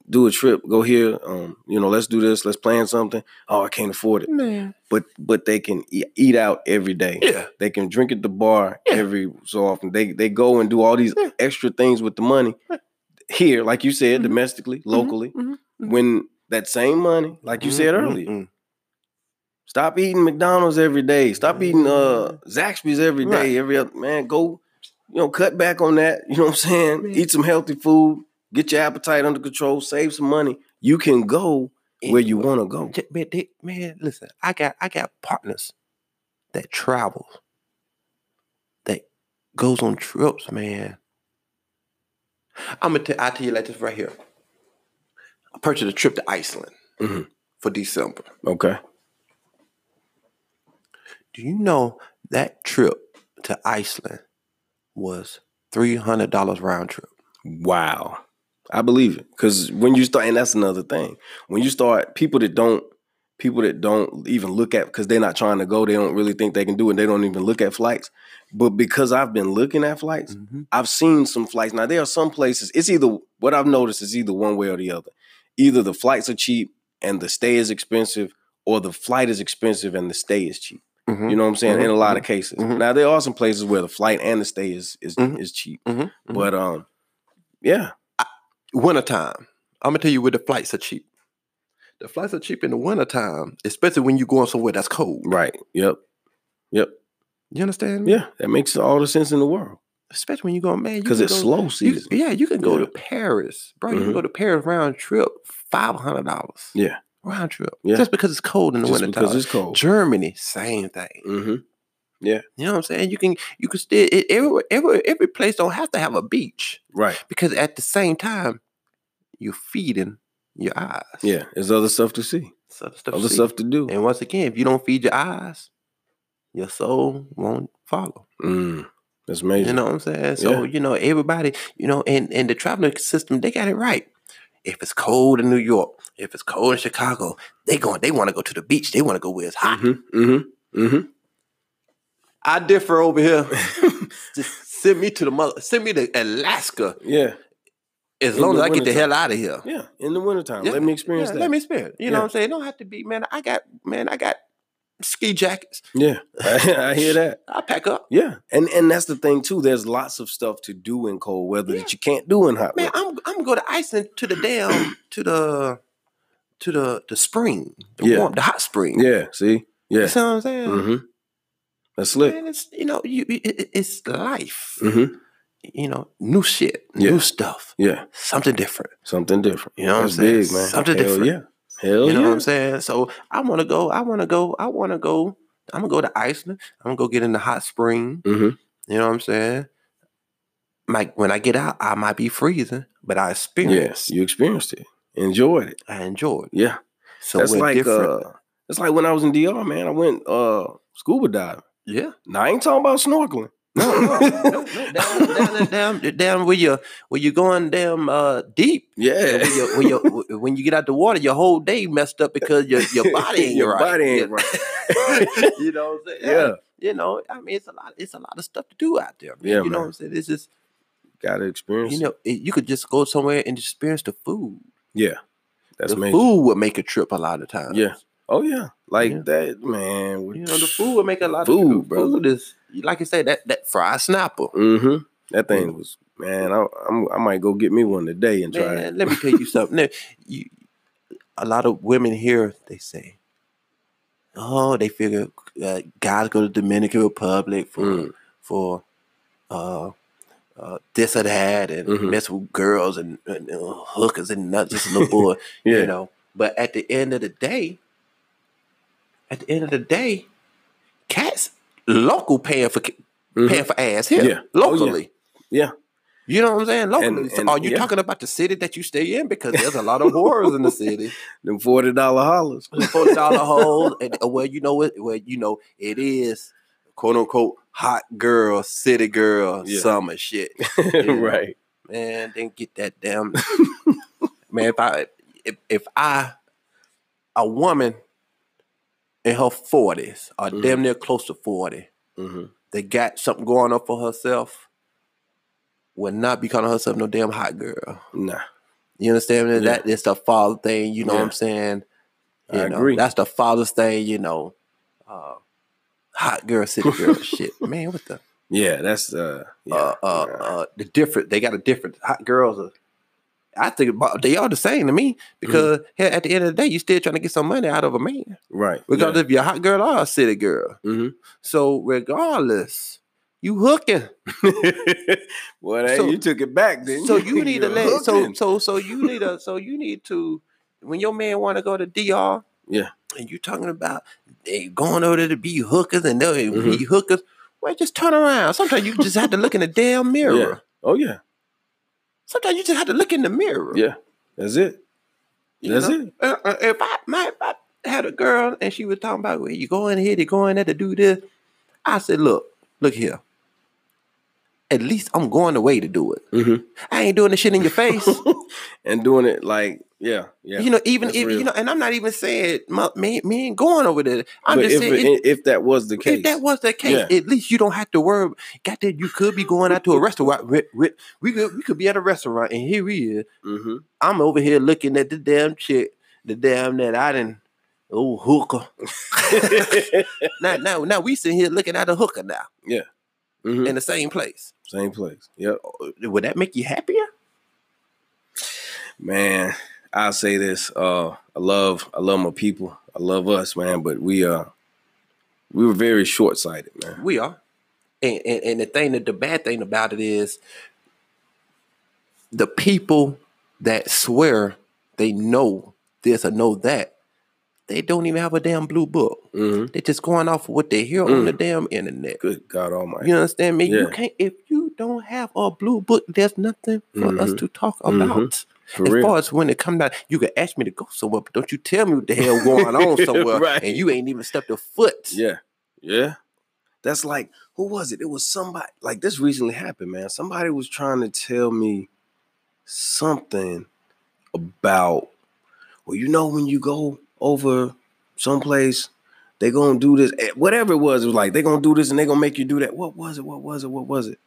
[SPEAKER 2] do a trip, go here. Um, you know, let's do this. Let's plan something. Oh, I can't afford it,
[SPEAKER 1] man.
[SPEAKER 2] but but they can e- eat out every day.
[SPEAKER 1] Yeah.
[SPEAKER 2] They can drink at the bar
[SPEAKER 1] Yeah.
[SPEAKER 2] every so often. They they go and do all these
[SPEAKER 1] Yeah.
[SPEAKER 2] extra things with the money here, like you said,
[SPEAKER 1] Mhm.
[SPEAKER 2] domestically, locally.
[SPEAKER 1] mhm, mhm.
[SPEAKER 2] When that same money, like you said
[SPEAKER 1] Mm, mm,
[SPEAKER 2] earlier,
[SPEAKER 1] mm.
[SPEAKER 2] Stop eating McDonald's every day. Stop eating uh Zaxby's every day.
[SPEAKER 1] Right.
[SPEAKER 2] Every other man, go, you know, cut back on that. You know what I'm saying?
[SPEAKER 1] Man.
[SPEAKER 2] Eat some healthy food. Get your appetite under control. Save some money. You can go where you want to go.
[SPEAKER 1] Man, they- man, listen, I got I got partners that travel, that goes on trips, man. I'm gonna tell I tell you like this right here. I purchased a trip to Iceland
[SPEAKER 2] Mhm.
[SPEAKER 1] for December.
[SPEAKER 2] Okay.
[SPEAKER 1] Do you know that trip to Iceland was three hundred dollars round trip?
[SPEAKER 2] Wow. I believe it. Cause when you start, and that's another thing. When you start, people that don't, people that don't even look at, because they're not trying to go, they don't really think they can do it. They don't even look at flights. But because I've been looking at flights,
[SPEAKER 1] Mhm.
[SPEAKER 2] I've seen some flights. Now there are some places. It's either what I've noticed is either one way or the other. Either the flights are cheap and the stay is expensive, or the flight is expensive and the stay is cheap.
[SPEAKER 1] Mhm.
[SPEAKER 2] You know what I'm saying? In a
[SPEAKER 1] Mhm,
[SPEAKER 2] lot of cases.
[SPEAKER 1] mhm.
[SPEAKER 2] Now there are some places where the flight and the stay is is, is cheap. But um, yeah,
[SPEAKER 1] wintertime. I'm gonna tell you where the flights are cheap. The flights are cheap in the wintertime, especially when you're going somewhere that's cold.
[SPEAKER 2] right. Yep. Yep.
[SPEAKER 1] You understand? me?
[SPEAKER 2] Yeah, that makes all the sense in the world
[SPEAKER 1] Especially when you go, man,
[SPEAKER 2] because it's
[SPEAKER 1] go-
[SPEAKER 2] slow
[SPEAKER 1] you-
[SPEAKER 2] season.
[SPEAKER 1] yeah, you can go
[SPEAKER 2] Yeah.
[SPEAKER 1] to Paris, bro. You can
[SPEAKER 2] Mhm.
[SPEAKER 1] go to Paris round trip, five hundred dollars
[SPEAKER 2] yeah,
[SPEAKER 1] round trip,
[SPEAKER 2] Yeah.
[SPEAKER 1] just because it's cold in the
[SPEAKER 2] just
[SPEAKER 1] wintertime.
[SPEAKER 2] because it's cold.
[SPEAKER 1] Germany, same thing.
[SPEAKER 2] Mm-hmm.
[SPEAKER 1] You know what I'm saying? You can you can still it, every every every place don't have to have a beach
[SPEAKER 2] Right.
[SPEAKER 1] because at the same time you're feeding your eyes.
[SPEAKER 2] Yeah, there's other stuff to see,
[SPEAKER 1] so the stuff
[SPEAKER 2] other
[SPEAKER 1] to see.
[SPEAKER 2] stuff to do.
[SPEAKER 1] And once again, if you don't feed your eyes, your soul won't follow.
[SPEAKER 2] Mm, that's amazing.
[SPEAKER 1] You know what I'm saying? So,
[SPEAKER 2] Yeah.
[SPEAKER 1] you know, everybody, you know, and, and the traveling system, they got it right. If it's cold in New York, if it's cold in Chicago, they going they want to go to the beach. They want to go where it's hot.
[SPEAKER 2] Mm-hmm. Mm-hmm. Mm-hmm.
[SPEAKER 1] I differ over here. Just send me to the mother send me to Alaska
[SPEAKER 2] yeah.
[SPEAKER 1] as
[SPEAKER 2] In
[SPEAKER 1] long as I get the hell out of here.
[SPEAKER 2] Yeah. In the wintertime.
[SPEAKER 1] Yeah,
[SPEAKER 2] Let me experience
[SPEAKER 1] Yeah,
[SPEAKER 2] that.
[SPEAKER 1] Let me experience. You know what I'm saying? It don't have to be, man. I got man, I got ski jackets.
[SPEAKER 2] yeah. I, hear that.
[SPEAKER 1] I pack up.
[SPEAKER 2] Yeah. And and that's the thing too. There's lots of stuff to do in cold weather
[SPEAKER 1] Yeah.
[SPEAKER 2] that you can't do in hot
[SPEAKER 1] Man,
[SPEAKER 2] weather.
[SPEAKER 1] I'm I'm gonna go to Iceland to the damn to the to the the spring, the
[SPEAKER 2] Yeah.
[SPEAKER 1] warm, the hot spring.
[SPEAKER 2] Yeah. See?
[SPEAKER 1] You
[SPEAKER 2] Yeah.
[SPEAKER 1] see what I'm saying?
[SPEAKER 2] Mm-hmm. That's slick.
[SPEAKER 1] Man, it's you know, you it, it- it's life.
[SPEAKER 2] Mm-hmm.
[SPEAKER 1] You know, new shit,
[SPEAKER 2] Yeah.
[SPEAKER 1] new stuff,
[SPEAKER 2] Yeah.
[SPEAKER 1] something different.
[SPEAKER 2] Something different.
[SPEAKER 1] You know what I'm
[SPEAKER 2] That's
[SPEAKER 1] saying?
[SPEAKER 2] big, man.
[SPEAKER 1] Something
[SPEAKER 2] Hell
[SPEAKER 1] different.
[SPEAKER 2] Yeah. Hell
[SPEAKER 1] you know
[SPEAKER 2] yeah.
[SPEAKER 1] what I'm saying? So I want to go. I want to go. I want to go. I'm gonna go to Iceland. I'm gonna go get in the hot spring.
[SPEAKER 2] Mm-hmm.
[SPEAKER 1] You know what I'm saying? Like when I get out, I might be freezing, but I experienced. Yes.
[SPEAKER 2] You experienced it. Enjoyed it.
[SPEAKER 1] I enjoyed. It.
[SPEAKER 2] Yeah.
[SPEAKER 1] So
[SPEAKER 2] that's like
[SPEAKER 1] different.
[SPEAKER 2] uh that's like when I was in DR, man. I went uh scuba diving.
[SPEAKER 1] Yeah.
[SPEAKER 2] Now I ain't talking about snorkeling.
[SPEAKER 1] No, no, no, no. Down, down, down, down where you where you going damn uh, deep.
[SPEAKER 2] Yeah.
[SPEAKER 1] When you, when you when you get out the water, your whole day messed up because your your body ain't
[SPEAKER 2] Your
[SPEAKER 1] right.
[SPEAKER 2] body ain't right.
[SPEAKER 1] you know what I'm saying?
[SPEAKER 2] Yeah.
[SPEAKER 1] You know, I mean, it's a lot. It's a lot of stuff to do out there. Man.
[SPEAKER 2] Yeah,
[SPEAKER 1] you know what I'm saying? It's just
[SPEAKER 2] Gotta experience
[SPEAKER 1] you know it, you could just go somewhere and experience the food.
[SPEAKER 2] Yeah. That's
[SPEAKER 1] the
[SPEAKER 2] amazing.
[SPEAKER 1] food would make a trip a lot of times.
[SPEAKER 2] Yeah. Oh yeah. Like
[SPEAKER 1] Yeah.
[SPEAKER 2] that, man.
[SPEAKER 1] You know, the food would make a lot
[SPEAKER 2] Food,
[SPEAKER 1] of
[SPEAKER 2] brother.
[SPEAKER 1] Food is like I said that that fried snapper.
[SPEAKER 2] Mm-hmm. That thing was man, I I'm, I might go get me one today and try it.
[SPEAKER 1] Let me tell you something. Now, you, a lot of women here, they say, oh, they figure uh, guys go to Dominican Republic for
[SPEAKER 2] Mm.
[SPEAKER 1] for uh, uh, this or that and
[SPEAKER 2] Mhm.
[SPEAKER 1] mess with girls and, and hookers and not just a little boy,
[SPEAKER 2] Yeah.
[SPEAKER 1] you know. But at the end of the day, at the end of the day, cats local paying for
[SPEAKER 2] Mhm.
[SPEAKER 1] paying for ass here
[SPEAKER 2] Yeah. Oh, yeah.
[SPEAKER 1] locally.
[SPEAKER 2] Yeah.
[SPEAKER 1] You know what I'm saying? Locally.
[SPEAKER 2] And-
[SPEAKER 1] so
[SPEAKER 2] and-
[SPEAKER 1] are you
[SPEAKER 2] yeah.
[SPEAKER 1] talking about the city that you stay in? Because there's a lot of horrors in the city.
[SPEAKER 2] Them forty dollar hollers.
[SPEAKER 1] Forty dollar holes. And uh, well, you know what? Well, you know, it is quote unquote hot girl, city girl,
[SPEAKER 2] Yeah.
[SPEAKER 1] summer shit.
[SPEAKER 2] right.
[SPEAKER 1] Man, then get that damn man. If I if, if I a woman in her forties or
[SPEAKER 2] Mhm.
[SPEAKER 1] damn near close to forty,
[SPEAKER 2] hmm
[SPEAKER 1] that got something going on for herself, will not be calling herself no damn hot girl.
[SPEAKER 2] Nah.
[SPEAKER 1] You understand me?
[SPEAKER 2] Yeah.
[SPEAKER 1] That is the father thing. You know what I'm saying?
[SPEAKER 2] I
[SPEAKER 1] know,
[SPEAKER 2] agree.
[SPEAKER 1] That's the father's thing. You know, uh, hot girl, city girl, shit, man. What the
[SPEAKER 2] Yeah, that's uh yeah.
[SPEAKER 1] uh, uh,
[SPEAKER 2] yeah.
[SPEAKER 1] uh, the different? They got a different hot girls. Are, I think about they are the same to me because
[SPEAKER 2] Mm-hmm.
[SPEAKER 1] hey, at the end of the day, you still trying to get some money out of a man,
[SPEAKER 2] right.
[SPEAKER 1] regardless if you're a hot girl or a city girl.
[SPEAKER 2] hmm
[SPEAKER 1] So regardless, you hooking.
[SPEAKER 2] well,
[SPEAKER 1] So-
[SPEAKER 2] you took it back, then.
[SPEAKER 1] So you need to let so
[SPEAKER 2] Hooking.
[SPEAKER 1] so so you need to so you need to when your man want to go to DR,
[SPEAKER 2] Yeah.
[SPEAKER 1] and you talking about they going over there to be hookers and they
[SPEAKER 2] Mhm.
[SPEAKER 1] be hookers. Well, just turn around. Sometimes you just have to look in the damn mirror.
[SPEAKER 2] Yeah. Oh yeah.
[SPEAKER 1] Sometimes you just have to look in the mirror.
[SPEAKER 2] Yeah. That's it.
[SPEAKER 1] you
[SPEAKER 2] That's
[SPEAKER 1] know?
[SPEAKER 2] it.
[SPEAKER 1] Uh, uh, if I my, if I had a girl and she was talking about well, you going here, they going there to do this, I said, look, look here. At least I'm going away to do it.
[SPEAKER 2] hmm
[SPEAKER 1] I ain't doing the shit in your face.
[SPEAKER 2] and doing it like yeah, yeah.
[SPEAKER 1] You know, even if
[SPEAKER 2] real.
[SPEAKER 1] you know, and I'm not even saying my, me, me ain't going over there. I'm
[SPEAKER 2] but
[SPEAKER 1] just
[SPEAKER 2] if,
[SPEAKER 1] saying
[SPEAKER 2] it, if that was the case,
[SPEAKER 1] if that was the case,
[SPEAKER 2] Yeah.
[SPEAKER 1] at least you don't have to worry. Got that? You could be going out to a restaurant. We, we, we could we could be at a restaurant, and here we is.
[SPEAKER 2] hmm
[SPEAKER 1] I'm over here looking at the damn chick, the damn that I didn't. Oh hooker! now, now, now we sitting here looking at a hooker now
[SPEAKER 2] hmm
[SPEAKER 1] in the same place.
[SPEAKER 2] Same place. Yep.
[SPEAKER 1] Would that make you happier?
[SPEAKER 2] Man, I'll say this. Uh I love I love my people. I love us, man, but we uh we were very short sighted, man.
[SPEAKER 1] We are. And, and and the thing that the bad thing about it is the people that swear they know this or know that, they don't even have a damn blue book.
[SPEAKER 2] hmm
[SPEAKER 1] They're just going off of what they hear on the damn internet.
[SPEAKER 2] Good God Almighty.
[SPEAKER 1] You understand me? You can't if you don't have a blue book, there's nothing for us
[SPEAKER 2] Mhm.
[SPEAKER 1] to talk
[SPEAKER 2] Mhm.
[SPEAKER 1] about.
[SPEAKER 2] For
[SPEAKER 1] as
[SPEAKER 2] real.
[SPEAKER 1] far as when it comes down, you can ask me to go somewhere, but don't you tell me what the hell going on somewhere,
[SPEAKER 2] Right.
[SPEAKER 1] and you ain't even stepped a foot.
[SPEAKER 2] Yeah. Yeah. That's like, who was it? It was somebody like this recently happened, man. Somebody was trying to tell me something about, well, you know, when you go over someplace, they gonna do this. eh, Whatever it was, it was like they gonna do this and they gonna make you do that. What was it? What was it? What was it?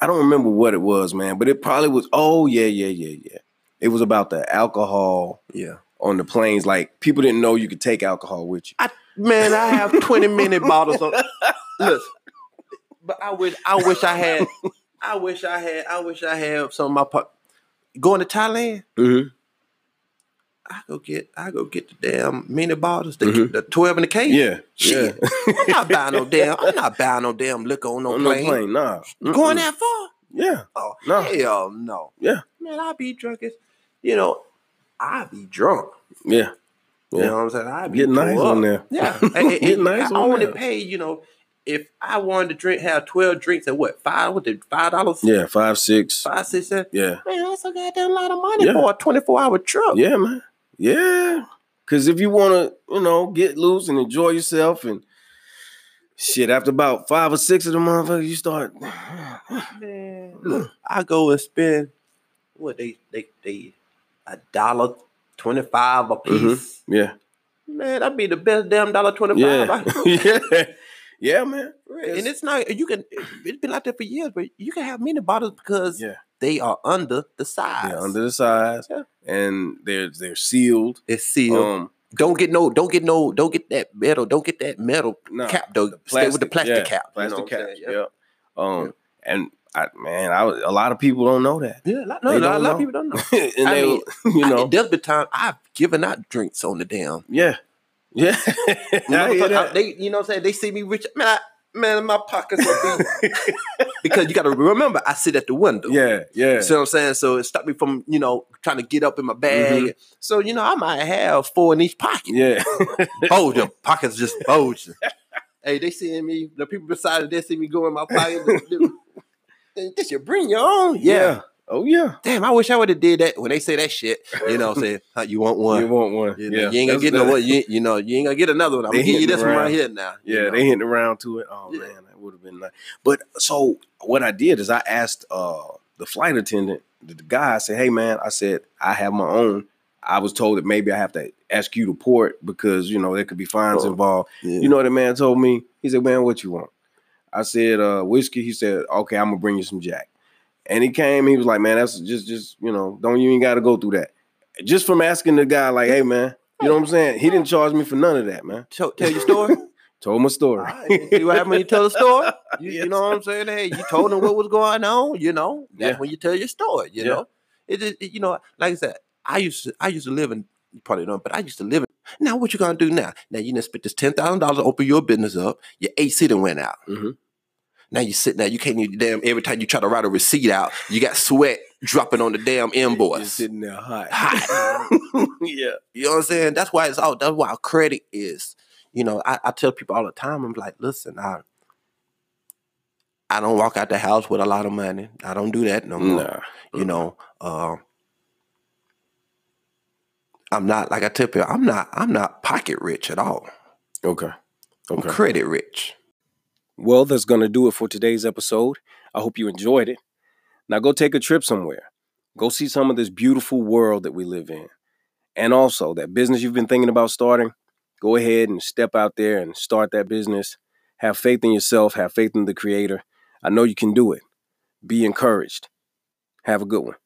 [SPEAKER 2] I don't remember what it was, man, but it probably was, oh yeah, yeah, yeah, yeah. It was about the alcohol
[SPEAKER 1] Yeah.
[SPEAKER 2] on the planes. Like people didn't know you could take alcohol with you.
[SPEAKER 1] I, Man, I have 20 minute bottles of listen. But I wish I wish I had I wish I had I wish I had some of my going to Thailand,
[SPEAKER 2] Mm-hmm.
[SPEAKER 1] I go get I go get the damn mini bottles, the,
[SPEAKER 2] Mhm.
[SPEAKER 1] the 12 in the case.
[SPEAKER 2] Yeah,
[SPEAKER 1] Shit.
[SPEAKER 2] yeah.
[SPEAKER 1] I'm not buying no damn I'm not buying no damn liquor on no
[SPEAKER 2] on no
[SPEAKER 1] plane.
[SPEAKER 2] plane, nah.
[SPEAKER 1] Going
[SPEAKER 2] Mm-mm.
[SPEAKER 1] that far?
[SPEAKER 2] Yeah,
[SPEAKER 1] Oh
[SPEAKER 2] No.
[SPEAKER 1] hell no.
[SPEAKER 2] Yeah.
[SPEAKER 1] Man, I be drunk as you know, I be drunk.
[SPEAKER 2] yeah,
[SPEAKER 1] You know what I'm saying? I be
[SPEAKER 2] Get nice
[SPEAKER 1] pulled
[SPEAKER 2] on there.
[SPEAKER 1] Yeah. And- and-
[SPEAKER 2] Get nice
[SPEAKER 1] I
[SPEAKER 2] on
[SPEAKER 1] only
[SPEAKER 2] there.
[SPEAKER 1] pay, you know, if I wanted to drink, have 12 drinks at what, five, what did five dollars?
[SPEAKER 2] yeah. Five, six.
[SPEAKER 1] Five, six, seven?
[SPEAKER 2] Yeah,
[SPEAKER 1] Man, that's a goddamn lot of money
[SPEAKER 2] Yeah.
[SPEAKER 1] for a 24 hour trip.
[SPEAKER 2] yeah, man. Yeah, because if you want to, you know, get loose and enjoy yourself, and shit, after about five or six of the motherfuckers, you start.
[SPEAKER 1] Man, look, I go and spend what they they they a dollar twenty five a
[SPEAKER 2] Mhm.
[SPEAKER 1] piece.
[SPEAKER 2] Yeah,
[SPEAKER 1] Man, that'd be the best damn dollar twenty
[SPEAKER 2] yeah, yeah, yeah, man.
[SPEAKER 1] and it's not you can it's been out there for years, but you can have many bottles because
[SPEAKER 2] Yeah,
[SPEAKER 1] they are under the size.
[SPEAKER 2] yeah, under the size,
[SPEAKER 1] Yeah.
[SPEAKER 2] and they're they're sealed.
[SPEAKER 1] it's sealed.
[SPEAKER 2] Um,
[SPEAKER 1] don't get no, don't get no, don't get that metal, don't get that metal
[SPEAKER 2] no,
[SPEAKER 1] cap though. Stay with the plastic
[SPEAKER 2] yeah,
[SPEAKER 1] cap. you know
[SPEAKER 2] Plastic cap. Yeah. Um, and I man, I was- a lot of people don't know that.
[SPEAKER 1] Yeah, a lot- no, a lot, lot of people don't know.
[SPEAKER 2] and
[SPEAKER 1] I
[SPEAKER 2] they,
[SPEAKER 1] mean,
[SPEAKER 2] you
[SPEAKER 1] I-
[SPEAKER 2] know,
[SPEAKER 1] there's been time I've given out drinks on the damn.
[SPEAKER 2] yeah, yeah. I hear
[SPEAKER 1] Motherfucker,
[SPEAKER 2] that.
[SPEAKER 1] They, you know, what I'm saying they see me rich. Man, I, man, my pockets are be because you got to remember I sit at the window.
[SPEAKER 2] Yeah, yeah.
[SPEAKER 1] You see what I'm saying? So it stopped me from, you know, trying to get up in my bag.
[SPEAKER 2] Mhm.
[SPEAKER 1] So, you know, I might have four in each pocket.
[SPEAKER 2] yeah.
[SPEAKER 1] Bulging. Pockets just bulging. hey, they seeing me, the people beside it, they see me go in my pocket. they, they should bring your own. Yeah.
[SPEAKER 2] Oh yeah.
[SPEAKER 1] Damn, I wish I would have did that when they say that shit. You know, say, huh, you want one?
[SPEAKER 2] You want one?
[SPEAKER 1] You, know,
[SPEAKER 2] yeah.
[SPEAKER 1] you ain't gonna get no one. You, you know, you ain't gonna get another one. I'm gonna give you this one
[SPEAKER 2] around.
[SPEAKER 1] right here now. you
[SPEAKER 2] Yeah,
[SPEAKER 1] know.
[SPEAKER 2] they hitting around to it. Oh
[SPEAKER 1] Yeah.
[SPEAKER 2] man, that would have been nice. But so what I did is I asked uh the flight attendant, the, the guy, I said, Hey man, I said, I have my own. I was told that maybe I have to ask you to port because you know there could be fines
[SPEAKER 1] Oh,
[SPEAKER 2] involved.
[SPEAKER 1] Yeah.
[SPEAKER 2] You know what the man told me? He said, Man, what you want? I said, uh, whiskey. He said, Okay, I'm gonna bring you some Jack. And he came, he was like, Man, that's just just, you know, don't you ain't gotta go through that. Just from asking the guy, like, hey man, you know what I'm saying? He didn't charge me for none of that, man.
[SPEAKER 1] Tell, tell your story.
[SPEAKER 2] Told my story.
[SPEAKER 1] Alright, See what happened when you tell the story? You,
[SPEAKER 2] Yes.
[SPEAKER 1] you know what I'm saying? Hey, you told them what was going on. You know, that's
[SPEAKER 2] Yeah.
[SPEAKER 1] when you tell your story. You
[SPEAKER 2] Yeah.
[SPEAKER 1] know, it, is- it- You know, like I said, I used to. I used to live in. You probably don't, but I used to live in. Now, what you gonna do now? Now you done spent this ten thousand dollars to open your business up. Your AC done went out.
[SPEAKER 2] Mhm.
[SPEAKER 1] Now you sitting there. You can't even damn. Every time you try to write a receipt out, you got sweat dropping on the damn
[SPEAKER 2] You're
[SPEAKER 1] invoice.
[SPEAKER 2] sitting there hot.
[SPEAKER 1] Hot.
[SPEAKER 2] yeah.
[SPEAKER 1] You know what I'm saying? That's why it's all. That's why credit is. You know, I, I tell people all the time. I'm like, listen, I I don't walk out the house with a lot of money. I don't do that no more.
[SPEAKER 2] Nah.
[SPEAKER 1] You know, uh, I'm not like I tell people. I'm not. I'm not pocket rich at all.
[SPEAKER 2] Okay.
[SPEAKER 1] I'm
[SPEAKER 2] Okay.
[SPEAKER 1] credit rich.
[SPEAKER 2] Well, that's going to do it for today's episode. I hope you enjoyed it. Now go take a trip somewhere. Go see some of this beautiful world that we live in. And also, that business you've been thinking about starting, go ahead and step out there and start that business. Have faith in yourself, have faith in the creator. I know you can do it. Be encouraged. Have a good one.